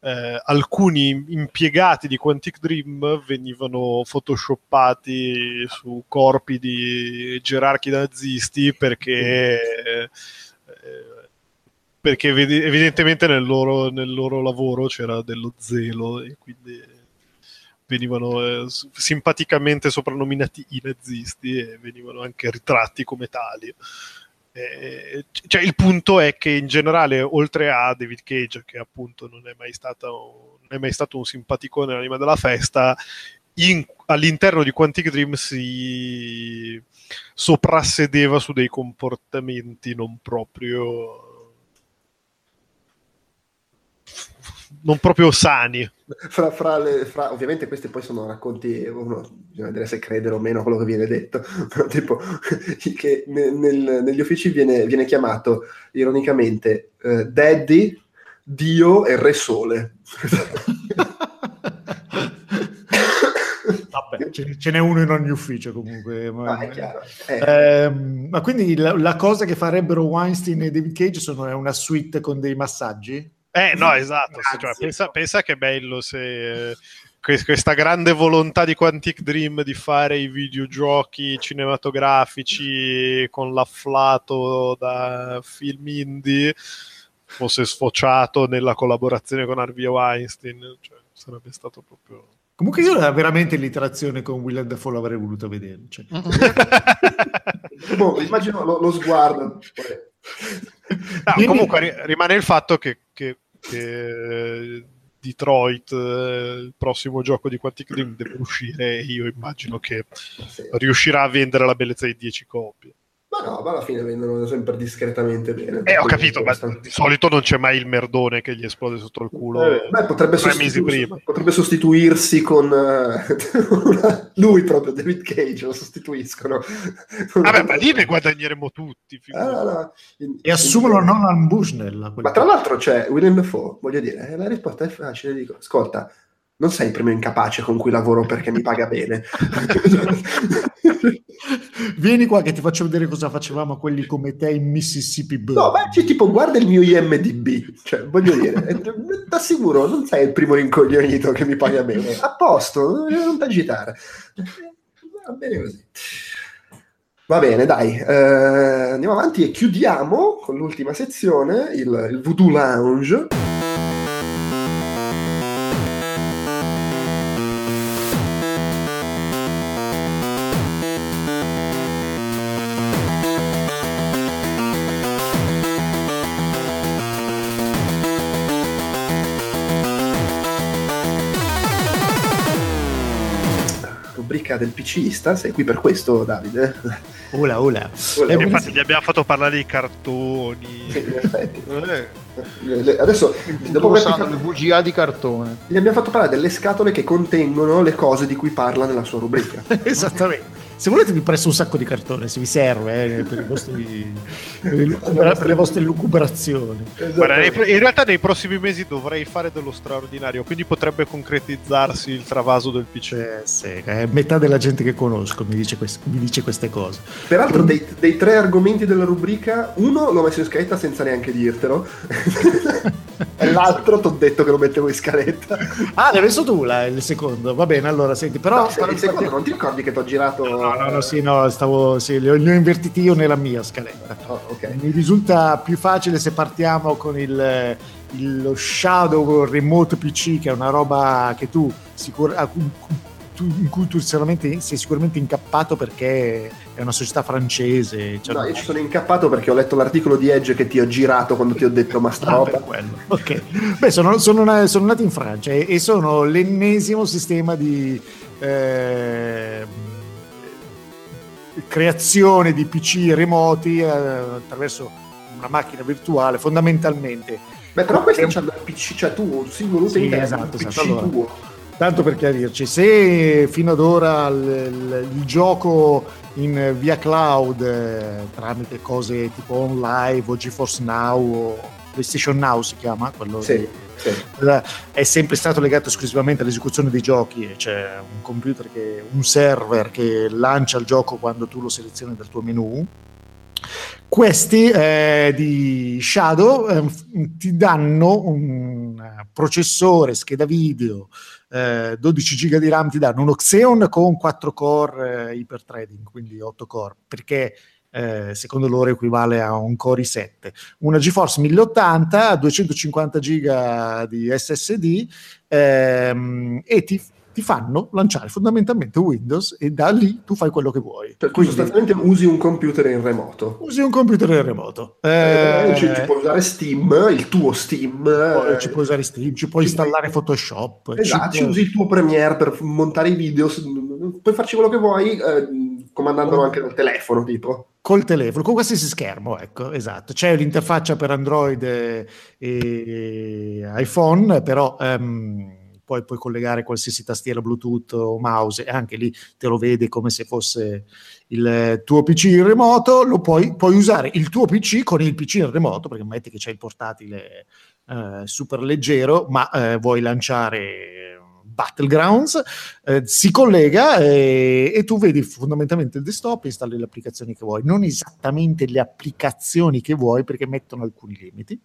Eh, alcuni impiegati di Quantic Dream venivano photoshoppati su corpi di gerarchi nazisti perché... Eh, perché evidentemente nel loro, nel loro lavoro c'era dello zelo e quindi venivano eh, simpaticamente soprannominati i nazisti e venivano anche ritratti come tali. Cioè, il punto è che in generale, oltre a David Cage, che appunto non è mai, stato, non è mai stato un simpaticone nell'anima della festa, in, all'interno di Quantic Dream si soprassedeva su dei comportamenti non proprio non proprio sani. Fra, fra le, fra, ovviamente questi poi sono racconti, uno, bisogna vedere se credere o meno a quello che viene detto, però tipo che nel, nel, negli uffici viene, viene chiamato ironicamente eh, Daddy, Dio e Re Sole. Vabbè, ce, n'è uno in ogni ufficio comunque. Ma, ah, eh. Eh, ma quindi la, la, cosa che farebbero Weinstein e David Cage sono, è una suite con dei massaggi? Eh no, esatto, cioè, pensa, pensa, che bello se eh, questa grande volontà di Quantic Dream di fare i videogiochi cinematografici con l'afflato da film indie fosse sfociato nella collaborazione con Harvey Weinstein, cioè, sarebbe stato proprio... Comunque io veramente l'interazione con Willem Dafoe l'avrei voluto vedere. Cioè. boh, immagino lo, lo sguardo. No, comunque rimane il fatto che, che che Detroit, eh, il prossimo gioco di Quantic Dream deve uscire e io immagino che riuscirà a vendere la bellezza di 10 copie. Ma no, ma alla fine vendono sempre discretamente bene. Eh, ho capito, ma di solito non c'è mai il merdone che gli esplode sotto il culo. Eh, beh, potrebbe, sostitu- potrebbe, sostituirsi con uh, lui proprio, David Cage, lo sostituiscono. Vabbè, ma lì ne guadagneremo tutti. Ah, no. e assumono Nolan Bushnell. Ma tra l'altro c'è William Dafoe, voglio dire, la risposta è facile, dico, ascolta, non sei il primo incapace con cui lavoro perché mi paga bene. Vieni qua che ti faccio vedere cosa facevamo a quelli come te in Mississippi Bird. No, ma cioè, tipo guarda il mio IMDB, cioè voglio dire, eh, ti assicuro, non sei il primo rincoglionito che mi paga bene. A posto, non ti agitare. Va bene così. Va bene, dai, eh, andiamo avanti e chiudiamo con l'ultima sezione, il, il Voodoo Lounge. Rubrica del PCista, sei qui per questo Davide. Ula, ula. ula. Eh, infatti gli abbiamo fatto parlare di cartoni. Sì, in effetti. Adesso dopo aver fatto... le VGA di cartone. Gli abbiamo fatto parlare delle scatole che contengono le cose di cui parla nella sua rubrica. Esattamente. Se volete vi presto un sacco di cartone, se vi serve eh, per, vostri, per, le vostre lucubrazioni. Guarda, in realtà nei prossimi mesi dovrei fare dello straordinario, quindi potrebbe concretizzarsi il travaso del PC. Eh, sì, metà della gente che conosco mi dice, quest- mi dice queste cose. Peraltro dei, dei, tre argomenti della rubrica, uno l'ho messo in scaletta senza neanche dirtelo. e l'altro ti ho detto che lo mettevo in scaletta. Ah, l'hai messo tu la, il secondo, va bene, allora senti, però... No, il secondo non ti ricordi che ti ho girato... No, no, no, sì, no, stavo, sì, li ho, li ho invertiti io nella mia scaletta. Oh, okay. Mi risulta più facile se partiamo con il, il, lo Shadow Remote PC, che è una roba che tu sicuramente in cui tu sei sicuramente incappato perché è una società francese. Cioè no, io ci sono incappato perché ho letto l'articolo di Edge che ti ho girato quando ti ho detto ma sta roba. Ok, beh, sono, sono, sono, nato in Francia e, e sono l'ennesimo sistema di eh, creazione di PC remoti eh, attraverso una macchina virtuale, fondamentalmente. Beh, però questi hanno il PC, cioè tu, singolo utente, sì, esatto, PC esatto. Allora, tanto per chiarirci, se fino ad ora il, il, gioco in via cloud eh, tramite cose tipo OnLive o GeForce Now o PlayStation Now si chiama quello sì, di, sì. è sempre stato legato esclusivamente all'esecuzione dei giochi c'è un computer che un server che lancia il gioco quando tu lo selezioni dal tuo menu questi eh, di Shadow eh, ti danno un processore, scheda video, eh, 12 giga di RAM, ti danno uno Xeon con 4 core eh, iperthreading, quindi 8 core, perché eh, secondo loro equivale a un Core i7, una GeForce 1080, 250 giga di SSD ehm, e ti ti fanno lanciare fondamentalmente Windows e da lì tu fai quello che vuoi. Cioè, Quindi, sostanzialmente usi un computer in remoto. Usi un computer in remoto. Eh, eh, ci, ci, puoi usare Steam, il tuo Steam. Eh, ci puoi usare Steam, ci puoi ci installare puoi... Photoshop. Esatto, ci, puoi... usi il tuo Premiere per montare i video, puoi farci quello che vuoi eh, comandandolo anche dal telefono, tipo col telefono, con qualsiasi schermo, ecco, esatto. C'è l'interfaccia per Android e, e iPhone, però um, poi puoi collegare qualsiasi tastiera Bluetooth o mouse e anche lì te lo vede come se fosse il tuo PC in remoto, lo puoi, puoi usare il tuo PC con il PC in remoto, perché metti che c'è il portatile eh, super leggero, ma eh, vuoi lanciare Battlegrounds, eh, si collega e, e, tu vedi fondamentalmente il desktop e installi le applicazioni che vuoi, non esattamente le applicazioni che vuoi perché mettono alcuni limiti.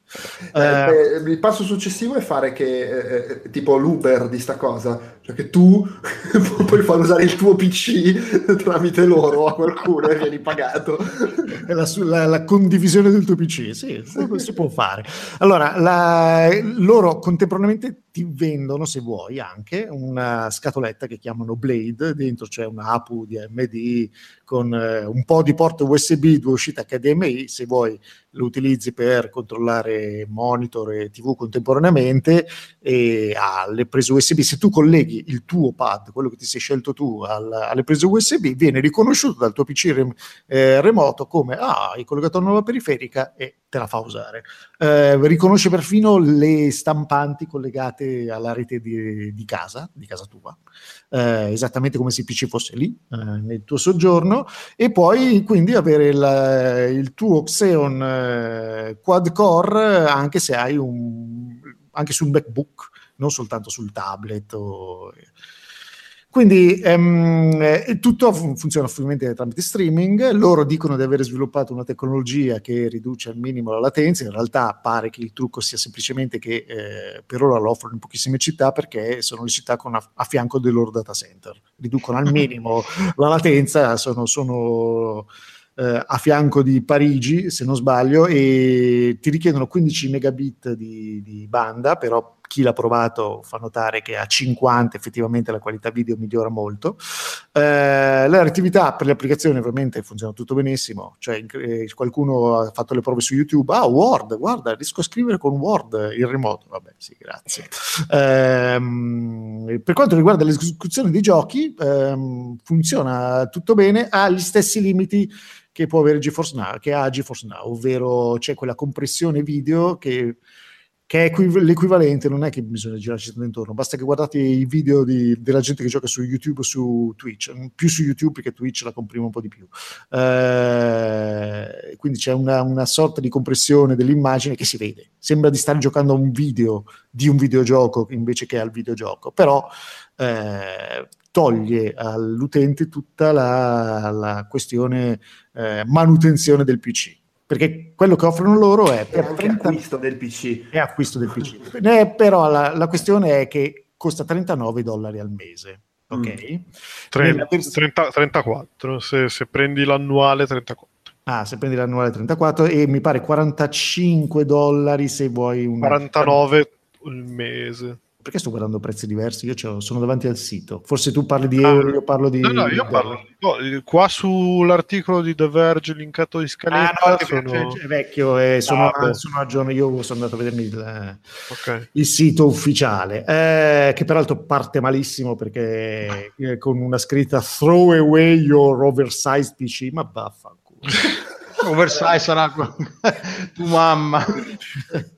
Eh, eh, il passo successivo è fare che, eh, eh, tipo l'Uber di sta cosa, cioè che tu puoi far usare il tuo PC tramite loro a qualcuno e vieni pagato. La, la, la, condivisione del tuo PC, sì, si può fare. Allora, la, loro contemporaneamente ti vendono, se vuoi, anche una scatoletta che chiamano Blade, dentro c'è una APU di AMD con eh, un po' di porte USB, due uscite HDMI, se vuoi lo utilizzi per controllare monitor e TV contemporaneamente e alle prese USB, se tu colleghi il tuo pad, quello che ti sei scelto tu, al, alle prese USB, viene riconosciuto dal tuo PC rem, eh, remoto come ah, hai collegato una nuova periferica e te la fa usare. Eh, riconosce perfino le stampanti collegate alla rete di, di casa, di casa tua, eh, esattamente come se il PC fosse lì eh, nel tuo soggiorno e poi quindi avere il, il tuo Xeon eh, quad core anche se hai un anche sul MacBook non soltanto sul tablet o, quindi ehm, tutto funziona ovviamente tramite streaming. Loro dicono di aver sviluppato una tecnologia che riduce al minimo la latenza. In realtà pare che il trucco sia semplicemente che eh, per ora lo offrono in pochissime città perché sono le città con a, a fianco dei loro data center. Riducono al minimo la latenza, sono, sono eh, a fianco di Parigi, se non sbaglio, e ti richiedono 15 megabit di, di banda, però chi l'ha provato fa notare che a 50 effettivamente la qualità video migliora molto. Eh, la reattività per le applicazioni ovviamente funziona tutto benissimo, cioè eh, qualcuno ha fatto le prove su YouTube, ah Word, guarda, riesco a scrivere con Word in remoto, vabbè sì, grazie. Eh, per quanto riguarda l'esecuzione dei giochi, ehm, funziona tutto bene, ha gli stessi limiti che può avere GeForce Now, che ha GeForce Now, ovvero c'è quella compressione video che che è equiv- l'equivalente, non è che bisogna girarci tanto intorno, basta che guardate i video di, della gente che gioca su YouTube o su Twitch, più su YouTube perché Twitch la comprime un po' di più. Eh, quindi c'è una, una sorta di compressione dell'immagine che si vede, sembra di stare giocando a un video di un videogioco invece che al videogioco, però eh, toglie all'utente tutta la, la questione eh, manutenzione del PC perché quello che offrono loro è per è 30... acquisto del PC. È acquisto del PC. eh, però la, la, questione è che costa 39 dollari al mese. Ok? Mm. 30, vers- 30, 34, se, se prendi l'annuale 34. Ah, se prendi l'annuale 34 e mi pare 45 dollari se vuoi un 49 il mese perché sto guardando prezzi diversi? Io sono davanti al sito. Forse tu parli di ah, euro, io parlo di. No, no, io parlo. No, qua sull'articolo di The Verge linkato di scaletta. Ah, no, sono... è vecchio e sono, ah, sono aggiorno. Io sono andato a vedermi il, okay. il sito ufficiale, eh, che peraltro parte malissimo perché eh, con una scritta Throw away your oversized PC. Ma vaffanculo. oversize sarà tu mamma.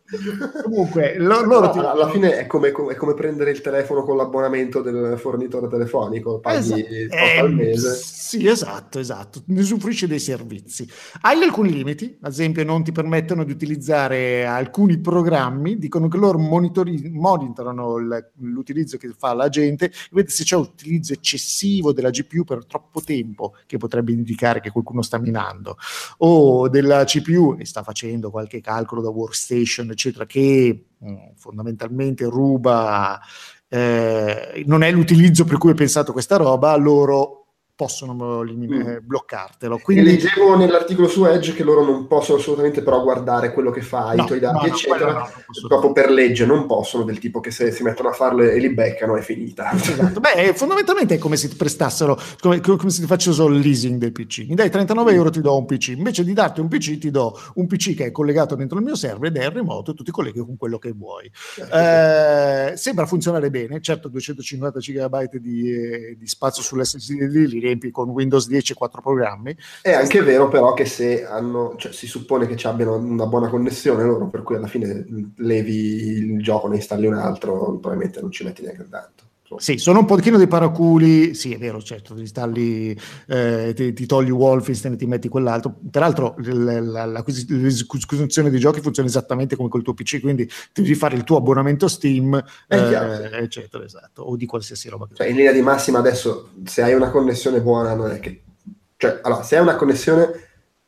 Comunque, lo, loro ti... alla fine è come, è come, prendere il telefono con l'abbonamento del fornitore telefonico, paghi esatto. eh, al mese. Sì, esatto, esatto. Ne usufruisce dei servizi. Hai alcuni limiti, ad esempio non ti permettono di utilizzare alcuni programmi, dicono che loro monitori- monitorano l'utilizzo che fa la gente, vede se c'è utilizzo eccessivo della GPU per troppo tempo, che potrebbe indicare che qualcuno sta minando, o della CPU e sta facendo qualche calcolo da workstation, eccetera, che mm, fondamentalmente ruba, eh, non è l'utilizzo per cui è pensato questa roba, loro possono elimin- mm. bloccartelo. Quindi... E leggevo nell'articolo su Edge che loro non possono assolutamente però guardare quello che fai, no, i tuoi dati, no, eccetera, no, proprio per legge non possono, del tipo che se si mettono a farlo e li beccano è finita. Esatto. Beh, fondamentalmente è come se ti prestassero, come, come se ti facessero il leasing del PC. Mi dai 39 euro, ti do un PC. Invece di darti un PC, ti do un PC che è collegato dentro il mio server ed è remoto e tu ti colleghi con quello che vuoi. Eh, sembra funzionare bene, certo 250 GB di, eh, di spazio sull'SSD li riempi con Windows 10 e 4 programmi. È anche vero però che se hanno, cioè, si suppone che ci abbiano una buona connessione loro, per cui alla fine levi il gioco, ne installi un altro, probabilmente non ci metti neanche tanto. Sì, sono un pochino dei paraculi, sì è vero, certo, ti, installi, eh, ti, ti togli Wolfenstein e ti metti quell'altro. Peraltro l'esecuzione dei giochi funziona esattamente come col tuo PC, quindi devi fare il tuo abbonamento Steam, eh, eccetera, esatto, o di qualsiasi roba. Cioè, in linea di massima adesso, se hai una connessione buona, non è che... Cioè, allora, se hai una connessione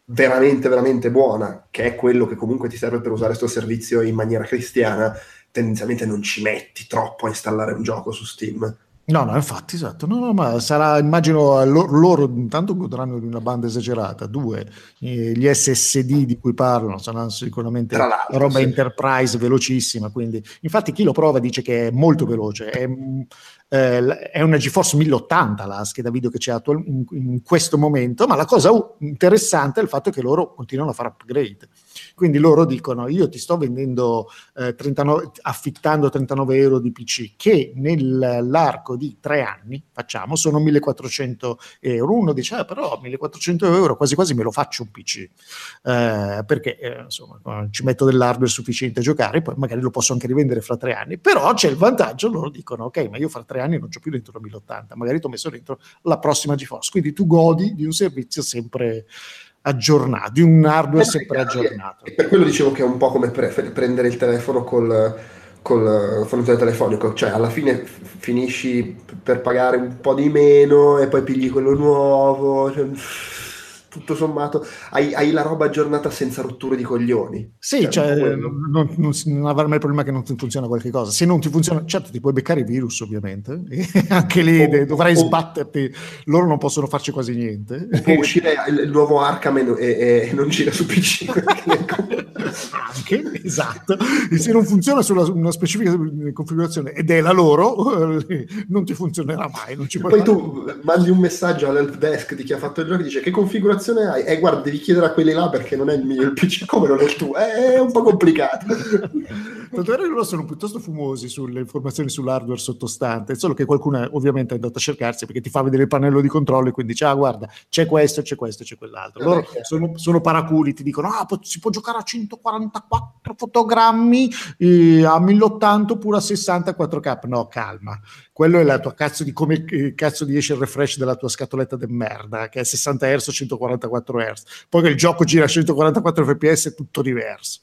veramente, veramente buona, che è quello che comunque ti serve per usare questo servizio in maniera cristiana, tendenzialmente non ci metti troppo a installare un gioco su Steam. No, no, infatti, esatto. No, no, ma sarà, immagino, loro, loro intanto godranno di una banda esagerata. Due, eh, gli SSD di cui parlano saranno sicuramente roba sì. enterprise velocissima. Quindi, infatti, chi lo prova dice che è molto veloce. È, eh, è una GeForce 1080 la scheda video che c'è attual- in, in, questo momento, ma la cosa interessante è il fatto che loro continuano a fare upgrade. Quindi loro dicono: Io ti sto vendendo eh, 39, affittando 39 euro di PC, che nell'arco di tre anni facciamo sono 1400 euro. Uno dice: ah, però 1400 euro quasi quasi me lo faccio un PC eh, perché eh, insomma ci metto dell'hardware sufficiente a giocare, poi magari lo posso anche rivendere fra tre anni. Però c'è il vantaggio: loro dicono: Ok, ma io fra tre tre anni non c'ho più dentro la 1080, magari ti ho messo dentro la prossima GeForce. Quindi tu godi di un servizio sempre aggiornato, di un hardware eh, sempre aggiornato. E per quello dicevo che è un po' come pre- prendere il telefono col, col fornitore telefonico, cioè alla fine finisci per pagare un po' di meno e poi pigli quello nuovo. Cioè tutto sommato hai, hai, la roba aggiornata senza rotture di coglioni. Sì, cioè, cioè non, non, non, non, avrà mai il problema che non ti funziona qualche cosa. Se non ti funziona, certo ti puoi beccare i virus ovviamente, e anche lì o, dovrai o, sbatterti, loro non possono farci quasi niente. Può uscire il, nuovo Arkham e, e, non gira su PC. anche, esatto. E se non funziona su una specifica configurazione ed è la loro, non ti funzionerà mai. Non ci poi tu mandi un messaggio all'help desk di chi ha fatto il gioco e dice che configurazione configurazione hai? Eh, guarda, devi chiedere a quelli là perché non è il mio il PC come non è il tuo. È un po' complicato. Tanto vero che loro sono piuttosto fumosi sulle informazioni sull'hardware sottostante, solo che qualcuno ovviamente è andato a cercarsi perché ti fa vedere il pannello di controllo e quindi dice, ah guarda, c'è questo, c'è questo, c'è quell'altro. Loro sono, sono paraculi, ti dicono, ah, si può giocare a 144 fotogrammi, eh, a 1080 oppure a 60 4K. No, calma. Quello è la tua cazzo di come eh, cazzo di esce il refresh della tua scatoletta de merda, che è 60 Hz o 144 Hz. Poi che il gioco gira a 144 fps è tutto diverso.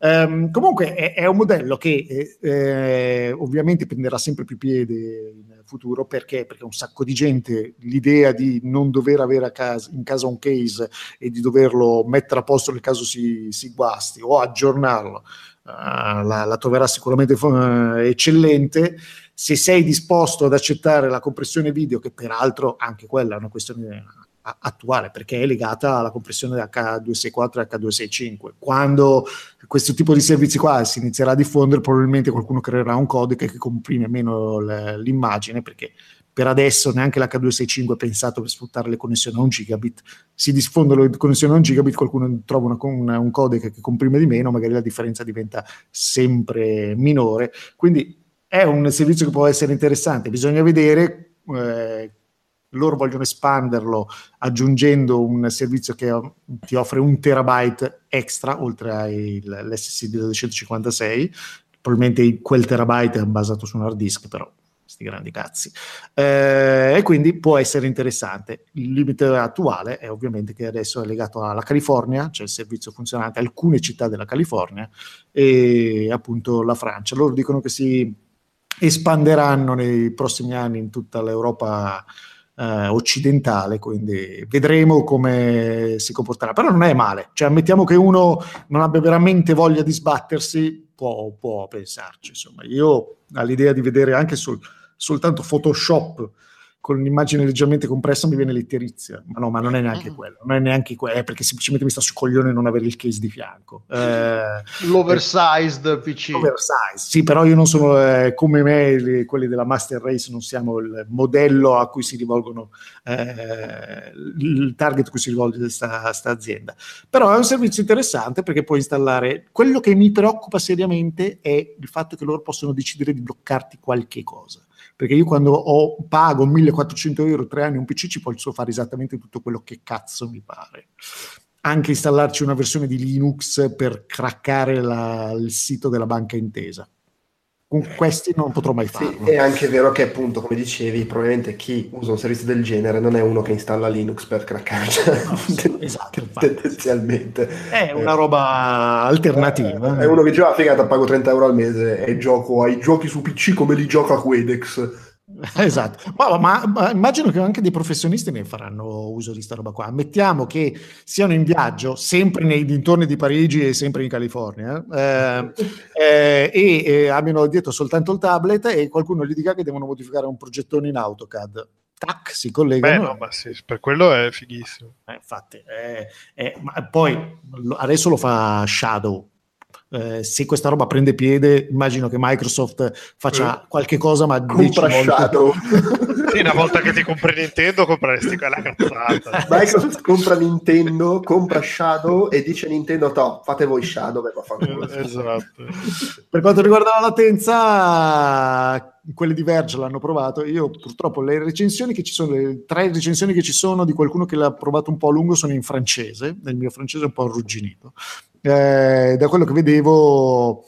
Um, comunque è, è, un modello che eh, eh, ovviamente prenderà sempre più piede in futuro perché? perché un sacco di gente l'idea di non dover avere casa, in casa un case e di doverlo mettere a posto nel caso si, si guasti o aggiornarlo uh, la, la, troverà sicuramente uh, eccellente se sei disposto ad accettare la compressione video che peraltro anche quella è una questione attuale perché è legata alla compressione H264 e H265. Quando questo tipo di servizi qua si inizierà a diffondere, probabilmente qualcuno creerà un codice che comprime meno l'immagine perché per adesso neanche l'H265 è pensato per sfruttare le connessioni a un gigabit. Si diffondono le connessioni a un gigabit, qualcuno trova una, un codec che comprime di meno, magari la differenza diventa sempre minore. Quindi è un servizio che può essere interessante, bisogna vedere eh, loro vogliono espanderlo aggiungendo un servizio che ti offre un terabyte extra oltre all'SSD da 256 probabilmente quel terabyte è basato su un hard disk però questi grandi cazzi. Eh, e quindi può essere interessante. Il limite attuale è ovviamente che adesso è legato alla California c'è il servizio funzionante alcune città della California e appunto la Francia. Loro dicono che si espanderanno nei prossimi anni in tutta l'Europa eh, occidentale, quindi vedremo come si comporterà. Però non è male, cioè ammettiamo che uno non abbia veramente voglia di sbattersi, può, può pensarci. Insomma, io all'idea di vedere anche sul, soltanto Photoshop con un'immagine leggermente compressa mi viene l'itterizia. Ma no, ma non è neanche mm. quello, non è neanche quello, è perché semplicemente mi sta su coglione non avere il case di fianco. Eh, L'oversized PC. L'oversized, sì, però io non sono eh, come me, le, quelli della Master Race, non siamo il modello a cui si rivolgono, eh, il target a cui si rivolge questa azienda. Però è un servizio interessante perché puoi installare, quello che mi preoccupa seriamente è il fatto che loro possono decidere di bloccarti qualche cosa perché io quando ho, pago 1400 euro tre anni un PC ci posso fare esattamente tutto quello che cazzo mi pare. Anche installarci una versione di Linux per craccare la, il sito della banca intesa con questi non potrò mai farlo. Sì, è anche vero che appunto, come dicevi, probabilmente chi usa un servizio del genere non è uno che installa Linux per craccare, cioè, no, sì, esatto, tendenzialmente. È una roba alternativa. È uno che dice, ah figata, pago 30 euro al mese e gioco ai giochi su PC come li gioco a Quedex Esatto, ma, ma, ma, immagino che anche dei professionisti ne faranno uso di sta roba qua. Mettiamo che siano in viaggio, sempre nei dintorni di Parigi e sempre in California, eh, eh, e eh, abbiano dietro soltanto il tablet e qualcuno gli dica che devono modificare un progettone in AutoCAD. Tac, si collegano. Beh, no, ma sì, per quello è fighissimo. Eh, infatti, ma poi adesso lo fa Shadow, eh, se questa roba prende piede, immagino che Microsoft faccia eh. qualche cosa, ma compra Shadow. sì, una volta che ti compri Nintendo, compreresti quella cazzata. Microsoft compra Nintendo, compra Shadow e dice a Nintendo: to, fate voi Shadow. Eh, esatto. per quanto riguarda la latenza, quelli di Verge l'hanno provato. Io purtroppo le recensioni che ci sono, le tre recensioni che ci sono di qualcuno che l'ha provato un po' a lungo sono in francese. Il mio francese è un po' arrugginito. Eh, da quello che vedevo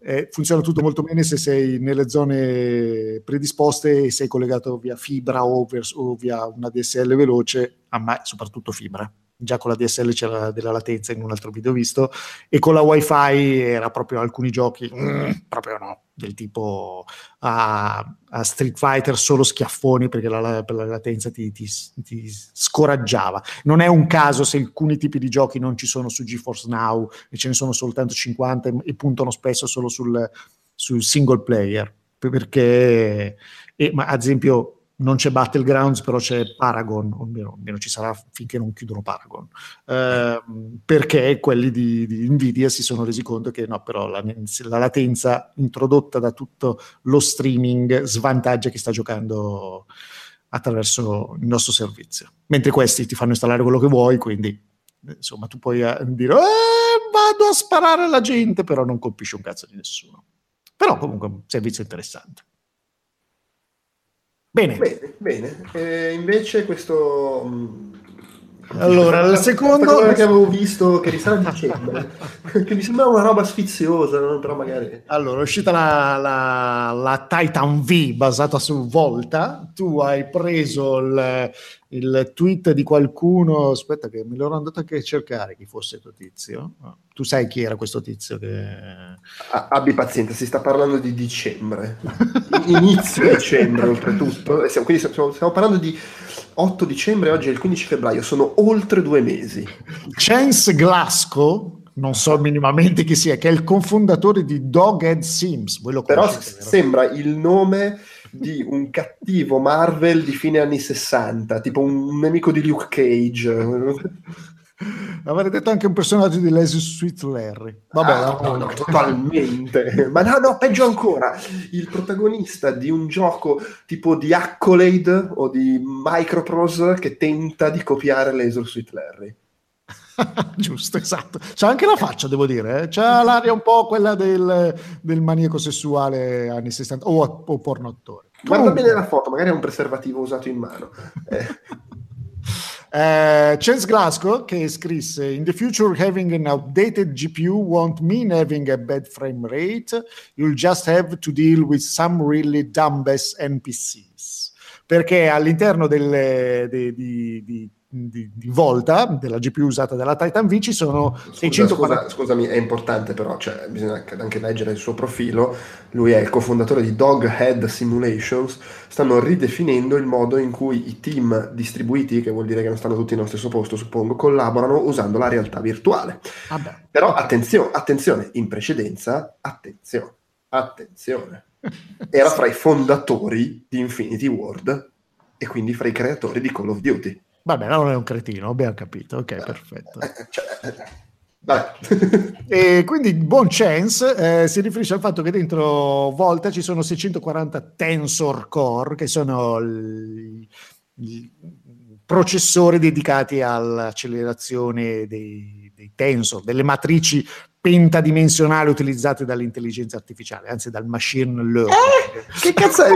eh, funziona tutto molto bene se sei nelle zone predisposte e sei collegato via fibra o, vers- o via una DSL veloce, a me soprattutto fibra. Già con la DSL c'era della latenza in un altro video visto e con la wifi era proprio alcuni giochi mm, proprio no del tipo a, a, Street Fighter solo schiaffoni perché la, la, la latenza ti, ti, ti, scoraggiava. Non è un caso se alcuni tipi di giochi non ci sono su GeForce Now e ce ne sono soltanto 50 e, e puntano spesso solo sul, sul single player perché e, ma ad esempio non c'è Battlegrounds, però c'è Paragon, almeno, almeno ci sarà finché non chiudono Paragon, eh, perché quelli di, di, Nvidia si sono resi conto che no, però la, la, latenza introdotta da tutto lo streaming svantaggia chi sta giocando attraverso il nostro servizio, mentre questi ti fanno installare quello che vuoi, quindi insomma tu puoi eh, dire eh, vado a sparare alla gente, però non colpisci un cazzo di nessuno. Però comunque è un servizio interessante. Bene. Bene, bene. Invece questo... Allora, il secondo... che avevo visto che risale a dicembre, che mi sembrava una roba sfiziosa, no? però magari... Allora, è uscita la, la, la, Titan V basata su Volta, tu hai preso il, il tweet di qualcuno, aspetta che me l'ero andato anche a cercare chi fosse questo tizio. Tu sai chi era questo tizio che... Abbi pazienza, si sta parlando di dicembre, inizio dicembre oltretutto, siamo, quindi stiamo, stiamo parlando di 8 dicembre, oggi è il 15 febbraio, sono oltre due mesi. Chance Glasgow, non so minimamente chi sia, che è il cofondatore di Doghead Sims. Però sembra il nome di un cattivo Marvel di fine anni 60, tipo un nemico di Luke Cage. Avrei detto anche un personaggio di Leslie Sweet Larry. Vabbè, ah, no, no, totalmente. Ma no, no, peggio ancora. Il protagonista di un gioco tipo di Accolade o di Microprose che tenta di copiare Leslie Sweet Larry. Giusto, esatto. C'ha anche la faccia, devo dire. Eh? C'ha l'aria un po' quella del, del maniaco sessuale anni 60 o, o porno attore. Guarda bene la foto, magari è un preservativo usato in mano. Eh. Uh, Chance Glasgow che scrisse In the future having an outdated GPU won't mean having a bad frame rate. You'll just have to deal with some really dumbass NPCs perché all'interno delle, de, di, di di, di, volta della GPU usata dalla Titan V ci sono scusa, 640 scusa, scusami è importante però cioè, bisogna anche leggere il suo profilo. Lui è il cofondatore di Doghead Simulations. Stanno ridefinendo il modo in cui i team distribuiti che vuol dire che non stanno tutti nello stesso posto suppongo collaborano usando la realtà virtuale. Ah però attenzione, attenzione in precedenza attenzione attenzione. Era fra i fondatori di Infinity World e quindi fra i creatori di Call of Duty Vabbè, non è un cretino, abbiamo capito. Ok, perfetto. Eh, cioè, e quindi buon chance eh, si riferisce al fatto che dentro Volta ci sono 640 tensor core che sono i, i processori dedicati all'accelerazione dei, dei tensor, delle matrici pentadimensionale utilizzate dall'intelligenza artificiale, anzi dal machine learning. Eh, che cazzo è?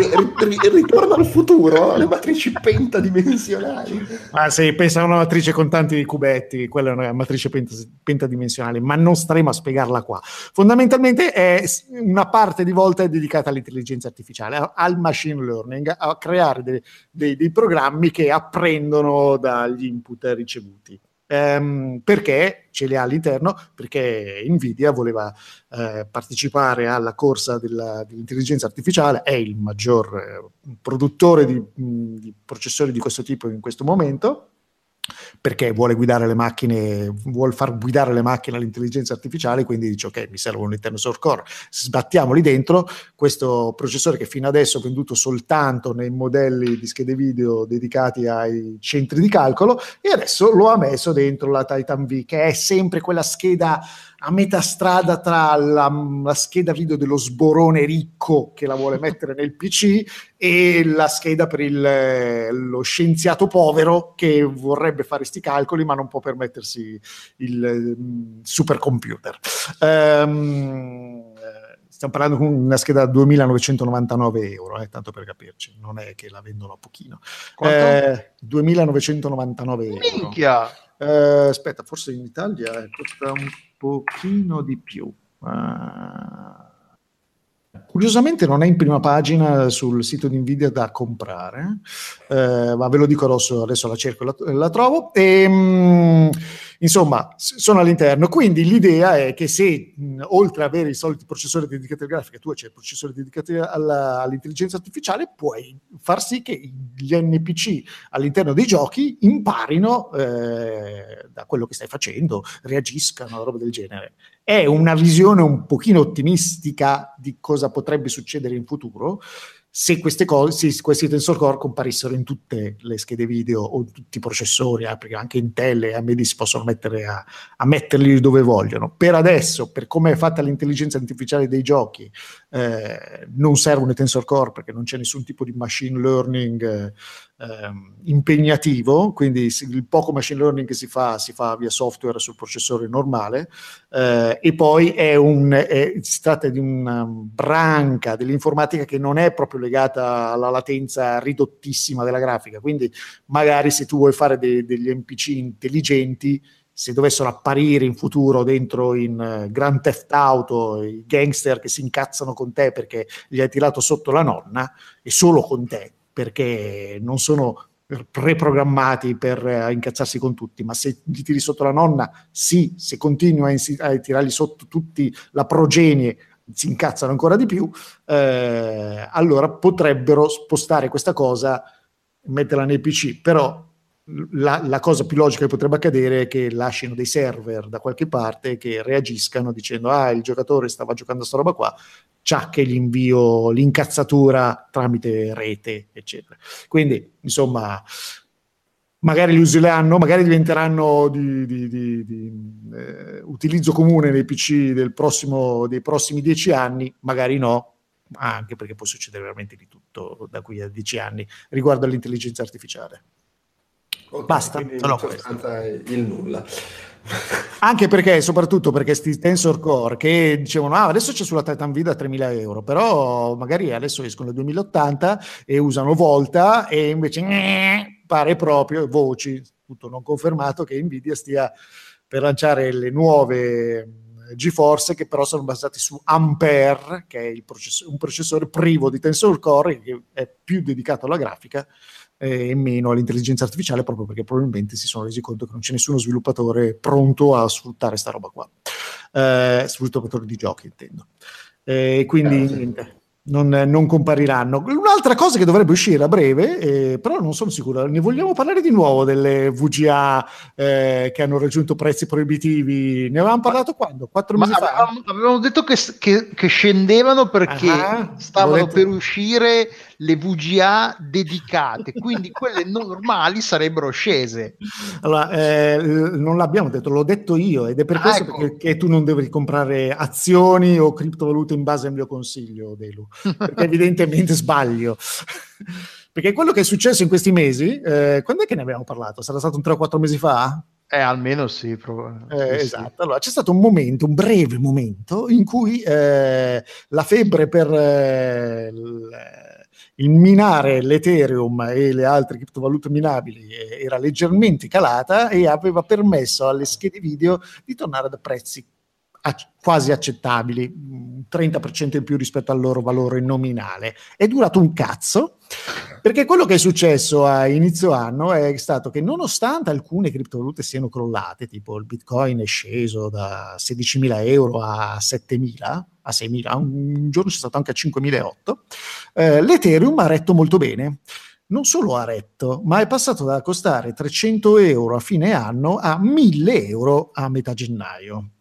ritorno al futuro? Le matrici pentadimensionali? Ah sì, pensa a una matrice con tanti cubetti, quella è una matrice pent- pentadimensionale, ma non staremo a spiegarla qua. Fondamentalmente è una parte di volta è dedicata all'intelligenza artificiale, al machine learning, a creare dei, dei, dei programmi che apprendono dagli input ricevuti. Ehm, perché ce li ha all'interno? Perché Nvidia voleva eh, partecipare alla corsa della, dell'intelligenza artificiale, è il maggior eh, produttore di, di processori di questo tipo in questo momento perché vuole guidare le macchine, vuole far guidare le macchine all'intelligenza artificiale, quindi dice ok, mi serve un tensor core, sbattiamoli dentro, questo processore che fino adesso ho venduto soltanto nei modelli di schede video dedicati ai centri di calcolo e adesso lo ha messo dentro la Titan V, che è sempre quella scheda a metà strada tra la, la, scheda video dello sborone ricco che la vuole mettere nel PC e la scheda per il, lo scienziato povero che vorrebbe fare questi calcoli ma non può permettersi il um, supercomputer. Um, stiamo parlando di una scheda da 2.999 euro, eh, tanto per capirci, non è che la vendono a pochino. Eh, 2.999 euro. Minchia! Eh, aspetta, forse in Italia costa un pochino di più. Uh, curiosamente non è in prima pagina sul sito di Nvidia da comprare, eh, ma ve lo dico adesso, adesso la cerco e la, la trovo. E, ehm, mh, insomma, sono all'interno. Quindi l'idea è che se mh, oltre ad avere i soliti processori dedicati alla grafica, tu c'è il processore dedicato alla, all'intelligenza artificiale, puoi far sì che gli NPC all'interno dei giochi imparino eh, da quello che stai facendo, reagiscano, roba del genere. È una visione un pochino ottimistica di cosa potrebbe succedere in futuro se cose, se questi tensor core comparissero in tutte le schede video o in tutti i processori, eh, perché anche Intel e AMD si possono mettere a, a, metterli dove vogliono. Per adesso, per come è fatta l'intelligenza artificiale dei giochi, eh, non servono i tensor core perché non c'è nessun tipo di machine learning ehm, impegnativo, quindi il poco machine learning che si fa si fa via software sul processore normale eh, e poi è un, è, si tratta di una branca dell'informatica che non è proprio legata alla latenza ridottissima della grafica, quindi magari se tu vuoi fare de, degli MPC intelligenti se dovessero apparire in futuro dentro in uh, Grand Theft Auto i gangster che si incazzano con te perché gli hai tirato sotto la nonna e solo con te perché non sono preprogrammati per uh, incazzarsi con tutti, ma se gli tiri sotto la nonna, sì, se continui a, insi- a tirargli sotto tutti la progenie si incazzano ancora di più, eh, allora potrebbero spostare questa cosa, metterla nei PC, però la, la, cosa più logica che potrebbe accadere è che lasciano dei server da qualche parte che reagiscano dicendo ah il giocatore stava giocando a sta roba qua cià che gli invio l'incazzatura tramite rete eccetera. Quindi insomma magari li useranno magari diventeranno di, di, di, di eh, utilizzo comune nei PC del prossimo, dei prossimi dieci anni magari no anche perché può succedere veramente di tutto da qui a dieci anni riguardo all'intelligenza artificiale. Okay, Basta, in solo sostanza il nulla. Anche perché, soprattutto perché questi tensor core che dicevano ah, adesso c'è sulla Titan V da 3000 euro, però magari adesso escono le 2080 e usano Volta e invece eh, pare proprio voci, tutto non confermato, che Nvidia stia per lanciare le nuove GeForce che però sono basati su Ampere, che è process- un processore privo di tensor core che è più dedicato alla grafica e meno all'intelligenza artificiale proprio perché probabilmente si sono resi conto che non c'è nessuno sviluppatore pronto a sfruttare sta roba qua. Eh, sviluppatore di giochi intendo. E quindi eh, niente, non, non, compariranno. Un'altra cosa che dovrebbe uscire a breve, eh, però non sono sicuro, ne vogliamo parlare di nuovo delle VGA eh, che hanno raggiunto prezzi proibitivi. Ne avevamo parlato quando? Quattro mesi fa? Avevamo, avevamo detto che, che, che, scendevano perché uh-huh. stavano volete... per uscire le VGA dedicate, quindi quelle normali sarebbero scese. Allora, eh, non l'abbiamo detto, l'ho detto io ed è per ah, questo ecco. che tu non devi comprare azioni o criptovalute in base al mio consiglio, Delu, perché evidentemente sbaglio. perché quello che è successo in questi mesi, eh, quando è che ne abbiamo parlato? Sarà stato un 3 o 4 mesi fa? Eh, almeno sì, eh, esatto. Allora, c'è stato un momento, un breve momento, in cui eh, la febbre per eh, il minare l'Ethereum e le altre criptovalute minabili eh, era leggermente calata e aveva permesso alle schede video di tornare a prezzi quasi accettabili, 30% in più rispetto al loro valore nominale. È durato un cazzo, perché quello che è successo a inizio anno è stato che nonostante alcune criptovalute siano crollate, tipo il Bitcoin è sceso da 16.000 euro a 7.000, a 6.000, un giorno c'è stato anche a 5.008, eh, l'Ethereum ha retto molto bene non solo ha retto, ma è passato da costare 300 euro a fine anno a 1000 euro a metà gennaio.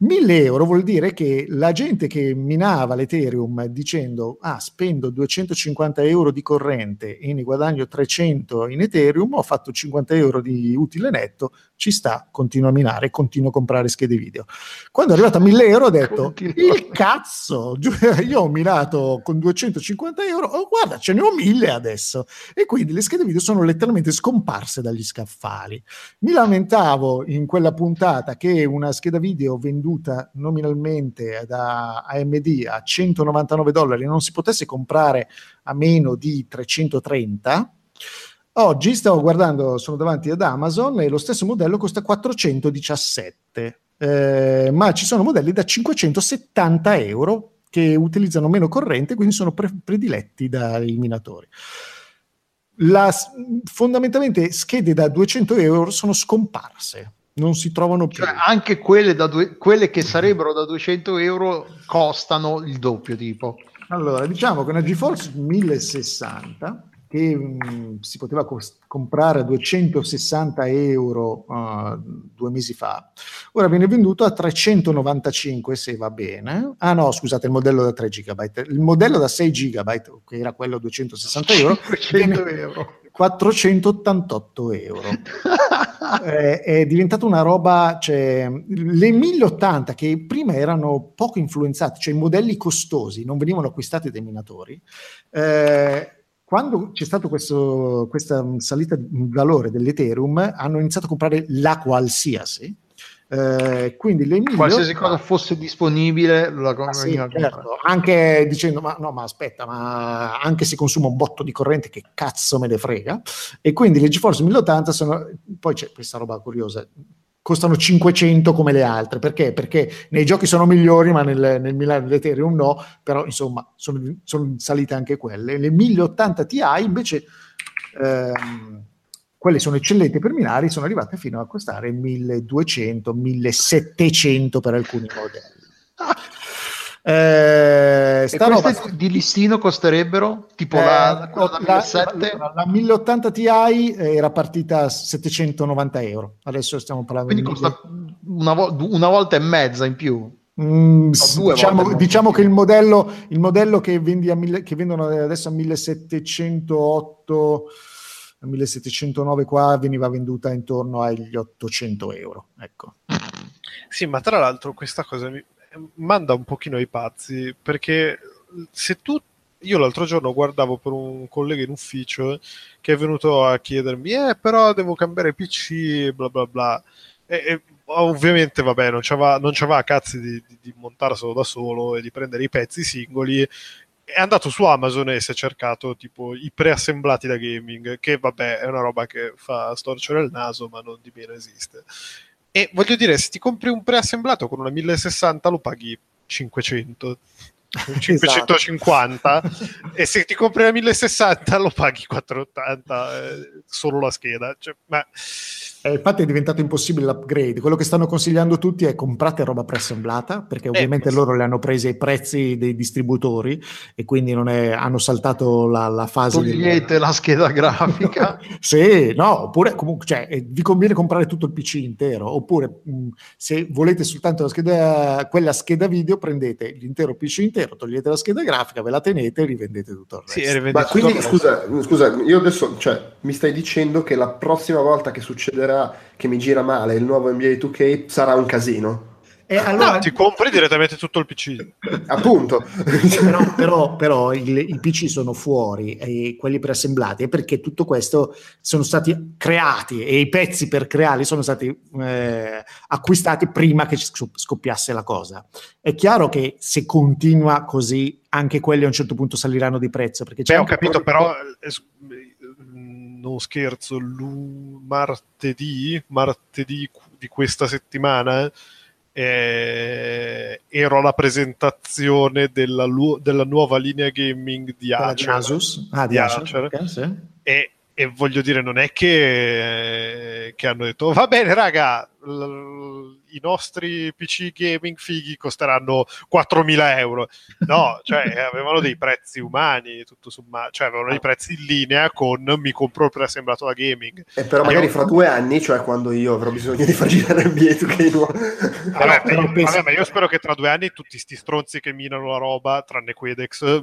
1000 euro vuol dire che la gente che minava l'Ethereum dicendo ah spendo 250 euro di corrente e ne guadagno 300 in Ethereum, ho fatto 50 euro di utile netto, ci sta, continuo a minare, continuo a comprare schede video. Quando è arrivato a 1000 euro ho detto continuo. il cazzo, io ho minato con 250 euro, oh, guarda ce ne ho 1000 adesso e quindi le schede video sono letteralmente scomparse dagli scaffali. Mi lamentavo in quella puntata che una scheda video venduta venduta nominalmente da AMD a 199 dollari non si potesse comprare a meno di 330, oggi stavo guardando, sono davanti ad Amazon e lo stesso modello costa 417, eh, ma ci sono modelli da 570 euro che utilizzano meno corrente, quindi sono pre- prediletti dai minatori. La, fondamentalmente schede da 200 euro sono scomparse non si trovano più. Cioè, anche quelle, due, quelle, che sarebbero da 200 euro costano il doppio tipo. Allora, diciamo che una GeForce 1060 che mh, si poteva cost- comprare a 260 euro uh, due mesi fa, ora viene venduto a 395 se va bene. Ah no, scusate, il modello da 3 GB. Il modello da 6 GB, che era quello a 260 euro, 500 euro. 488 euro. è, è diventata una roba, cioè, le 1080 che prima erano poco influenzate, cioè i modelli costosi non venivano acquistati dai minatori, eh, quando c'è stata questa salita di valore dell'Ethereum, hanno iniziato a comprare la qualsiasi. Eh, quindi le qualsiasi cosa fosse disponibile la ah, sì, certo. anche dicendo ma no ma aspetta ma anche se consuma un botto di corrente che cazzo me ne frega e quindi le GeForce 1080 sono poi c'è questa roba curiosa costano 500 come le altre. Perché? Perché nei giochi sono migliori, ma nel, nel Milano dell'Ethereum no, però insomma sono, sono, salite anche quelle. Le 1080 Ti invece, ehm, quelle sono eccellenti per minare, sono arrivate fino a costare 1200, 1700 per alcuni modelli. Eh, sta roba... di listino costerebbero tipo eh, la, la, la, 1007? La, la 1080 Ti era partita a 790 euro. Adesso stiamo parlando Quindi di costa una, vo- una, volta e mezza in più. Mm, no, diciamo, diciamo che il modello, il modello che, mille, che, vendono adesso a 1708 1709 qua veniva venduta intorno agli 800 euro ecco. sì ma tra l'altro questa cosa mi, manda un pochino ai pazzi perché se tu io l'altro giorno guardavo per un collega in ufficio che è venuto a chiedermi eh però devo cambiare PC bla bla bla e, e ovviamente vabbè non c'aveva, non c'aveva cazzi di, di, di montarselo da solo e di prendere i pezzi singoli è andato su Amazon e si è cercato tipo i preassemblati da gaming che vabbè è una roba che fa storcere il naso ma non di meno esiste e voglio dire, se ti compri un preassemblato con una 1060 lo paghi 500. 550 esatto. e se ti compri la 1060 lo paghi 480 eh, solo la scheda cioè, ma eh, infatti è diventato impossibile l'upgrade. Quello che stanno consigliando tutti è comprate roba preassemblata, perché eh, ovviamente eh, loro le hanno prese ai prezzi dei distributori e quindi è, hanno saltato la, la fase. Togliete del... la scheda grafica. sì, no, oppure comunque cioè, eh, vi conviene comprare tutto il PC intero, oppure mh, mm, se volete soltanto la scheda, quella scheda video, prendete l'intero PC intero, togliete la scheda grafica, ve la tenete e rivendete tutto il resto. Sì, Ma quindi, scusa, scusa, io adesso, cioè, mi stai dicendo che la prossima volta che succederà succederà che mi gira male il nuovo NBA 2K sarà un casino. E allora no, ti compri direttamente tutto il PC. Appunto. però, però, però il, i PC sono fuori e quelli preassemblati è perché tutto questo sono stati creati e i pezzi per crearli sono stati eh, acquistati prima che scoppiasse la cosa. È chiaro che se continua così anche quelli a un certo punto saliranno di prezzo. Perché c'è Beh, ho capito, però... Non scherzo, martedì, martedì di questa settimana eh, ero alla presentazione della, della, nuova linea gaming di Acer, Asus? Ah, di, di Acer, Acer. Okay, sì. e, e, voglio dire non è che, che hanno detto va bene raga l- i nostri PC gaming fighi costeranno 4.000 euro. No, cioè avevano dei prezzi umani, tutto sommato, cioè avevano dei prezzi in linea con mi compro il preassemblato da gaming. E però magari io... fra due anni, cioè quando io avrò bisogno di far girare NBA 2K nuovo. Vabbè, però, io, penso... vabbè, ma io spero che tra due anni tutti sti stronzi che minano la roba, tranne Quedex,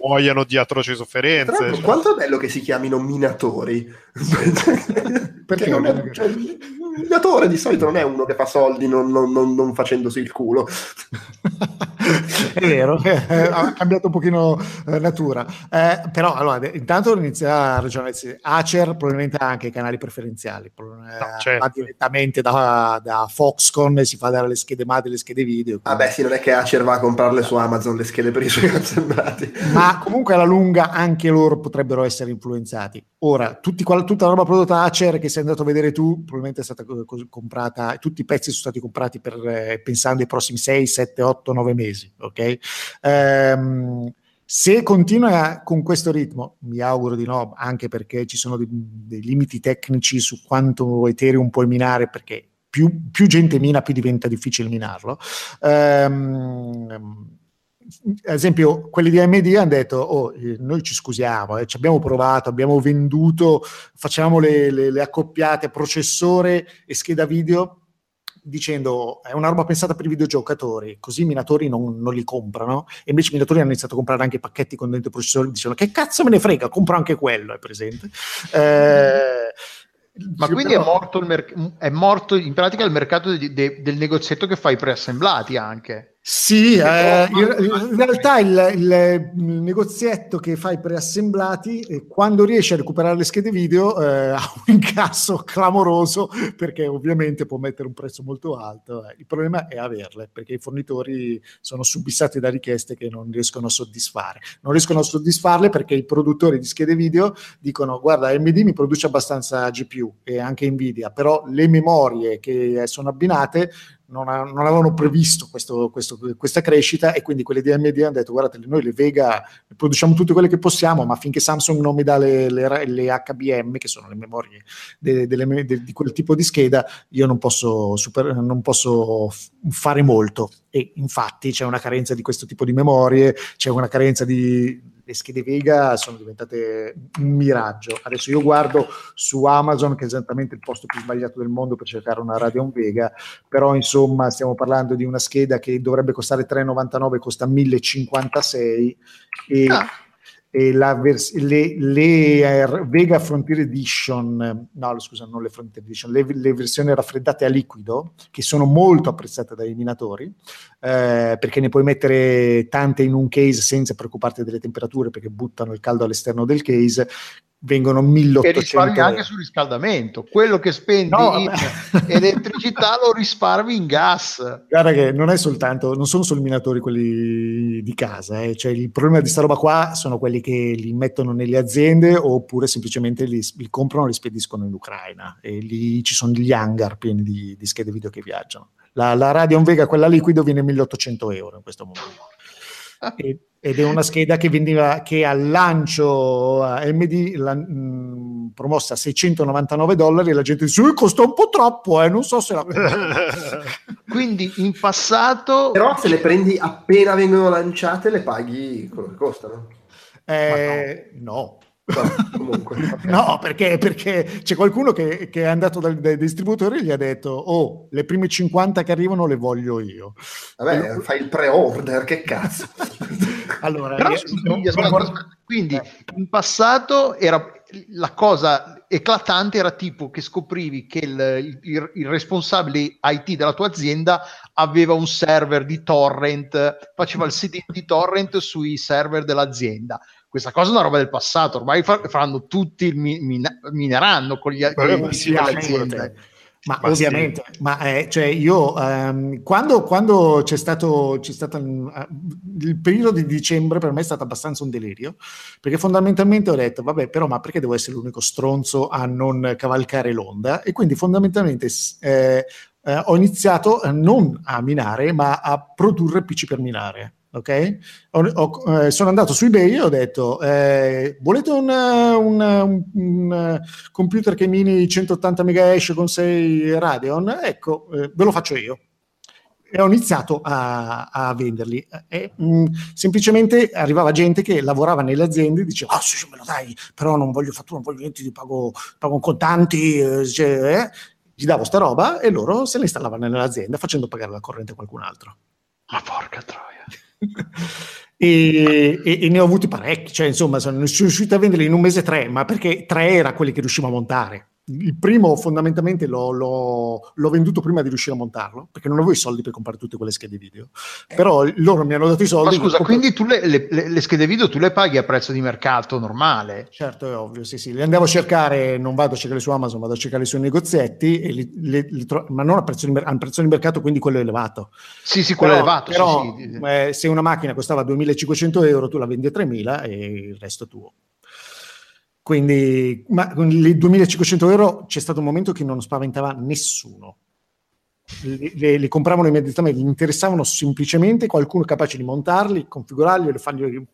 muoiano di atroci sofferenze. Cioè. Quanto è bello che si chiamino minatori? Perché non è... Cioè, minatore di solito non è uno che fa soldi non, non, non, non facendosi il culo. è vero, ha cambiato un pochino eh, natura. Eh, però allora, intanto inizia a ragionare. Acer probabilmente ha anche i canali preferenziali, no, certo. va direttamente da, da, Foxconn e si fa dare le schede madri e le schede video. Quindi... Ah beh sì, non è che Acer va a comprarle su Amazon le schede per i suoi assemblati. Ma comunque alla lunga anche loro potrebbero essere influenzati. Ora, tutti, tutta la roba prodotta Acer che sei andato a vedere tu, probabilmente è stata comprata, tutti i pezzi sono stati comprati per, eh, pensando ai prossimi 6, 7, 8, 9 mesi, ok? Um, se continua con questo ritmo, mi auguro di no, anche perché ci sono dei, dei limiti tecnici su quanto Ethereum puoi minare, perché più, più gente mina, più diventa difficile minarlo. Um, ad esempio, quelli di AMD hanno detto: Oh, eh, noi ci scusiamo, eh, ci abbiamo provato, abbiamo venduto, facciamo le, le, le, accoppiate processore e scheda video dicendo è una roba pensata per i videogiocatori, così i minatori non, non, li comprano. E invece i minatori hanno iniziato a comprare anche pacchetti con dentro processori, dicendo che cazzo me ne frega, compro anche quello, è presente. Eh, ma quindi però... è, morto il merc- è morto in pratica il mercato de- de- del negozietto che fa i preassemblati anche Sì, eh, in, realtà il, il, negozietto che fa i preassemblati, eh, quando riesce a recuperare le schede video, eh, ha un incasso clamoroso perché ovviamente può mettere un prezzo molto alto. Eh. Il problema è averle perché i fornitori sono subissati da richieste che non riescono a soddisfare. Non riescono a soddisfarle perché i produttori di schede video dicono guarda AMD mi produce abbastanza GPU e anche Nvidia, però le memorie che sono abbinate non, ha, non avevano previsto questo, questo, questa crescita e quindi quelli di AMD hanno detto guardate noi le Vega le produciamo tutte quelle che possiamo ma finché Samsung non mi dà le, le, le HBM che sono le memorie de, de, de, di quel tipo di scheda io non posso, super, non posso fare molto. E infatti c'è una carenza di questo tipo di memorie c'è una carenza di le schede Vega sono diventate un miraggio. Adesso io guardo su Amazon, che è esattamente il posto più sbagliato del mondo per cercare una Radeon Vega, però insomma stiamo parlando di una scheda che dovrebbe costare 3,99, costa 1056 e... Ah vers- le, le uh, Vega Frontier Edition, no scusa, non le Frontier Edition, le, le, versioni raffreddate a liquido, che sono molto apprezzate dai minatori, eh, perché ne puoi mettere tante in un case senza preoccuparti delle temperature, perché buttano il caldo all'esterno del case, vengono 1800 e risparmi anche sul riscaldamento. Quello che spendi no, in elettricità lo risparmi in gas. Guarda che non è soltanto non sono solo i minatori quelli di casa eh. cioè, il problema di sta roba qua sono quelli che li mettono nelle aziende oppure semplicemente li, li comprano e li spediscono in Ucraina. E lì ci sono gli hangar pieni di, di schede video che viaggiano. La, la Radeon Vega quella liquido viene 1800 euro in questo momento. E, ed è una scheda che veniva che al lancio AMD la, mh, promossa a 699 dollari e la gente dice costa un po' troppo eh, non so se la quindi in passato però se le prendi appena vengono lanciate le paghi quello che costano eh, no. no. no, perché, perché, c'è qualcuno che, che è andato dai, dai, distributori e gli ha detto: Oh, le prime 50 che arrivano le voglio io. Vabbè, fai il pre-order, che cazzo. allora, Però, io, io, guarda, quindi eh. in passato era la cosa eclatante era tipo che scoprivi che il, il, il, responsabile IT della tua azienda aveva un server di torrent, faceva il sito di torrent sui server dell'azienda questa cosa è una roba del passato, ormai faranno tutti, min- mineranno con gli, con gli aziende. Ma, ma ovviamente, sì. ma eh, cioè io um, quando, quando, c'è stato, c'è stato uh, il periodo di dicembre per me è stato abbastanza un delirio, perché fondamentalmente ho detto, vabbè, però ma perché devo essere l'unico stronzo a non cavalcare l'onda? E quindi fondamentalmente eh, eh, ho iniziato non a minare, ma a produrre PC per minare ok? Ho, ho, eh, sono andato su eBay e ho detto, eh, volete un, un, un, un, computer che mini 180 MHz con 6 Radeon? Ecco, eh, ve lo faccio io. E ho iniziato a, a venderli. E, mh, mm, semplicemente arrivava gente che lavorava nelle aziende e diceva, oh, sì, me lo dai, però non voglio fattura, non voglio niente, ti pago, pago contanti, eh, cioè, eh. gli davo sta roba e loro se la installavano nell'azienda facendo pagare la corrente a qualcun altro. Ma porca troia e, e, e, ne ho avuti parecchi, cioè insomma sono riuscito a venderli in un mese tre, ma perché tre era quelli che riuscivo a montare il primo fondamentalmente l'ho, l'ho, l'ho, venduto prima di riuscire a montarlo perché non avevo i soldi per comprare tutte quelle schede video. Però loro mi hanno dato i soldi ma scusa quindi tu le, le, le, schede video tu le paghi a prezzo di mercato normale? Certo è ovvio sì sì le andavo a cercare non vado a cercare su Amazon vado a cercare sui negozietti li, li, li tro- ma non a prezzo, di, a prezzo di mercato quindi quello elevato. Sì sì quello però, elevato però sì, sì. Eh, se una macchina costava 2500 euro tu la vendi a 3000 e il resto è tuo quindi, ma con i 2500 euro c'è stato un momento che non spaventava nessuno. Le, le, le compravano immediatamente, gli interessavano semplicemente qualcuno capace di montarli, configurarli e fargli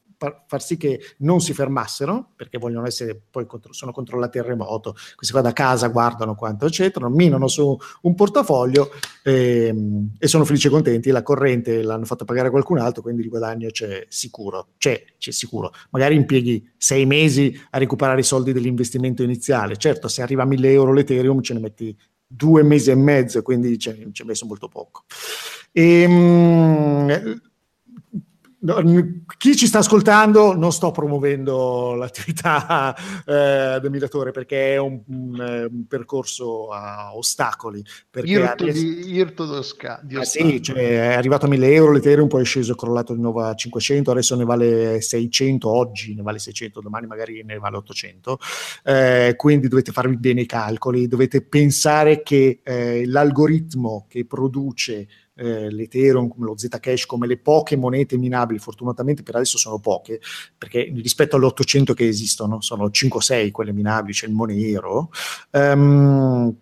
far sì che non si fermassero, perché vogliono essere poi contro, sono controllati in remoto, questi qua da casa guardano quanto eccetera, minano su un portafoglio e, ehm, e sono felici e contenti, la corrente l'hanno fatta pagare a qualcun altro, quindi il guadagno c'è sicuro, c'è, c'è sicuro. Magari impieghi sei mesi a recuperare i soldi dell'investimento iniziale, certo se arriva a 1000 euro l'Ethereum ce ne metti due mesi e mezzo, quindi ci è messo molto poco. E, ehm, chi ci sta ascoltando non sto promuovendo l'attività eh, del miratore perché è un, un, eh, un percorso a ostacoli Irto, adesso... di, Irto d'osca, di eh sì, cioè, è arrivato a 1000 euro l'Ethereum poi è sceso è crollato di nuovo a 500 adesso ne vale 600 oggi ne vale 600 domani magari ne vale 800 eh, quindi dovete farvi bene i calcoli dovete pensare che eh, l'algoritmo che produce eh, l'Ethereum, come lo Zcash, come le poche monete minabili, fortunatamente per adesso sono poche, perché rispetto alle 800 che esistono, sono 5-6 quelle minabili, c'è il Monero. Um,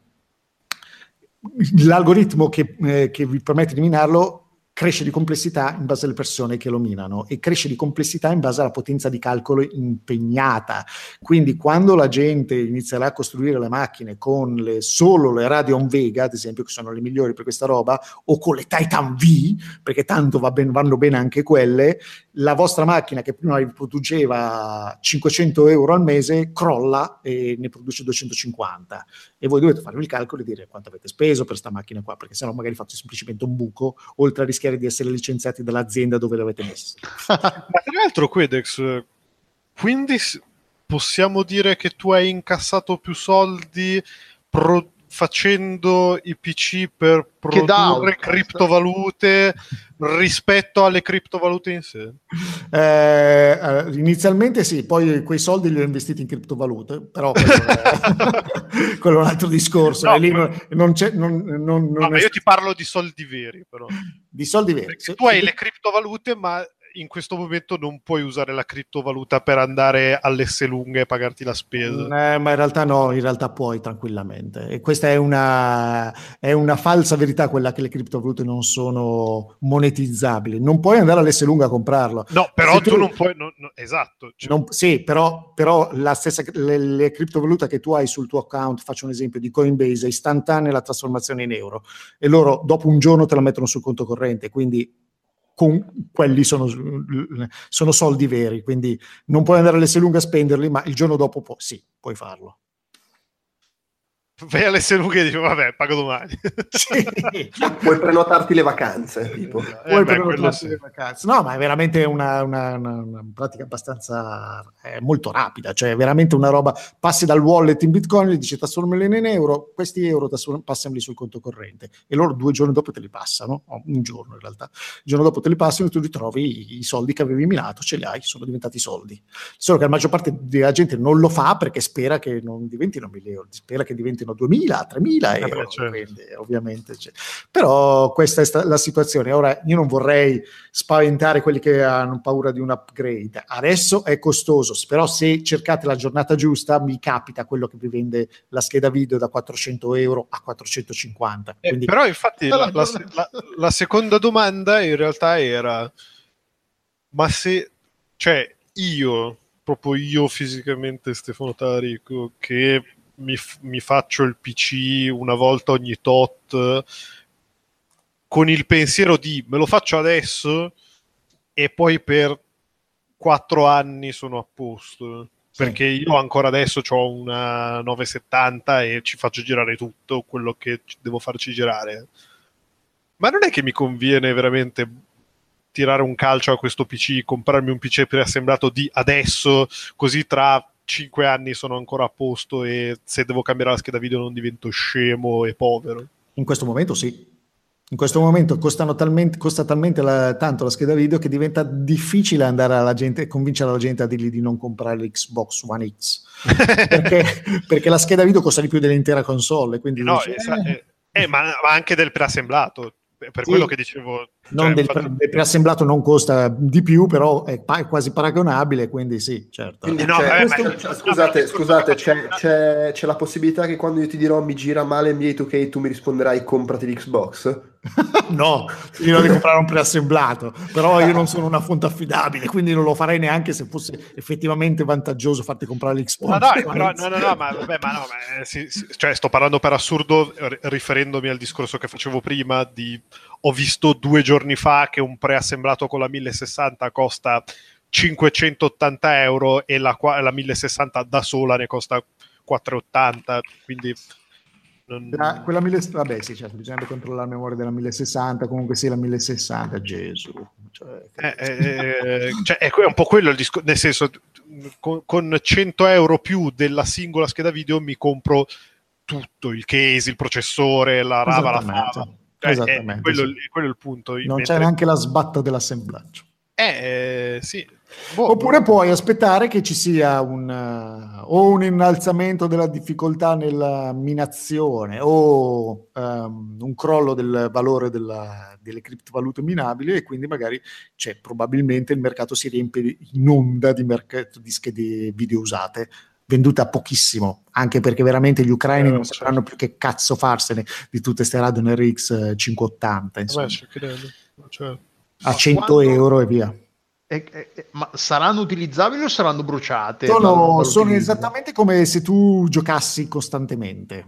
l'algoritmo che, eh, che vi permette di minarlo cresce di complessità in base alle persone che lo minano e cresce di complessità in base alla potenza di calcolo impegnata. Quindi quando la gente inizierà a costruire le macchine con le, solo le Radeon Vega, ad esempio, che sono le migliori per questa roba, o con le Titan V, perché tanto va ben, vanno bene anche quelle, la vostra macchina che prima vi produceva 500 euro al mese crolla e ne produce 250 e voi dovete farvi il calcolo e dire quanto avete speso per questa macchina qua perché sennò magari fate semplicemente un buco oltre a rischiare di essere licenziati dall'azienda dove l'avete messa ma tra l'altro Quedex quindi possiamo dire che tu hai incassato più soldi pro- facendo i PC per produrre criptovalute rispetto alle criptovalute in sé? Eh, inizialmente sì, poi quei soldi li ho investiti in criptovalute, però quello è, è un altro discorso. No, non, non c'è, non, non, no, ma io ti parlo di soldi veri, però. Di soldi veri. Perché tu hai le criptovalute, ma in questo momento non puoi usare la criptovaluta per andare all'S lunghe e pagarti la spesa. Eh, ma in realtà no, in realtà puoi tranquillamente. E questa è una, è una falsa verità, quella che le criptovalute non sono monetizzabili. Non puoi andare all'S lunga a comprarlo. No, però tu, tu, non puoi... No, no, esatto. Cioè... Non, sì, però, però la stessa, le, le criptovalute che tu hai sul tuo account, faccio un esempio di Coinbase, è istantanea la trasformazione in euro. E loro dopo un giorno te la mettono sul conto corrente, quindi con quelli sono, sono, soldi veri, quindi non puoi andare all'S lunga a spenderli, ma il giorno dopo pu- sì, puoi farlo vai alle lunghe e dici vabbè pago domani. Sì. puoi prenotarti le vacanze tipo. Eh, puoi beh, prenotarti le vacanze? No ma è veramente una, una, una, pratica abbastanza eh, molto rapida cioè veramente una roba passi dal wallet in bitcoin gli dici trasformali in euro questi euro passameli sul conto corrente. E loro due giorni dopo te li passano oh, un giorno in realtà. Il giorno dopo te li passano e tu ritrovi i, i soldi che avevi minato ce li hai sono diventati soldi. Solo che la maggior parte della gente non lo fa perché spera che non diventino 1000 euro spera che diventino diventino 2.000, 3.000 eh euro, certo. quindi, ovviamente. Cioè. Però questa è sta- la situazione. Ora, io non vorrei spaventare quelli che hanno paura di un upgrade. Adesso è costoso, però se cercate la giornata giusta, mi capita quello che vi vende la scheda video da 400 euro a 450. Eh, quindi... però infatti la, la, la, la seconda domanda in realtà era, ma se, cioè io proprio io fisicamente Stefano Tarico che mi, mi faccio il PC una volta ogni tot con il pensiero di me lo faccio adesso? E poi per quattro anni sono a posto. Perché io ancora adesso ho una 970 e ci faccio girare tutto quello che devo farci girare. Ma non è che mi conviene veramente tirare un calcio a questo PC comprarmi un PC preassemblato di adesso così tra 5 anni sono ancora a posto e se devo cambiare la scheda video non divento scemo e povero. In questo momento sì. In questo momento talmente, costa talmente la, tanto la scheda video che diventa difficile andare alla gente e convincere la gente a dirgli di non comprare l'Xbox One X. perché, perché, la scheda video costa di più dell'intera console. Quindi no, dice, eh, eh, ma, ma, anche del preassemblato per sì, quello che dicevo. Non cioè, del, fatto... del, preassemblato non costa di più, però è, pa- è quasi paragonabile, quindi sì, certo. Quindi no, cioè, questo, ma... cioè, scusate, scusate c'è, c'è, c'è, la possibilità che quando io ti dirò mi gira male NBA 2K tu mi risponderai comprati l'Xbox? no, io devo comprare un preassemblato, però io non sono una fonte affidabile, quindi non lo farei neanche se fosse effettivamente vantaggioso farti comprare l'Xbox. Ma no, però, no, no, no, ma, vabbè, ma no, ma, eh, sì, sì, cioè, sto parlando per assurdo riferendomi al discorso che facevo prima di ho visto due giorni fa che un preassemblato con la 1060 costa 580 euro e la, la 1060 da sola ne costa 480, quindi Non... La, quella 1000, vabbè, sì, certo, bisogna controllare la memoria della 1060, comunque sì, la 1060, Gesù. Cioè, eh, eh, cioè, è un po' quello il discorso, nel senso, con, con 100 euro più della singola scheda video mi compro tutto, il case, il processore, la rava, la fava. Cioè, Esattamente, è, quello, sì. quello, è il punto. Non mentre... c'è neanche la sbatta dell'assemblaggio. Eh, sì. Boh, Oppure boh. puoi aspettare che ci sia un, uh, o un innalzamento della difficoltà nella minazione o um, un crollo del valore della, delle criptovalute minabili e quindi magari cioè, probabilmente il mercato si riempie in onda di, mercato, di schede video usate vendute a pochissimo, anche perché veramente gli ucraini eh, non certo. sapranno più che cazzo farsene di tutte queste Radeon RX 580 insomma. Beh, certo. a 100 quando... euro e via. E, e, ma saranno utilizzabili o saranno bruciate? Sono, sono esattamente come se tu giocassi costantemente,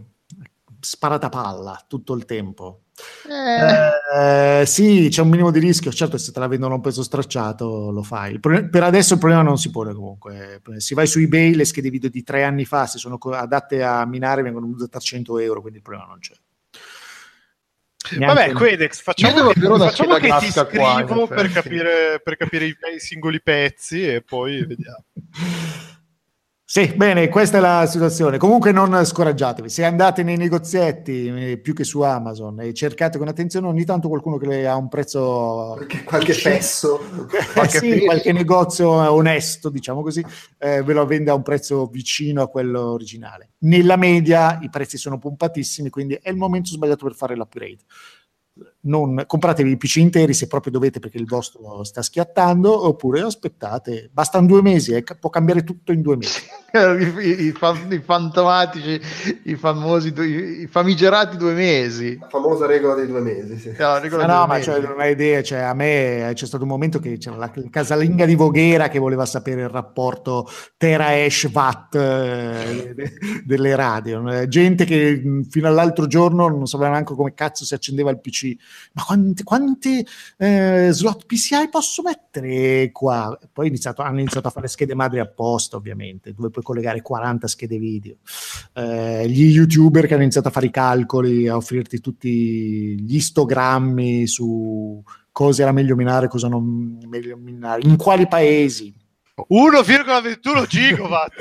sparata palla tutto il tempo. Eh. Eh, sì, c'è un minimo di rischio. Certo, se te la vendono a un peso stracciato, lo fai. Per adesso il problema non si pone comunque. Se vai su eBay, le schede video di tre anni fa, se sono adatte a minare, vengono usate a 100 euro, quindi il problema non c'è. Vabbè, Quedex, facciamo, che, facciamo che ti scrivo qua, per, capire, per capire i, i singoli pezzi e poi vediamo. Sì, bene, questa è la situazione. Comunque non scoraggiatevi, se andate nei negozietti eh, più che su Amazon e cercate con attenzione ogni tanto qualcuno che ha un prezzo... Qualche, qualche pesso. qualche, sì, qualche negozio onesto, diciamo così, eh, ve lo vende a un prezzo vicino a quello originale. Nella media i prezzi sono pompatissimi, quindi è il momento sbagliato per fare l'upgrade non compratevi i PC interi se proprio dovete perché il vostro sta schiattando oppure aspettate bastano due mesi eh, può cambiare tutto in due mesi. I, i, fan, i, fantomatici i famosi i, i, famigerati due mesi. La famosa regola dei due mesi sì. no, no, no ma cioè, non hai idea cioè, a me c'è stato un momento che c'era la casalinga di Voghera che voleva sapere il rapporto tera hash watt eh, delle radio gente che fino all'altro giorno non sapeva neanche come cazzo si accendeva il PC ma quanti, quanti eh, slot PCI posso mettere qua? Poi iniziato, hanno iniziato a fare schede madri apposta, ovviamente, dove puoi collegare 40 schede video. Eh, gli youtuber che hanno iniziato a fare i calcoli, a offrirti tutti gli istogrammi su cosa era meglio minare, cosa non meglio minare, in quali paesi 1,21 gigawatt.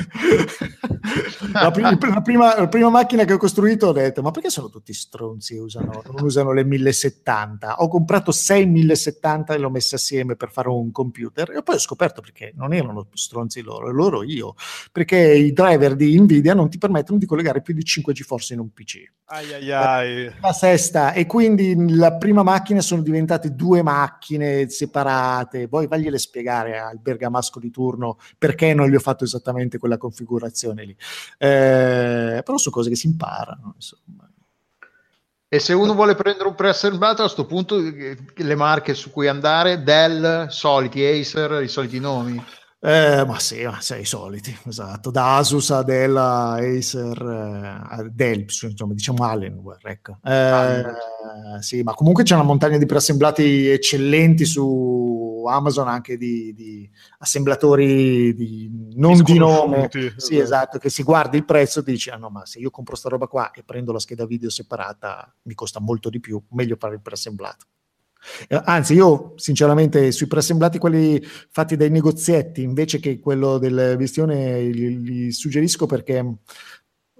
la, prima, la, prima, la, prima, macchina che ho costruito ho detto ma perché sono tutti stronzi usano, non usano le 1070 ho comprato 6 1070 e l'ho messa assieme per fare un computer e poi ho scoperto perché non erano stronzi loro loro io perché i driver di Nvidia non ti permettono di collegare più di 5 GeForce in un PC ai ai ai. la sesta e quindi la prima macchina sono diventate due macchine separate poi vagliele spiegare al bergamasco di turno perché non gli ho fatto esattamente quella configurazione lì. Eh, però sono cose che si imparano insomma. E se uno vuole prendere un preassemblato a questo punto le marche su cui andare Dell, soliti Acer, i soliti nomi eh, ma sì, ma sei i soliti, esatto, da Asus a Dell a Acer, eh, a Dell, insomma, diciamo Alienware, ecco. Eh, sì, ma comunque c'è una montagna di preassemblati eccellenti su Amazon, anche di, di assemblatori di, non di nome, sì, esatto. esatto, che si guardi il prezzo e dici, ah no, ma se io compro sta roba qua e prendo la scheda video separata, mi costa molto di più, meglio fare il preassemblato. Eh, anzi, io sinceramente sui preassemblati, quelli fatti dai negozietti, invece che quello del bestione, li, li suggerisco perché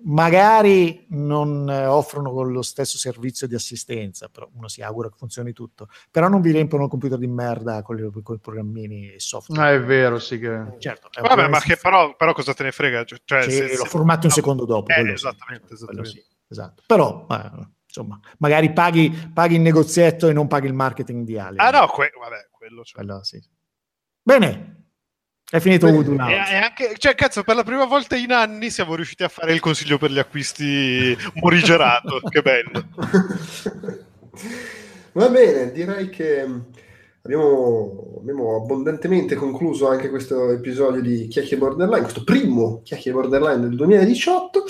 magari non offrono lo stesso servizio di assistenza, però uno si augura che funzioni tutto, però non vi riempiono il computer di merda con, i programmini e software. Ah, è vero, sì che... Certo, Vabbè, ma che però, però, cosa te ne frega? Cioè, sì, se, l'ho se... formato un secondo dopo. Eh, esattamente, sì, esattamente. Sì, esatto. Però... Eh, insomma, magari paghi, paghi, il negozietto e non paghi il marketing di Ale. Ah no, que- vabbè, quello, cioè. quello sì. Bene, è finito Voodoo e, e anche, cioè, cazzo, per la prima volta in anni siamo riusciti a fare il consiglio per gli acquisti morigerato. che bello. Va bene, direi che abbiamo, abbiamo, abbondantemente concluso anche questo episodio di Chiacchiere Borderline, questo primo Chiacchiere Borderline del 2018.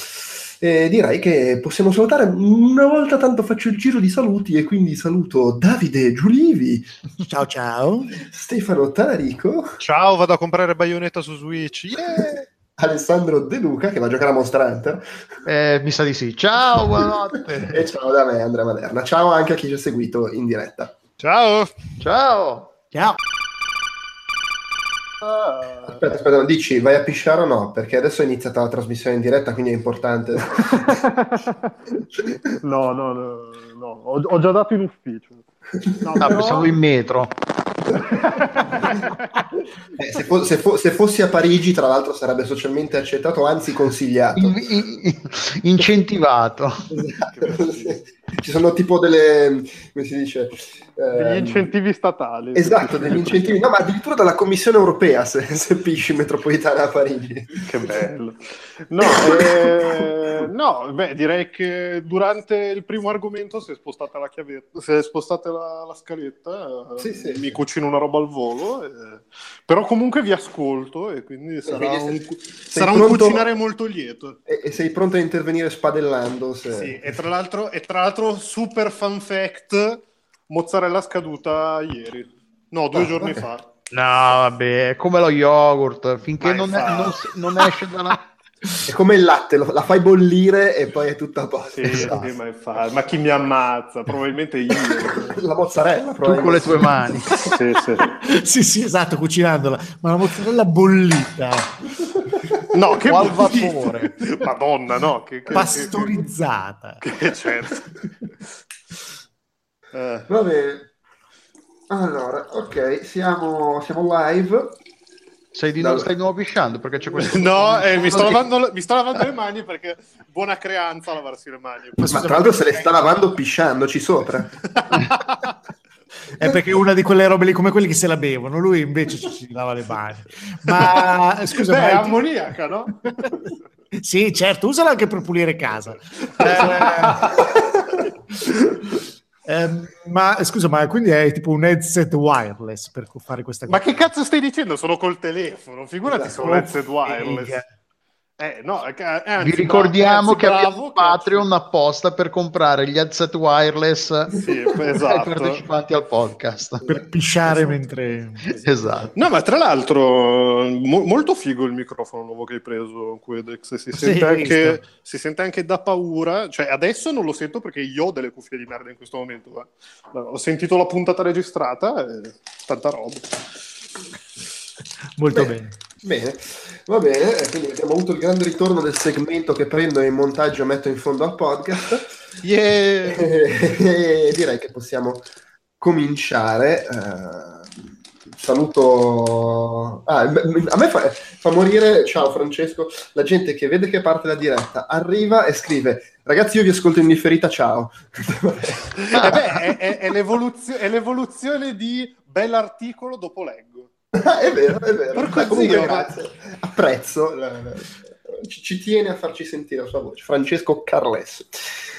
E direi che possiamo salutare una volta tanto faccio il giro di saluti e quindi saluto Davide Giulivi. Ciao ciao. Stefano Talarico. Ciao, vado a comprare Bayonetta su Switch. Yeah! Alessandro De Luca che va a giocare a Monster Hunter. Eh, mi sa di sì. Ciao, buonanotte. e ciao da me, Andrea Maderna. Ciao anche a chi ci ha seguito in diretta. Ciao. Ciao. Ciao. Aspetta, aspetta, dici vai a pisciare o no? Perché adesso è iniziata la trasmissione in diretta, quindi è importante. no, no, no, no. Ho, ho, già dato in ufficio. No, ah, però... pensavo in metro. eh, se, fo- se, fo- se, fossi a Parigi, tra l'altro, sarebbe socialmente accettato, anzi consigliato. In- in- incentivato. esatto, sì. Ci sono tipo delle, come si dice? Degli ehm, incentivi statali. Esatto, degli incentivi, no, ma addirittura dalla Commissione europea se, se pisci metropolitana a Parigi. Che bello. No, eh, no beh, direi che durante il primo argomento si è spostata la chiavetta, si è spostata la, la scaletta, sì, sì, mi sì. cucino una roba al volo, eh, però comunque vi ascolto e quindi sarà, quindi un, sarà un cucinare molto lieto. E, e, sei pronto a intervenire spadellando? Se... Sì, e tra l'altro, e tra l'altro super fun fact mozzarella scaduta ieri. No, due ah, giorni vabbè. fa. No, vabbè, è come lo yogurt, finché non, è, non, non, esce dalla... È come il latte, lo, la fai bollire e poi è tutta a posto. Sì, esatto. ma, ma, chi mi ammazza? Probabilmente io. la mozzarella, tu con le tue mani. sì, sì. sì, sì, esatto, cucinandola. Ma la mozzarella bollita. No, che al vapore. Madonna, no. Che, che, Pastorizzata. Che, che certo. Eh. Va bene. Allora, ok, siamo, siamo live. Sei di nuovo, stai di nuovo pisciando perché c'è questo. no, eh, mi, sto lavando, mi, sto lavando, le mani perché buona creanza lavarsi le mani. Ma tra l'altro se le sta lavando pisciandoci sopra. è perché una di quelle robe lì come quelli che se la bevono, lui invece ci si lava le mani. Ma scusa, Beh, ma è ammoniaca, no? sì, certo, usala anche per pulire casa. Eh... Eh, ma scusa, ma quindi è tipo un headset wireless per fare questa cosa? Ma che cazzo stai dicendo? Sono col telefono, figurati esatto. sono headset wireless. Eh, no, eh, anzi, Vi ricordiamo che abbiamo un Patreon apposta per comprare gli headset wireless sì, esatto. ai partecipanti al podcast. Per pisciare mentre... Esatto. No, ma tra l'altro mo- molto figo il microfono nuovo che hai preso, Quedex. Si sente, sì, anche, si sente anche da paura. Cioè, adesso non lo sento perché io ho delle cuffie di merda in questo momento. Eh. Ho sentito la puntata registrata e tanta roba. Molto bene. bene. Bene, va bene, quindi abbiamo avuto il grande ritorno del segmento che prendo in montaggio e metto in fondo al podcast. Yeah! e direi che possiamo cominciare. Uh, saluto. Ah, a me fa, fa, morire, ciao Francesco, la gente che vede che parte la diretta, arriva e scrive: Ragazzi, io vi ascolto in differita, ciao. eh beh, è, è, è, l'evoluzio- è l'evoluzione di bell'articolo dopo leggo. è vero, è vero. Porco comunque, grazie. Apprezzo. Ci, ci, tiene a farci sentire la sua voce. Francesco Carles.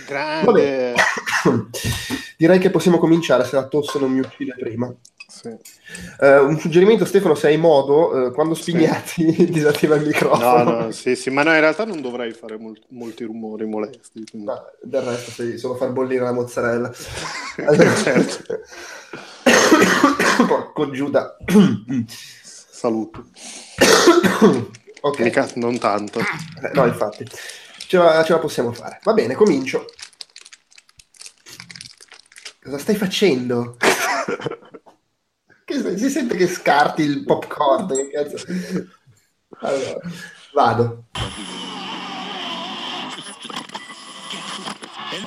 Grande. Direi che possiamo cominciare se la tosse non mi uccide prima. Sì. Uh, un suggerimento, Stefano, se hai modo, uh, quando spigliati, sì. disattiva il microfono. No, no, sì, sì, ma no, in realtà non dovrei fare molt- molti rumori molesti. Quindi... No, del resto, sei solo far bollire la mozzarella. certo. Porco Giuda. Saluto. ok. Mica non tanto. Eh, no, infatti. Ce la, ce la possiamo fare. Va bene, comincio. Cosa stai facendo? che, si sente che scarti il popcorn. Che cazzo? Allora, vado.